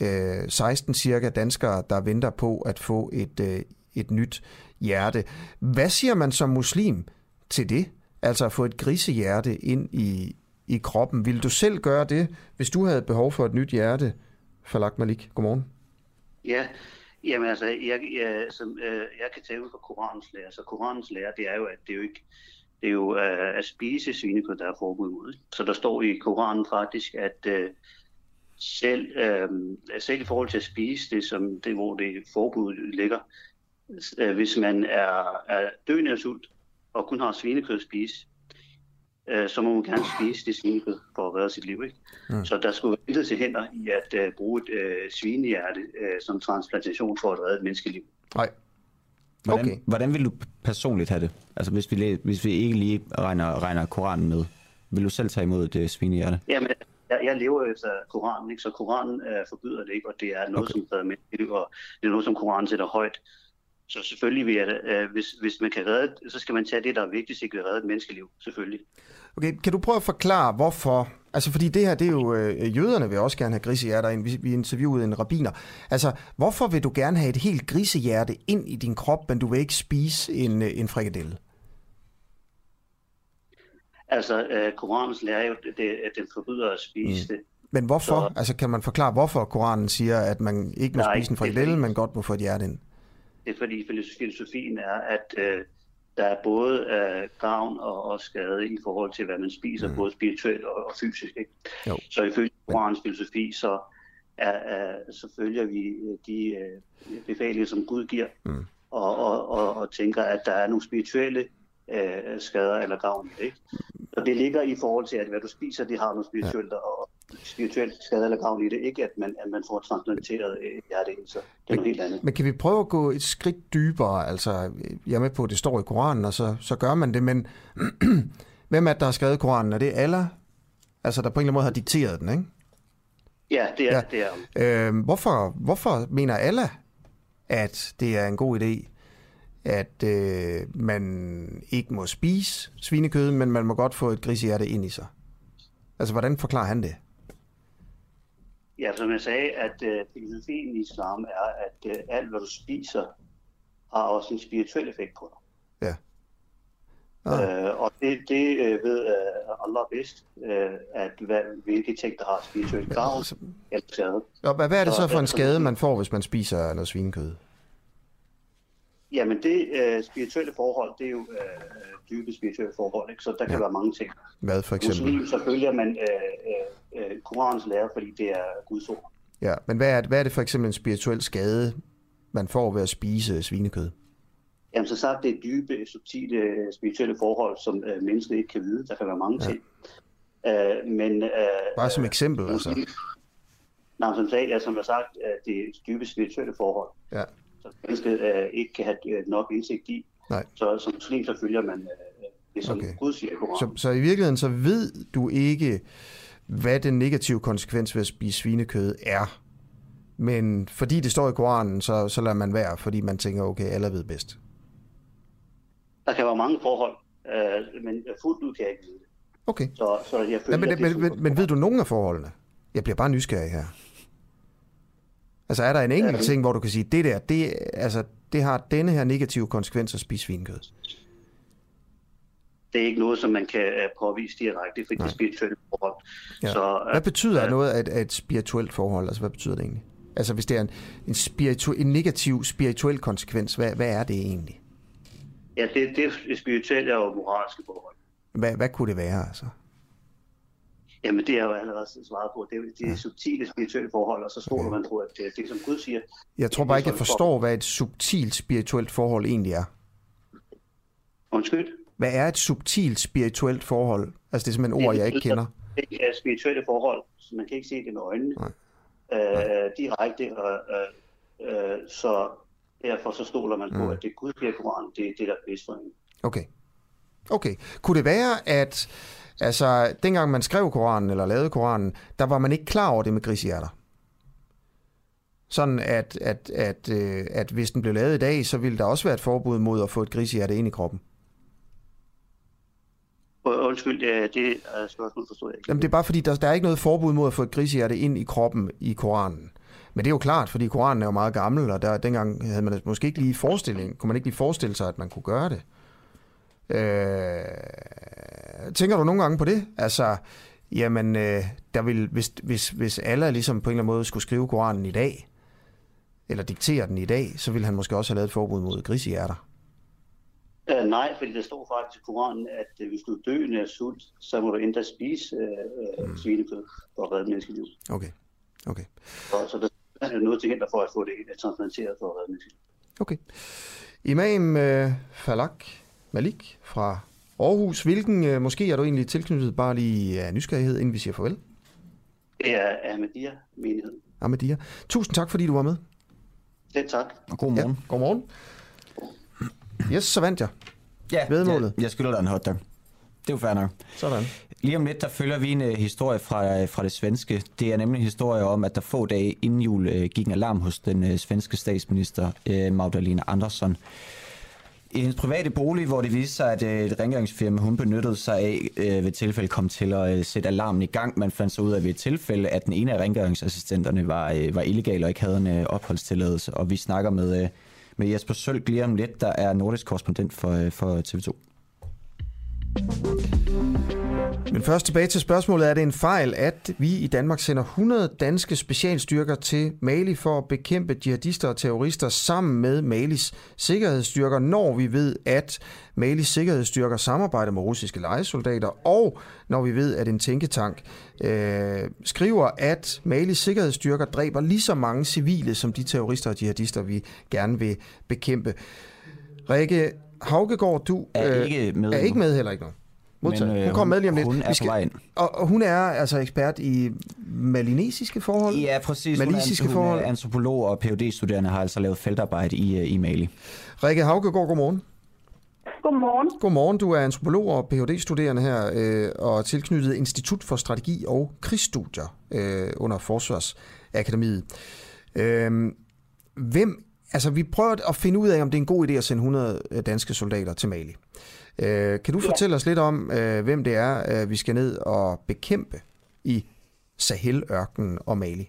øh, 16 cirka danskere, der venter på at få et, øh, et nyt hjerte. Hvad siger man som muslim til det? Altså at få et grisehjerte ind i, i kroppen. Vil du selv gøre det, hvis du havde behov for et nyt hjerte? Falak Malik, godmorgen. Ja, jamen altså, jeg, jeg, som, øh, jeg kan tage ud fra Koranens lære. Så Koranens lære, det er jo, at det er jo ikke det er jo øh, at spise svinekød, der er forbud mod. Så der står i Koranen faktisk, at øh, selv, øh, selv i forhold til at spise det, som det, hvor det forbud ligger, øh, hvis man er, er døende af sult og kun har svinekød at spise, øh, så må man gerne spise det svinekød for at redde sit liv. Ikke? Mm. Så der skulle intet til hænder i at øh, bruge et øh, svinehjerte øh, som transplantation for at redde et menneskeliv. Nej. Hvordan, okay. hvordan vil du personligt have det? Altså hvis vi, hvis vi ikke lige regner, regner Koranen med, vil du selv tage imod et svinehjerte? Jamen, jeg, jeg lever efter Koranen, ikke? så Koranen øh, forbyder det ikke, og det er noget, okay. som redder menneskeliv, og det er noget, som Koranen sætter højt. Så selvfølgelig vil jeg, øh, hvis, hvis man kan redde, så skal man tage det, der er vigtigst, ikke at redde et menneskeliv, selvfølgelig. Okay, kan du prøve at forklare, hvorfor? Altså, fordi det her, det er jo, øh, jøderne vil også gerne have grisehjerter ind. Vi, vi interviewede en rabiner. Altså, hvorfor vil du gerne have et helt grisehjerte ind i din krop, men du vil ikke spise en, øh, en frikadelle? Altså, øh, Koranens lærer jo, det, at den forbyder at spise mm. det. Men hvorfor? Så, altså, kan man forklare, hvorfor Koranen siger, at man ikke må spise en frikadelle, men godt må få et hjerte ind? Det er fordi filosofien er, at øh, der er både øh, gavn og, og skade i forhold til, hvad man spiser, mm. både spirituelt og, og fysisk. Ikke? Jo. Så ifølge Koranens filosofi, så, er, er, så følger vi øh, de øh, befalinger, som Gud giver, mm. og, og, og, og tænker, at der er nogle spirituelle øh, skader eller gavn i det. Ikke? Så det ligger i forhold til, at hvad du spiser, det har noget spirituelt, ja. og spirituelt skade eller gavn i det. Ikke at man, at man får transplanteret øh, så det er noget helt andet. Men kan vi prøve at gå et skridt dybere? Altså, jeg er med på, at det står i Koranen, og så, så gør man det, men hvem er det, der har skrevet Koranen? Er det Allah? Altså, der på en eller anden måde har dikteret den, ikke? Ja, det er ja. det. Er. Øh, hvorfor, hvorfor mener Allah, at det er en god idé, at øh, man ikke må spise svinekød, men man må godt få et grisehjerte ind i sig? Altså, hvordan forklarer han det? Ja, som jeg sagde, at øh, filosofien i islam er, at øh, alt, hvad du spiser, har også en spirituel effekt på dig. Ja. Ah. Øh, og det, det øh, ved øh, Allah bedst, øh, at hvad, hvilke ting, der har spirituel gavn ja, altså, eller skade. Og hvad er det så for en skade, man får, hvis man spiser noget svinekød? Jamen det øh, spirituelle forhold, det er jo øh, dybe spirituelle forhold, ikke? så der kan ja. være mange ting. Hvad for eksempel? Muslim, så følger man øh, øh, Koranens lære, fordi det er Guds ord. Ja, men hvad er, det, hvad er det for eksempel en spirituel skade, man får ved at spise svinekød? Jamen så sagt, det er dybe, subtile spirituelle forhold, som øh, mennesket ikke kan vide. Der kan være mange ja. ting. Øh, men, øh, Bare som eksempel, altså. Nej, som sagde, ja, som jeg sagt, det er dybe spirituelle forhold. Ja som mennesket øh, ikke kan have øh, nok indsigt i. Nej. Så som muslim, så følger man øh, det, som okay. Gud siger i Så, så i virkeligheden, så ved du ikke, hvad den negative konsekvens ved at spise svinekød er. Men fordi det står i Koranen, så, så lader man være, fordi man tænker, okay, alle ved bedst. Der kan være mange forhold, øh, men fuldt ud kan jeg ikke vide det. Okay. Så, så jeg føler, ja, men, men, men, men ved du nogen af forholdene? Jeg bliver bare nysgerrig her. Altså er der en enkelt ja, ting, hvor du kan sige, det der, det, altså, det har denne her negative konsekvens at spise svinekød? Det er ikke noget, som man kan øh, påvise direkte, for det er spirituelle forhold. Ja. Så, hvad betyder uh, noget af et, af et spirituelt forhold? Altså hvad betyder det egentlig? Altså hvis det er en, en, spiritu- en negativ spirituel konsekvens, hvad, hvad er det egentlig? Ja, det, det er spirituelle og moralske forhold. Hvad, hvad kunne det være altså? Jamen, det er jo allerede svaret på. Det er de ja. subtile spirituelle forhold, og så stoler okay. man på, at det er det, som Gud siger. Jeg tror bare ikke, jeg forstår, hvad et subtilt spirituelt forhold egentlig er. Undskyld? Hvad er et subtilt spirituelt forhold? Altså, det er simpelthen ord, jeg ikke kender. Det er spirituelle forhold, så man kan ikke se det med øjnene. Nej. Øh, direkte, og, øh, øh, så derfor så stoler man på, mm. at det Gud siger i Koranen, det er det, der er bedst for en. Okay. Okay. Kunne det være, at Altså, dengang man skrev Koranen, eller lavede Koranen, der var man ikke klar over det med grisehjerter. Sådan at, at, at, øh, at hvis den blev lavet i dag, så ville der også være et forbud mod at få et grisehjerte ind i kroppen. Undskyld, det er spørgsmål forstår jeg ikke. Jamen det er bare fordi, der, der er ikke noget forbud mod at få et grisehjerte ind i kroppen i Koranen. Men det er jo klart, fordi Koranen er jo meget gammel, og der, dengang havde man måske ikke lige forestilling, kunne man ikke lige forestille sig, at man kunne gøre det. Øh, tænker du nogle gange på det? Altså, jamen, øh, der vil, hvis, hvis, hvis alle ligesom på en eller anden måde skulle skrive Koranen i dag, eller diktere den i dag, så ville han måske også have lavet et forbud mod grisehjerter. Uh, nej, fordi der står faktisk i Koranen, at uh, hvis du er døende af sult, så må du endda spise uh, mm. svinekød for at redde menneskeliv. Okay. okay. Så, så der er noget til hinder for at få det transplanteret for at redde menneskeliv. Okay. Imam uh, Falak Malik fra Aarhus. Hvilken øh, måske er du egentlig tilknyttet bare lige af nysgerrighed, inden vi siger farvel? Det er Ahmadiyya menighed. Ahmadiyya. Tusind tak, fordi du var med. Det tak. Og god morgen. Ja, god morgen. Yes, så vandt jeg. Ja, Vedmålet. jeg, jeg skylder dig en hotdog. Det er jo fair nok. Sådan. Lige om lidt, der følger vi en uh, historie fra, uh, fra det svenske. Det er nemlig en historie om, at der få dage inden jul uh, gik en alarm hos den uh, svenske statsminister uh, Magdalena Andersson i hendes private bolig, hvor det viste sig, at øh, et rengøringsfirma, hun benyttede sig af øh, ved tilfælde, kom til at øh, sætte alarmen i gang. Man fandt så ud af ved et tilfælde, at den ene af rengøringsassistenterne var, øh, var illegal og ikke havde en øh, opholdstilladelse. Og vi snakker med, øh, med Jesper Sølg lige om lidt, der er nordisk korrespondent for, øh, for TV2. Men først tilbage til spørgsmålet. Er det en fejl, at vi i Danmark sender 100 danske specialstyrker til Mali for at bekæmpe jihadister og terrorister sammen med Malis sikkerhedsstyrker, når vi ved, at Malis sikkerhedsstyrker samarbejder med russiske lejesoldater, og når vi ved, at en tænketank øh, skriver, at Malis sikkerhedsstyrker dræber lige så mange civile som de terrorister og jihadister, vi gerne vil bekæmpe. Rikke Haugegaard, du Er ikke med er ikke med heller ikke nu. Modtaget. Men, øh, hun kommer med lige om lidt. hun er Vi på vej ind. Og, og hun er altså ekspert i malinesiske forhold? Ja, præcis. Hun Malisiske er, hun forhold? er antropolog og phd studerende har altså lavet feltarbejde i, øh, i Mali. Rikke Haugegaard, godmorgen. Godmorgen. Godmorgen, du er antropolog og Ph.D.-studerende her øh, og tilknyttet Institut for Strategi og Krigsstudier øh, under Forsvarsakademiet. Øh, hvem, altså vi prøver at finde ud af, om det er en god idé at sende 100 danske soldater til Mali. Øh, kan du Ja. fortælle os lidt om, øh, hvem det er, øh, vi skal ned og bekæmpe i Sahel-ørkenen og Mali?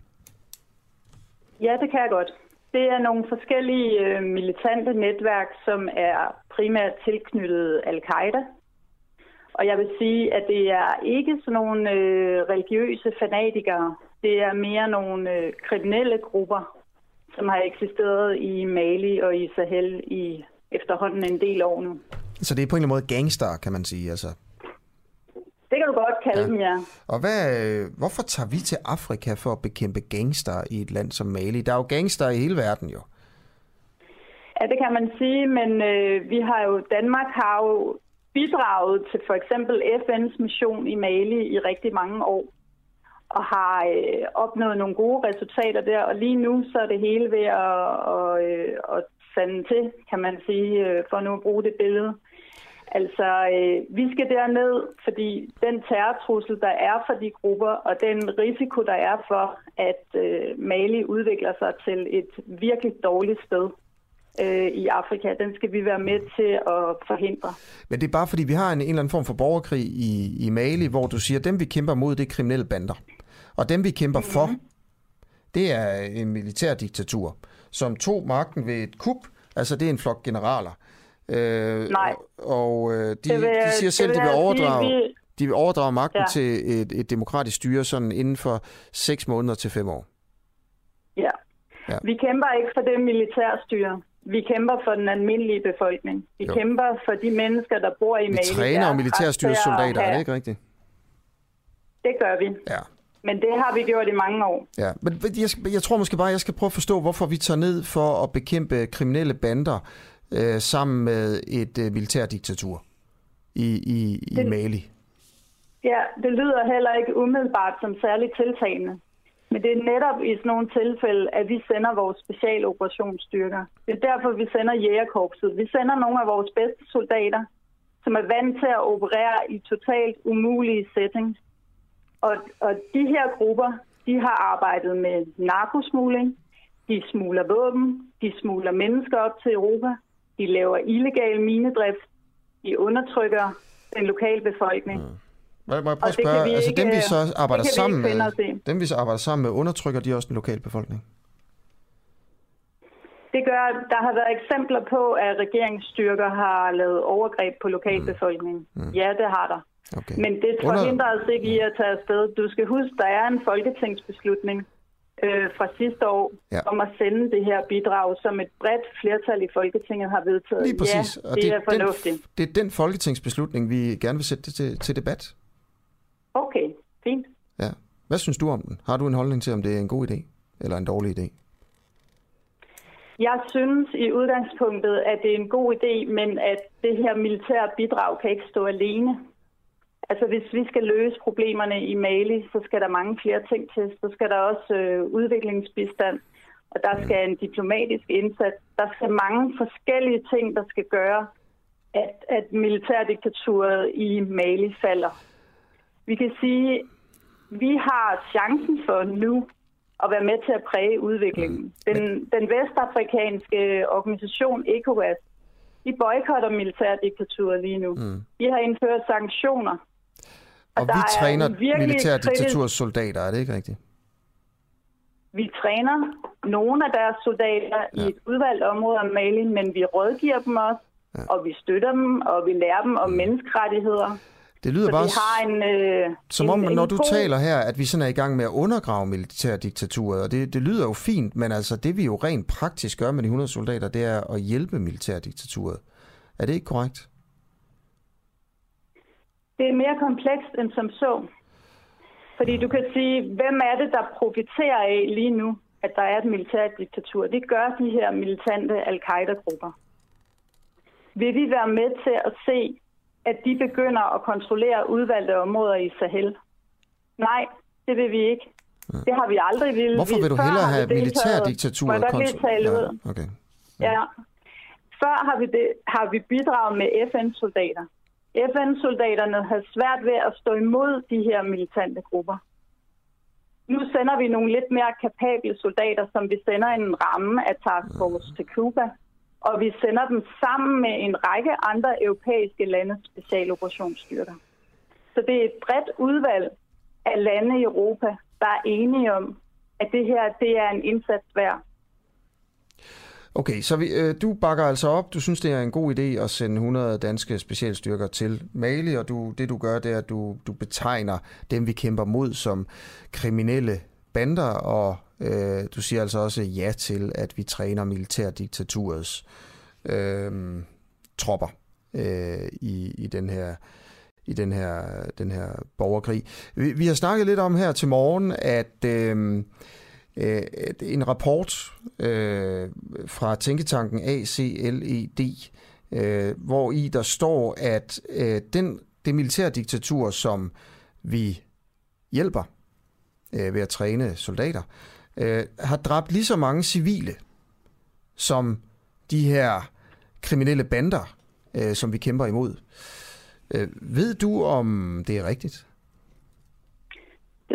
Ja, det kan jeg godt. Det er nogle forskellige øh, militante netværk, som er primært tilknyttet al-Qaida. Og jeg vil sige, at det er ikke sådan nogle øh, religiøse fanatikere. Det er mere nogle øh, kriminelle grupper, som har eksisteret i Mali og i Sahel i efterhånden en del år nu. Så det er på en eller anden måde gangster, kan man sige. Altså. Det kan du godt kalde ja. dem, ja. Og hvad, øh, hvorfor tager vi til Afrika for at bekæmpe gangster i et land som Mali? Der er jo gangster i hele verden jo. Ja, det kan man sige, men øh, vi har jo, Danmark har jo bidraget til for eksempel FN's mission i Mali i rigtig mange år, og har øh, opnået nogle gode resultater der, og lige nu så er det hele ved at, at, øh, at sande til, kan man sige, øh, for nu at bruge det billede. Altså, øh, vi skal derned, fordi den terrortrussel, der er for de grupper, og den risiko, der er for, at øh, Mali udvikler sig til et virkelig dårligt sted øh, i Afrika, den skal vi være med til at forhindre. Men det er bare fordi, vi har en, en eller anden form for borgerkrig i, i Mali, hvor du siger, at dem vi kæmper mod, det er kriminelle bander. Og dem vi kæmper mm-hmm. for, det er en militærdiktatur, som tog magten ved et kup. Altså det er en flok generaler. Øh, Nej. Og øh, de, Det vil de siger selv, vil de vil sige, overdrage, vi- de vil overdrage magten Ja. til et, et demokratisk styre sådan inden for 6 måneder til 5 år. Ja. Ja. Vi kæmper ikke for det militærstyre. Vi kæmper for den almindelige befolkning. Vi Jo. kæmper for de mennesker, der bor i Vi Mali. træner ret til militærstyressoldater, at er det ikke rigtigt? Det gør vi. Ja. Men det har vi gjort i mange år. Ja, men jeg, jeg tror måske bare, jeg skal prøve at forstå, hvorfor vi tager ned for at bekæmpe kriminelle bander øh, sammen med et øh, militærdiktatur i, i, i Det- Mali. Ja, det lyder heller ikke umiddelbart som særligt tiltagende. Men det er netop i sådan nogle tilfælde, at vi sender vores specialoperationsstyrker. Det er derfor, vi sender jægerkorpset. Vi sender nogle af vores bedste soldater, som er vant til at operere i totalt umulige settings. Og, og de her grupper, de har arbejdet med narkosmugling, de smugler våben, de smugler mennesker op til Europa, de laver illegal minedrift, de undertrykker den lokale befolkning. Mm. Må, må jeg prøve at spørge, vi altså ikke- dem vi så det arbejder vi sammen med, dem vi så arbejder sammen med, undertrykker de også den lokale befolkning? Det gør, der har været eksempler på, at regeringsstyrker har lavet overgreb på lokalbefolkningen. Mm. Ja, det har der. Okay. Men det Under- forhindrer os ikke i at tage afsted. Du skal huske, der er en folketingsbeslutning øh, fra sidste år Ja. om at sende det her bidrag, som et bredt flertal i Folketinget har vedtaget. Lige præcis. Ja, det er fornuftigt. Den, det er den folketingsbeslutning, vi gerne vil sætte til, til debat. Okay, fint. Ja. Hvad synes du om den? Har du en holdning til, om det er en god idé eller en dårlig idé? Jeg synes i udgangspunktet, at det er en god idé, men at det her militære bidrag kan ikke stå alene. Altså hvis vi skal løse problemerne i Mali, så skal der mange flere ting til. Så skal der også øh, udviklingsbistand, og der skal en diplomatisk indsats. Der skal mange forskellige ting, der skal gøre, at, at militærdiktaturet i Mali falder. Vi kan sige, vi har chancen for nu at være med til at præge udviklingen. Den, den vestafrikanske organisation ECOWAS, de boykotter militærdiktaturet lige nu. Mm. De har indført sanktioner. Og der vi er træner en virkelig militærdiktaturs soldater, er det ikke rigtigt? Vi træner nogle af deres soldater ja. i et udvalgt område af Mali, men vi rådgiver dem også, ja. og vi støtter dem, og vi lærer dem om menneskerettigheder. Det lyder så bare vi har en, øh, Som en, om, en når du taler her, at vi sådan er i gang med at undergrave militærdiktaturet, og det, det lyder jo fint, men altså det vi jo rent praktisk gør med de 100 soldater, det er at hjælpe militærdiktaturet. Er det ikke korrekt? Det er mere komplekst end som så. Fordi du kan sige, hvem er det, der profiterer af lige nu, at der er et militært diktatur? Det gør de her militante al-Qaida-grupper. Vil vi være med til at se, at de begynder at kontrollere udvalgte områder i Sahel? Nej, det vil vi ikke. Det har vi aldrig ville. Hvorfor vil du hellere have militærdiktaturet? Må jeg godt tale ud? Ja, okay. Ja. Før har vi, det, har vi bidraget med FN-soldater. FN-soldaterne havde svært ved at stå imod de her militante grupper. Nu sender vi nogle lidt mere kapable soldater, som vi sender en ramme af Task Force til Cuba. Og vi sender dem sammen med en række andre europæiske landes specialoperationsstyrker. Så det er et bredt udvalg af lande i Europa, der er enige om, at det her det er en indsats værd. Okay, så vi, øh, du bakker altså op. Du synes, det er en god idé at sende 100 danske specialstyrker til Mali, og du, det du gør, det er, at du, du betegner dem, vi kæmper mod, som kriminelle bander, og øh, du siger altså også ja til, at vi træner militærdiktaturets øh, tropper øh, i, i den her i den her, den her borgerkrig. Vi, vi har snakket lidt om her til morgen, at øh, øh, en rapport øh, fra tænketanken ACLED, øh, hvor i der står, at øh, den, det militærdiktatur, som vi hjælper øh, ved at træne soldater, øh, har dræbt lige så mange civile, som de her kriminelle bander, øh, som vi kæmper imod. Øh, ved du, om det er rigtigt?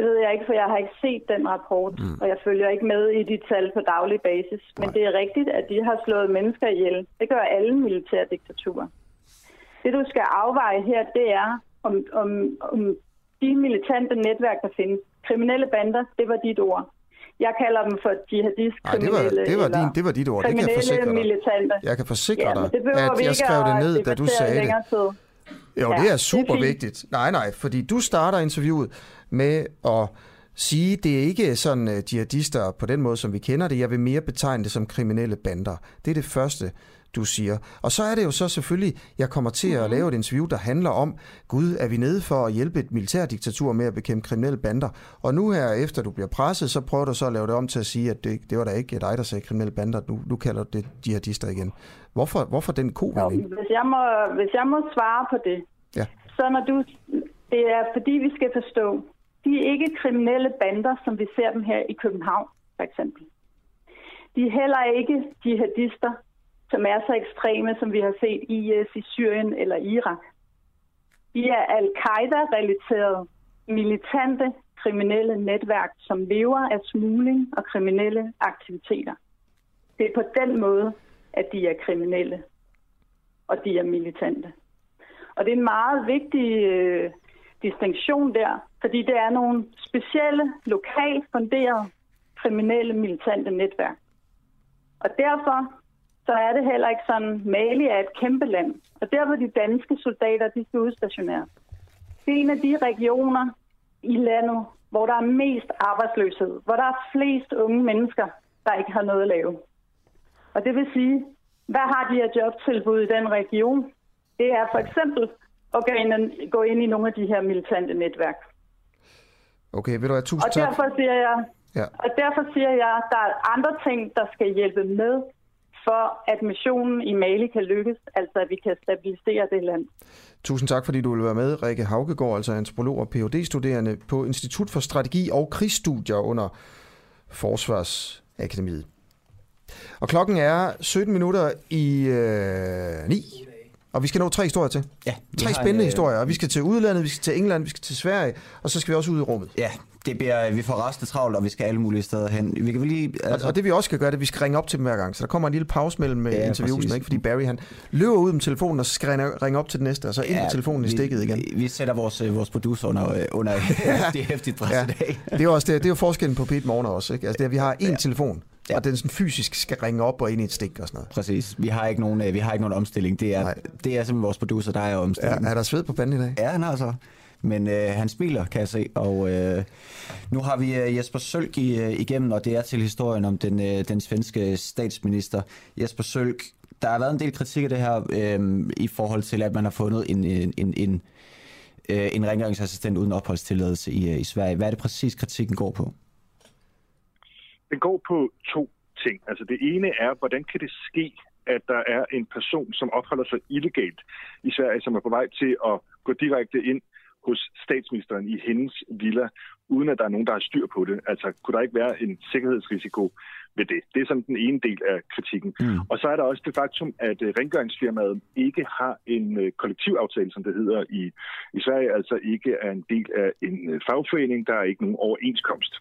Det ved jeg ikke, for jeg har ikke set den rapport, mm. og jeg følger ikke med i de tal på daglig basis. Men det er rigtigt, at de har slået mennesker ihjel. Det gør alle militære diktaturer. Det du skal afveje her, det er, om, om, om de militante netværk, der findes. Kriminelle bander, det var dit ord. Jeg kalder dem for jihadist Nej, det var, det var, din, det var dit ord. Det kan jeg forsikre dig. militante. Jeg kan forsikre Ja, dig, at jeg skrev det ned, da du sagde det. Tid. Jo, Ja, det er det er super vigtigt. Nej, nej, fordi du starter interviewet med at sige, det er ikke sådan uh, jihadister på den måde, som vi kender det. Jeg vil mere betegne det som kriminelle bander. Det er det første, du siger. Og så er det jo så selvfølgelig, jeg kommer til at lave et interview, der handler om, Gud, er vi nede for at hjælpe et militærdiktatur med at bekæmpe kriminelle bander? Og nu her, efter du bliver presset, så prøver du så at lave det om til at sige, at det, det var da ikke dig, der sagde kriminelle bander. Nu, nu kalder du det jihadister igen. Hvorfor, hvorfor den kovending? Hvis jeg, må, hvis jeg må svare på det, Ja. så når du, det er fordi, vi skal forstå, de er ikke kriminelle bander, som vi ser dem her i København, for eksempel. De er heller ikke jihadister, som er så ekstreme, som vi har set IS øh, i Syrien eller Irak. De er al-Qaida-relaterede militante kriminelle netværk, som lever af smugling og kriminelle aktiviteter. Det er på den måde, at de er kriminelle, og de er militante. Og det er en meget vigtig øh, distinktion der, fordi det er nogle specielle, lokalt funderede kriminelle militante netværk. Og derfor så er det heller ikke sådan, Mali er et kæmpe land. Og der hvor de danske soldater, de skal udstationeres. Det er en af de regioner i landet, hvor der er mest arbejdsløshed, hvor der er flest unge mennesker, der ikke har noget at lave. Og det vil sige, hvad har de af jobtilbud i den region? Det er for eksempel at gå ind, i nogle af de her militante netværk. Okay, ved du hvad, tusind Og tak. derfor siger jeg, Ja. og derfor siger jeg, at der er andre ting, der skal hjælpe med, for at missionen i Mali kan lykkes, altså at vi kan stabilisere det land. Tusind tak, fordi du vil være med. Rikke Haugegaard, altså antropolog og Ph.D.-studerende på Institut for Strategi og Krigsstudier under Forsvarsakademiet. Og klokken er 17 minutter i øh, 9. Og vi skal nå tre historier til. Ja, Tre spændende en, øh, historier. Og vi skal til udlandet, vi skal til England, vi skal til Sverige, og så skal vi også ud i rummet. Ja, det bliver, vi får resten travlt, og vi skal alle mulige steder hen. Vi kan lige, Altså, og det vi også skal gøre, det er, at vi skal ringe op til dem hver gang. Så der kommer en lille pause mellem ja, Ja, interviewsene, ikke? fordi Barry han løber ud med telefonen, og så skal ringe, ringe op til den næste, og så ind Ja, telefonen i vi- stikket igen. Vi, vi sætter vores, øh, vores producer under, øh, under det hæftigt pres Ja. i dag. Det er jo også det, det er jo forskellen på Pete Morgen også. Ikke? Altså det, er, vi har én ja. telefon ja. og den sådan fysisk skal ringe op og ind i et stik og sådan noget. Præcis. Vi har ikke nogen, øh, vi har ikke nogen omstilling. Det er, det er simpelthen vores producer, der er omstilling. Ja, er der sved på panden i dag? Ja, han har så. Men øh, han smiler, kan jeg se. Og øh, nu har vi øh, Jesper Sølk i, øh, igennem, og det er til historien om den, øh, den svenske statsminister. Jesper Sølk, der har været en del kritik af det her øh, i forhold til, at man har fundet en, en, en, en, øh, en rengøringsassistent uden opholdstilladelse i, øh, i Sverige. Hvad er det præcis, kritikken går på? Den går på to ting. Altså det ene er, hvordan kan det ske, at der er en person, som opholder sig illegalt i Sverige, som er på vej til at gå direkte ind hos statsministeren i hendes villa, uden at der er nogen, der har styr på det. Altså, kunne der ikke være en sikkerhedsrisiko ved det? Det er sådan den ene del af kritikken. Mm. Og så er der også det faktum, at uh, rengøringsfirmaet ikke har en uh, kollektivaftale, som det hedder i, i Sverige, altså ikke er en del af en uh, fagforening, der er ikke nogen overenskomst.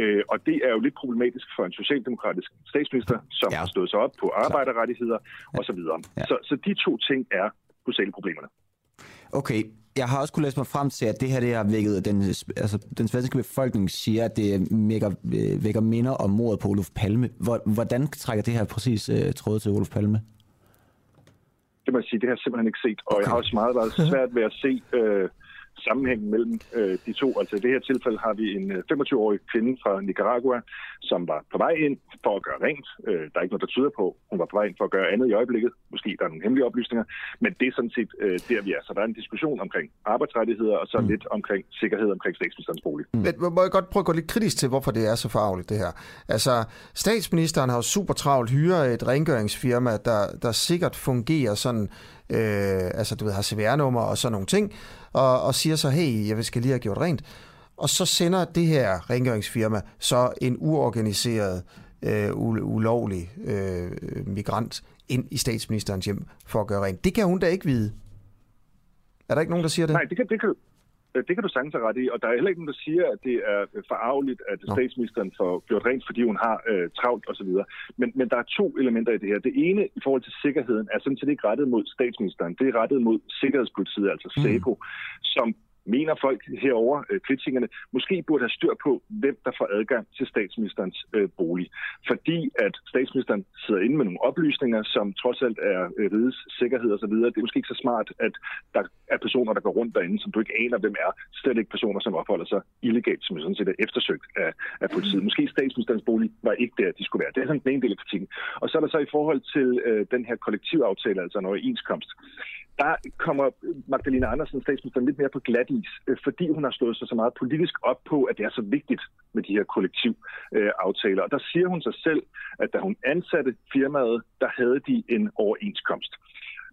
Uh, og det er jo lidt problematisk for en socialdemokratisk statsminister, som ja. har stået sig op på arbejderrettigheder osv. Så, ja. så, så de to ting er hovedsageligt problemerne. Okay, jeg har også kunne læse mig frem til, at det her det har vækket, den, altså, den svenske befolkning siger, at det vækker, øh, vækker minder om mordet på Olof Palme. Hvordan trækker det her præcis uh, tråd til Olof Palme? Det må jeg sige, det har jeg simpelthen ikke set, og okay. jeg har også meget været svært ved at se uh, sammenhængen mellem øh, de to. Altså i det her tilfælde har vi en 25-årig øh, kvinde fra Nicaragua, som var på vej ind for at gøre rent. Øh, der er ikke noget, der tyder på, hun var på vej ind for at gøre andet i øjeblikket. Måske der er nogle hemmelige oplysninger, men det er sådan set øh, der, vi er. Så der er en diskussion omkring arbejdsrettigheder, og så mm. lidt omkring sikkerhed omkring statsministerens bolig. Mm. Men må jeg godt prøve at gå lidt kritisk til, hvorfor det er så farligt det her? Altså, statsministeren har jo super travlt hyret et rengøringsfirma, der, der sikkert fungerer sådan øh, altså du ved, har CVR-nummer og sådan nogle ting, og, og siger så, hey, jeg skal lige have gjort rent. Og så sender det her rengøringsfirma så en uorganiseret, øh, ulovlig øh, migrant ind i statsministerens hjem for at gøre rent. Det kan hun da ikke vide. Er der ikke nogen, der siger det? Nej, det kan, det kan, det kan du sagtens have ret i, og der er heller ikke nogen, der siger, at det er øh, forarveligt, at statsministeren får gjort rent, fordi hun har øh, travlt osv. Men, men der er to elementer i det her. Det ene i forhold til sikkerheden er sådan set ikke rettet mod statsministeren. Det er rettet mod Sikkerhedspolitiet, altså SECO, mm. som mener folk herover øh, kritikerne, måske burde have styr på, hvem der får adgang til statsministerens øh, bolig. Fordi at statsministeren sidder inde med nogle oplysninger, som trods alt er øh, rigets sikkerhed osv. Det er måske ikke så smart, at der er personer, der går rundt derinde, som du ikke aner, hvem er. Slet ikke personer, som opholder sig illegalt, som sådan set er eftersøgt af, af politiet. Måske statsministerens bolig var ikke der, de skulle være. Det er sådan den ene del af kritikken. Og så er der så i forhold til øh, den her kollektivaftale, altså en overenskomst der kommer Magdalena Andersen, statsministeren, lidt mere på glat is, øh, fordi hun har stået sig så meget politisk op på, at det er så vigtigt med de her kollektivaftaler. Og der siger hun sig selv, at da hun ansatte firmaet, der havde de en overenskomst.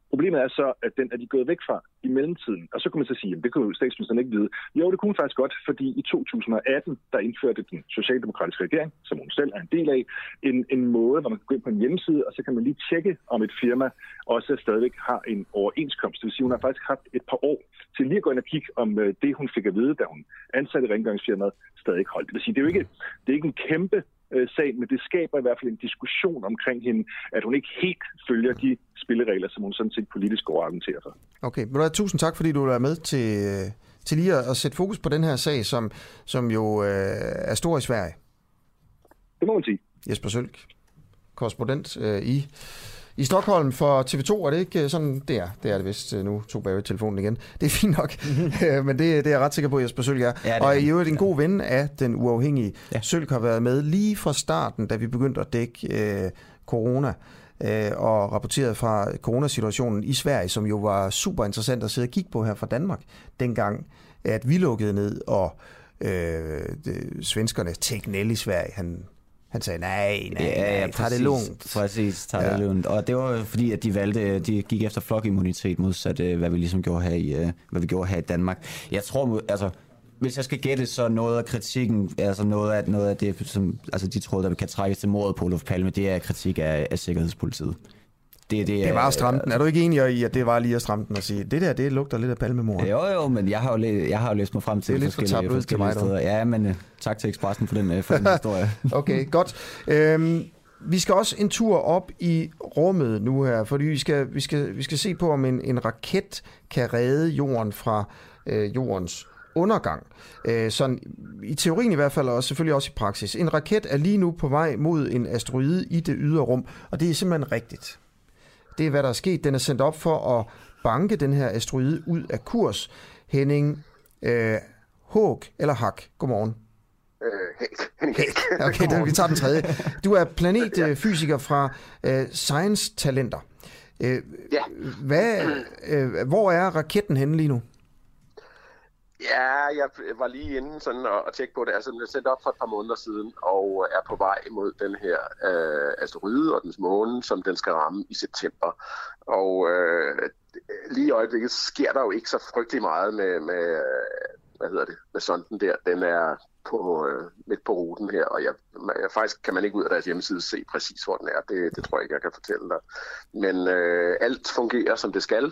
Problemet er så, at den er de gået væk fra i mellemtiden. Og så kunne man så sige, at det kunne statsministeren ikke vide. Jo, det kunne hun faktisk godt, fordi i 2018, der indførte den socialdemokratiske regering, som hun selv er en del af, en, en måde, hvor man kan gå ind på en hjemmeside, og så kan man lige tjekke, om et firma også stadigvæk har en overenskomst. Det vil sige, hun har faktisk haft et par år til lige at gå ind og kigge, om øh, det, hun fik at vide, da hun ansatte rengøringsfirmaet, stadig holdt. Det vil sige, det er jo ikke, det er ikke en kæmpe øh, sag, men det skaber i hvert fald en diskussion omkring hende, at hun ikke helt følger de spilleregler, som hun sådan set politisk går argumenterer for. Okay, men tusind tak, fordi du er med til, øh, til lige at, sætte fokus på den her sag, som, som jo øh, er stor i Sverige. Det må man sige. Jesper Sølk, korrespondent øh, i i Stockholm for TV2, er det ikke sådan, det er, det er det vist, nu tog Barry telefonen igen. Det er fint nok, mhm. men det, det er jeg ret sikker på, at Jesper Sølk er. Ja, og i øvrigt en god ven af den uafhængige. Ja. Sølk har været med lige fra starten, da vi begyndte at dække øh, corona øh, og rapporteret fra coronasituationen i Sverige, som jo var super interessant at sidde og kigge på her fra Danmark, dengang at vi lukkede ned, og øh, det, svenskerne, Tegnell i Sverige, han han sagde, nej, nej, ja, ja, nej, tag det lugnt. Præcis, tag ja. det lugnt. Og det var fordi, at de valgte, de gik efter flokimmunitet modsat, øh, hvad vi ligesom gjorde her i, øh, hvad vi gjorde her i Danmark. Jeg tror, altså, hvis jeg skal gætte, så noget af kritikken, altså noget af, noget af det, som altså de tror, der kan trækkes til mordet på Olof Palme, det er kritik af, af Sikkerhedspolitiet. Det, det, det var at stramme den. Er du ikke enig i, at det var lige at stramme den og sige, det der, det lugter lidt af palmemor? Jo, jo, men jeg har jo, læ- jeg har jo læst mig frem til det er lidt forskellige, for ud til mig, steder. Ja, men uh, tak til Expressen for den, uh, for den historie. okay, godt. Øhm, vi skal også en tur op i rummet nu her, fordi vi skal, vi skal, vi skal se på, om en, en raket kan redde jorden fra øh, jordens undergang. Øh, sådan i teorien i hvert fald, og selvfølgelig også i praksis. En raket er lige nu på vej mod en asteroide i det ydre rum, og det er simpelthen rigtigt. Det er, hvad der er sket. Den er sendt op for at banke den her asteroide ud af kurs. Henning øh, Håg eller Hak, godmorgen. Øh, Henning Hæk. Okay, den, vi tager den tredje. Du er planetfysiker fra øh, Science Talenter. Øh, ja. Hvad, øh, hvor er raketten henne lige nu? Ja, jeg var lige inde sådan og, og tjekke på det. Altså, den er sendt op for et par måneder siden og er på vej mod den her øh, asteroide og dens måne, som den skal ramme i september. Og øh, lige i øjeblikket sker der jo ikke så frygtelig meget med, med øh, hvad hedder det, med sonden der. Den er på, øh, midt på ruten her, og jeg, jeg, faktisk kan man ikke ud af deres hjemmeside se præcis, hvor den er. Det, det tror jeg ikke, jeg kan fortælle dig. Men øh, alt fungerer, som det skal.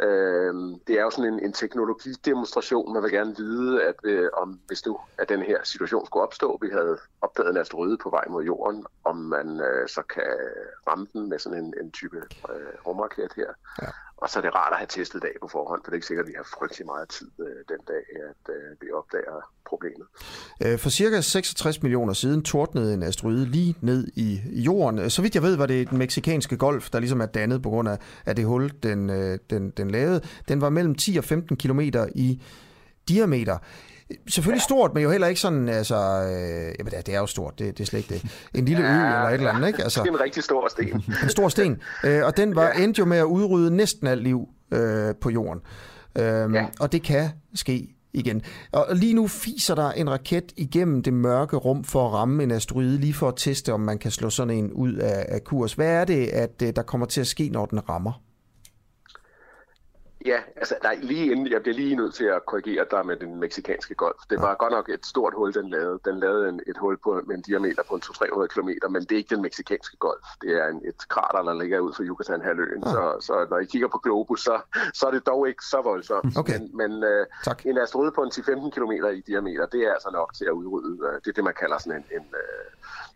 Øh, det er jo sådan en, en teknologidemonstration. Man vil gerne vide, at øh, om hvis nu at den her situation skulle opstå, vi havde opdaget en asteroide på vej mod jorden, om man øh, så kan ramme den med sådan en, en type øh, rumraket her. Ja. Og så er det rart at have testet dag på forhånd, for det er ikke sikkert, at vi har frygtelig meget tid øh, den dag, at øh, vi opdager problemet. Øh, for cirka 66 millioner siden tordnede en asteroide lige ned i jorden. Så vidt jeg ved, var det den meksikanske golf, der ligesom er dannet på grund af, af det hul, den, øh, den, den lavede. Den var mellem 10 og 15 kilometer i diameter. Selvfølgelig stort, men jo heller ikke sådan, altså, øh, jamen det er jo stort, det, det er slet ikke det. En lille ja, ø eller et eller andet, ikke? Altså, det er en rigtig stor sten. en stor sten, øh, og den var ja. endte jo med at udrydde næsten alt liv øh, på jorden. Øh, ja. Og det kan ske igen. Og lige nu fiser der en raket igennem det mørke rum for at ramme en asteroide, lige for at teste, om man kan slå sådan en ud af, af kurs. Hvad er det, at øh, der kommer til at ske, når den rammer? Ja, altså nej, lige inden, jeg bliver lige nødt til at korrigere dig med den meksikanske golf. Det var ja. godt nok et stort hul, den lavede. Den lavede en, et hul på, med en diameter på en 200-300 km, men det er ikke den meksikanske golf. Det er en, et krater, der ligger ud for Yucatan-halvøen. Ja. Så, så når I kigger på Globus, så, så er det dog ikke så voldsomt. Okay. Men, men uh, en asteroide på en 10-15 km i diameter, det er altså nok til at udrydde. Uh, det er det, man kalder sådan en, en uh,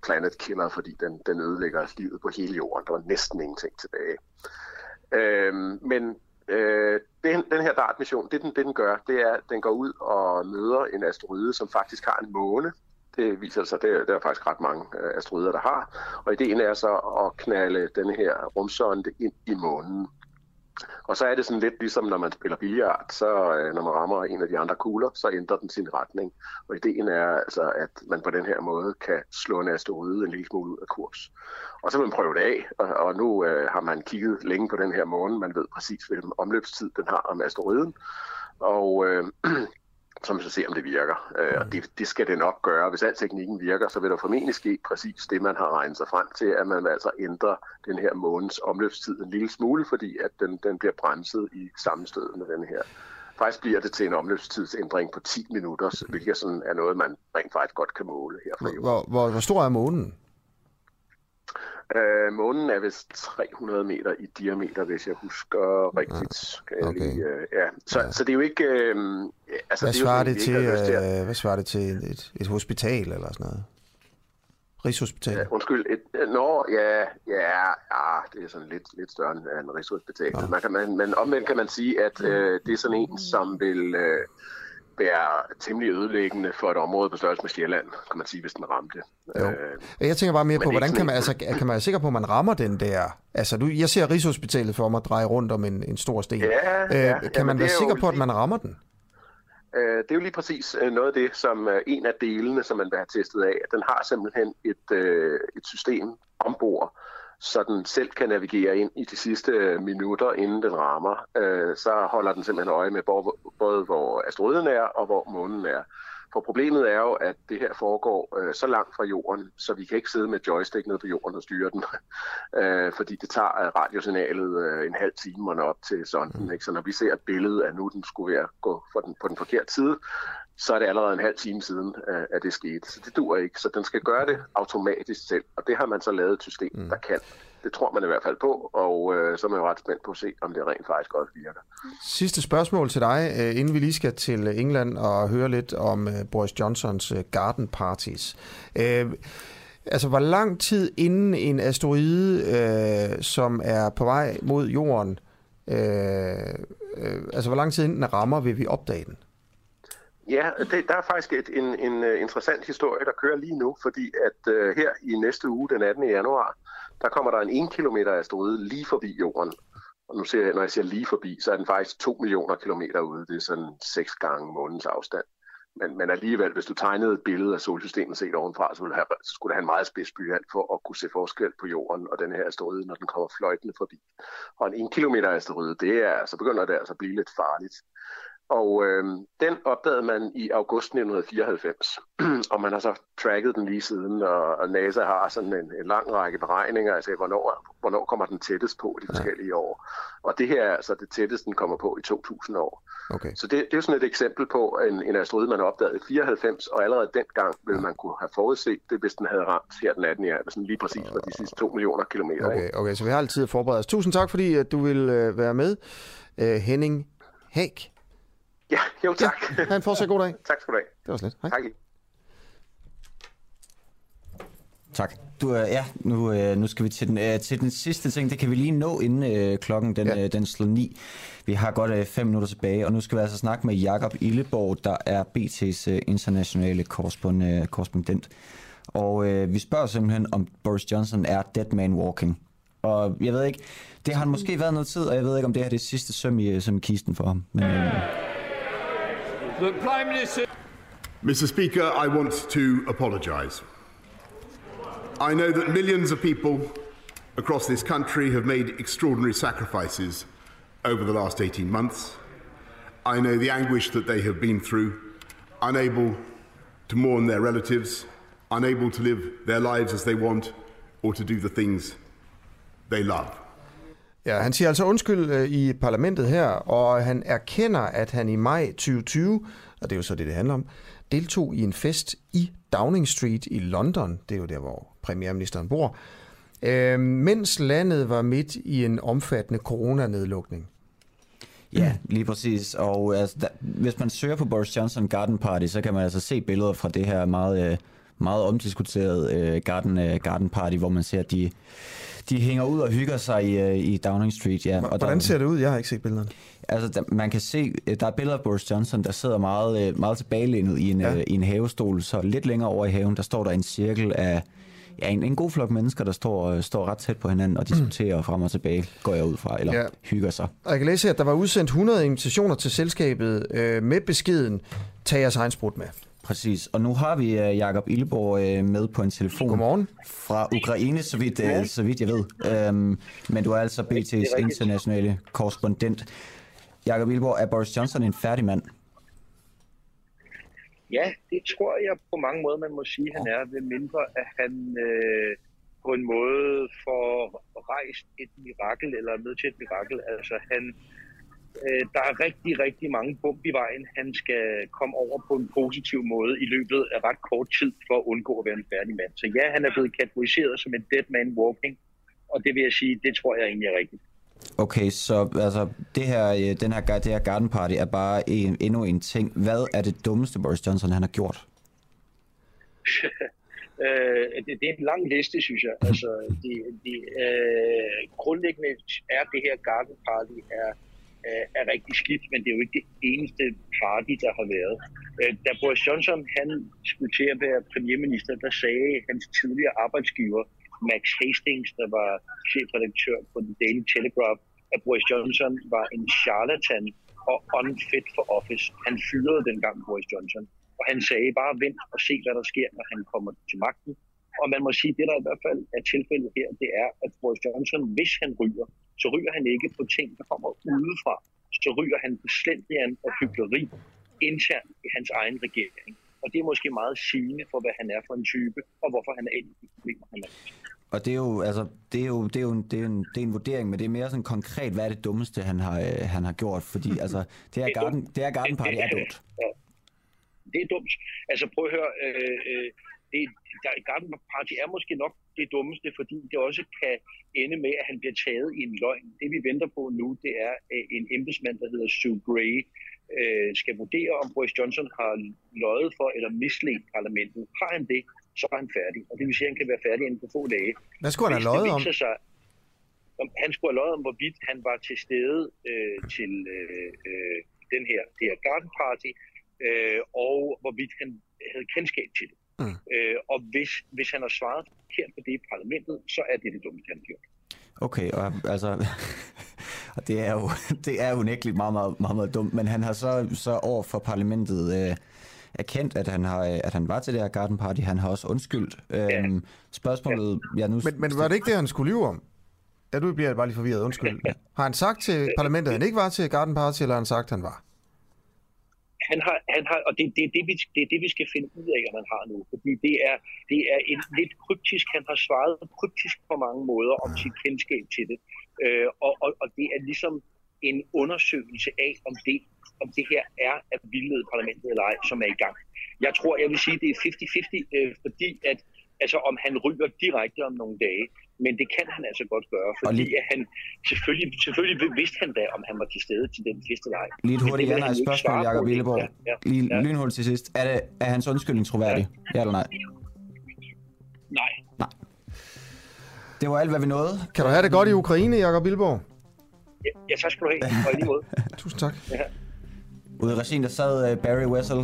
planet killer, fordi den, den ødelægger livet på hele jorden. Der var næsten ingenting tilbage. Uh, men Øh, den, den her DART-mission, det den, det den gør, det er, at den går ud og møder en asteroide, som faktisk har en måne. Det viser sig, det, der er faktisk ret mange øh, asteroider, der har. Og ideen er så at knalde den her rumsonde ind i månen. Og så er det sådan lidt ligesom, når man spiller billard, så øh, når man rammer en af de andre kugler, så ændrer den sin retning. Og ideen er altså, at man på den her måde kan slå en asteroide en lille smule ud af kurs. Og så vil man prøve det af, og nu øh, har man kigget længe på den her måne. Man ved præcis, hvilken omløbstid den har om asteroiden. Og øh, så man så se, om det virker. Øh, og det, det skal det nok gøre. Hvis al teknikken virker, så vil der formentlig ske præcis det, man har regnet sig frem til, at man altså ændrer den her månens omløbstid en lille smule, fordi at den, den bliver bremset i sammenstødet med den her. Faktisk bliver det til en omløbstidsændring på 10 minutter, hvilket sådan er noget, man rent faktisk godt kan måle her fra Hvor, hvor, hvor stor er månen? Øh, månen er vist 300 meter i diameter, hvis jeg husker rigtigt. Ja, okay. lige, øh, ja. Så, ja. så det er jo ikke... Øh, altså, hvad, det svarer er det til, øh, hvad svarer det til et, et hospital eller sådan noget? Rigshospital? Ja, undskyld. Et, nå, ja, ja, ja, det er sådan lidt, lidt større end Rigshospital. Ja. Man kan, man, men omvendt kan man sige, at øh, det er sådan en, som vil... Øh, være temmelig ødelæggende for et område på størrelse med Sjælland, kan man sige, hvis den ramte. Jo. Øh, jeg tænker bare mere på, hvordan kan man, altså, kan man være sikker på, at man rammer den der? Altså, du, jeg ser Rigshospitalet for mig dreje rundt om en, en stor sten. Ja, øh, ja, kan ja, man være sikker på, at man rammer den? Øh, det er jo lige præcis noget af det, som en af delene, som man vil have testet af. Den har simpelthen et, et system ombord, så den selv kan navigere ind i de sidste øh, minutter, inden den rammer, øh, så holder den simpelthen øje med både, hvor asteroiden er og hvor månen er. For problemet er jo, at det her foregår øh, så langt fra jorden, så vi kan ikke sidde med joystick nede på jorden og styre den. øh, fordi det tager øh, radiosignalet øh, en halv time og op til sonden. Mm. Ikke? Så når vi ser et billede af, nu den skulle være gå for den, på den forkerte side, så er det allerede en halv time siden, øh, at det skete. Så det dur ikke. Så den skal gøre det automatisk selv. Og det har man så lavet et system, mm. der kan. Det tror man i hvert fald på, og øh, så er man jo ret spændt på at se, om det rent faktisk også virker. Sidste spørgsmål til dig, øh, inden vi lige skal til England og høre lidt om øh, Boris Johnsons øh, garden parties. Øh, altså, hvor lang tid inden en asteroide, øh, som er på vej mod jorden, øh, øh, altså hvor lang tid inden den rammer, vil vi opdage den? Ja, det, der er faktisk et, en, en interessant historie, der kører lige nu, fordi at uh, her i næste uge, den 18. januar, der kommer der en 1 km asteroide lige forbi jorden. Og nu ser jeg, når jeg siger lige forbi, så er den faktisk 2 millioner kilometer ude. Det er sådan 6 gange månens afstand. Men, men alligevel, hvis du tegnede et billede af solsystemet set ovenfra, så, ville have, så skulle det have en meget spids blyant for at kunne se forskel på jorden og den her asteroide, når den kommer fløjtende forbi. Og en 1 km asteroide, det er, så begynder det altså at blive lidt farligt. Og øh, den opdagede man i august 1994, og man har så tracket den lige siden, og, og NASA har sådan en, en lang række beregninger, altså hvornår, hvornår kommer den tættest på de forskellige ja. år. Og det her er altså det tætteste, den kommer på i 2000 år. Okay. Så det, det er jo sådan et eksempel på en, en asteroide, man opdagede i 94, og allerede dengang ville man kunne have forudset det, hvis den havde ramt her den 18. januar, sådan lige præcis for de sidste 2 millioner kilometer. Okay, okay, så vi har altid at forberede os. Tusind tak, fordi at du vil øh, være med, øh, Henning Hæk. Ja, jo tak. Ja, ha' en fortsat god dag. tak skal du have. Det var slet. Hej. Tak. Tak. Du, øh, ja, nu, øh, nu skal vi til den, øh, til den sidste ting. Det kan vi lige nå, inden øh, klokken den, ja. øh, den slår ni. Vi har godt øh, fem minutter tilbage, og nu skal vi altså snakke med Jakob Illeborg, der er BT's øh, internationale øh, korrespondent. Og øh, vi spørger simpelthen, om Boris Johnson er dead man walking. Og jeg ved ikke, det har han måske været noget tid, og jeg ved ikke, om det her er det sidste søm i, som i kisten for ham. Men, øh, The Prime Minister. Mr. Speaker, I want to apologise. I know that millions of people across this country have made extraordinary sacrifices over the last 18 months. I know the anguish that they have been through, unable to mourn their relatives, unable to live their lives as they want, or to do the things they love. Ja, han siger altså undskyld øh, i parlamentet her, og han erkender, at han i maj 2020, og det er jo så det, det handler om, deltog i en fest i Downing Street i London, det er jo der, hvor premierministeren bor, øh, mens landet var midt i en omfattende coronanedlukning. Ja, lige præcis. Og altså, der, hvis man søger på Boris Johnson Garden Party, så kan man altså se billeder fra det her meget, øh, meget omdiskuterede øh, garden, øh, garden Party, hvor man ser, de, de hænger ud og hygger sig i, øh, i Downing Street. Ja. Og Hvordan der, ser det ud? Jeg har ikke set billederne. Altså, der, man kan se, øh, der er billeder af Boris Johnson, der sidder meget, øh, meget tilbagelænet i en, ja. i en havestol, så lidt længere over i haven, der står der en cirkel af ja, en, en god flok mennesker, der står, står ret tæt på hinanden og diskuterer mm. frem og tilbage, går jeg ud fra, eller ja. hygger sig. Og jeg kan læse, at der var udsendt 100 invitationer til selskabet øh, med beskeden, tag jeres egen sprut med. Præcis, og nu har vi uh, Jakob Illeborg uh, med på en telefon. Godmorgen. Fra Ukraine, så vidt, uh, så vidt jeg ved. Um, men du er altså BT's internationale korrespondent. Jakob Illeborg, er Boris Johnson en færdig mand? Ja, det tror jeg på mange måder, man må sige, han er, ved mindre at han øh, på en måde får rejst et mirakel, eller er med til et mirakel. Altså han, øh, der er rigtig, rigtig mange bump i vejen. Han skal komme over på en positiv måde i løbet af ret kort tid for at undgå at være en færdig mand. Så ja, han er blevet kategoriseret som en dead man walking, og det vil jeg sige, det tror jeg egentlig er rigtigt. Okay, så altså, det her, øh, den her, det her garden party er bare en, endnu en ting. Hvad er det dummeste, Boris Johnson han har gjort? øh, det, det er en lang liste, synes jeg. Altså, de, de, øh, grundlæggende er det her garden party er, er, er rigtig skidt, men det er jo ikke det eneste party, der har været. Øh, da Boris Johnson han skulle til at være premierminister, der sagde hans tidligere arbejdsgiver, Max Hastings, der var chefredaktør på The Daily Telegraph, at Boris Johnson var en charlatan og unfit for office. Han fyrede dengang Boris Johnson. Og han sagde bare, vent og se, hvad der sker, når han kommer til magten. Og man må sige, at det der i hvert fald er tilfældet her, det er, at Boris Johnson, hvis han ryger, så ryger han ikke på ting, der kommer udefra. Så ryger han på slendrian og hyggeleri internt i hans egen regering. Og det er måske meget sigende for, hvad han er for en type, og hvorfor han er en af de problemer, han er. Og det er jo, altså, det er jo, det er jo en, det er en, det er en vurdering, men det er mere sådan konkret, hvad er det dummeste, han har, øh, han har gjort? Fordi altså, det her garden, det her garden party er dumt. Ja. Det er dumt. Altså prøv at høre, øh, øh, det, der, Garden Party er måske nok det dummeste, fordi det også kan ende med, at han bliver taget i en løgn. Det vi venter på nu, det er en embedsmand, der hedder Sue Gray, øh, skal vurdere, om Boris Johnson har løjet for eller misledt parlamentet. Har han det, så er han færdig. Og det vil sige, at han kan være færdig inden for få dage. Hvad skulle han have løjet om? Sig, om? Han skulle have løjet om, hvorvidt han var til stede øh, til øh, øh, den her, det her garden party, øh, og hvorvidt han havde kendskab til det. Mm. Øh, og hvis, hvis han har svaret forkert på det i parlamentet, så er det det dummeste, han har gjort. Okay, og altså... og det er jo, det er jo unægteligt meget, meget, meget, meget dumt, men han har så, så over for parlamentet øh, erkendt, at han, har, øh, at han var til det her garden party. Han har også undskyldt. Øhm, spørgsmålet... Ja, nu, Men, men var det ikke det, han skulle lyve om? Ja, du bliver bare lige forvirret. Undskyld. Har han sagt til parlamentet, at han ikke var til Garden Party, eller har han sagt, at han var? Han har, han har, og det, det, er det, vi, det er det, vi skal finde ud af, at man har nu. Fordi det er, det er en lidt kryptisk, han har svaret kryptisk på mange måder om sit kendskab til det. Øh, og, og, og det er ligesom en undersøgelse af, om det, om det her er at vildlede parlamentet eller ej, som er i gang. Jeg tror, jeg vil sige, det er 50-50, øh, fordi at altså om han ryger direkte om nogle dage, men det kan han altså godt gøre, fordi lige- at han selvfølgelig, selvfølgelig vidste han da, om han var til stede til den fest eller ej. Lige et hurtigt ja ikke spørgsmål, Jacob lige. Lilleborg. Ja, ja. Lige Ja. lynhurtigt til sidst. Er, det, er hans undskyldning troværdig? Ja eller nej? Nej. Nej. Det var alt, hvad vi nåede. Kan du have det godt i Ukraine, Jakob Bilborg? Ja, ja, tak skal du have. Og lige måde. Tusind tak. Ja. Ude i regien, der sad øh, Barry Wessel.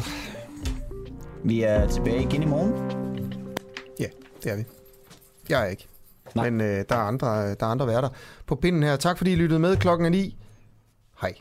Vi er tilbage igen i morgen. Ja, det er vi. Jeg er ikke. Nej. Men øh, der, er andre, der er andre værter på pinden her. Tak fordi I lyttede med. Klokken er ni. Hej.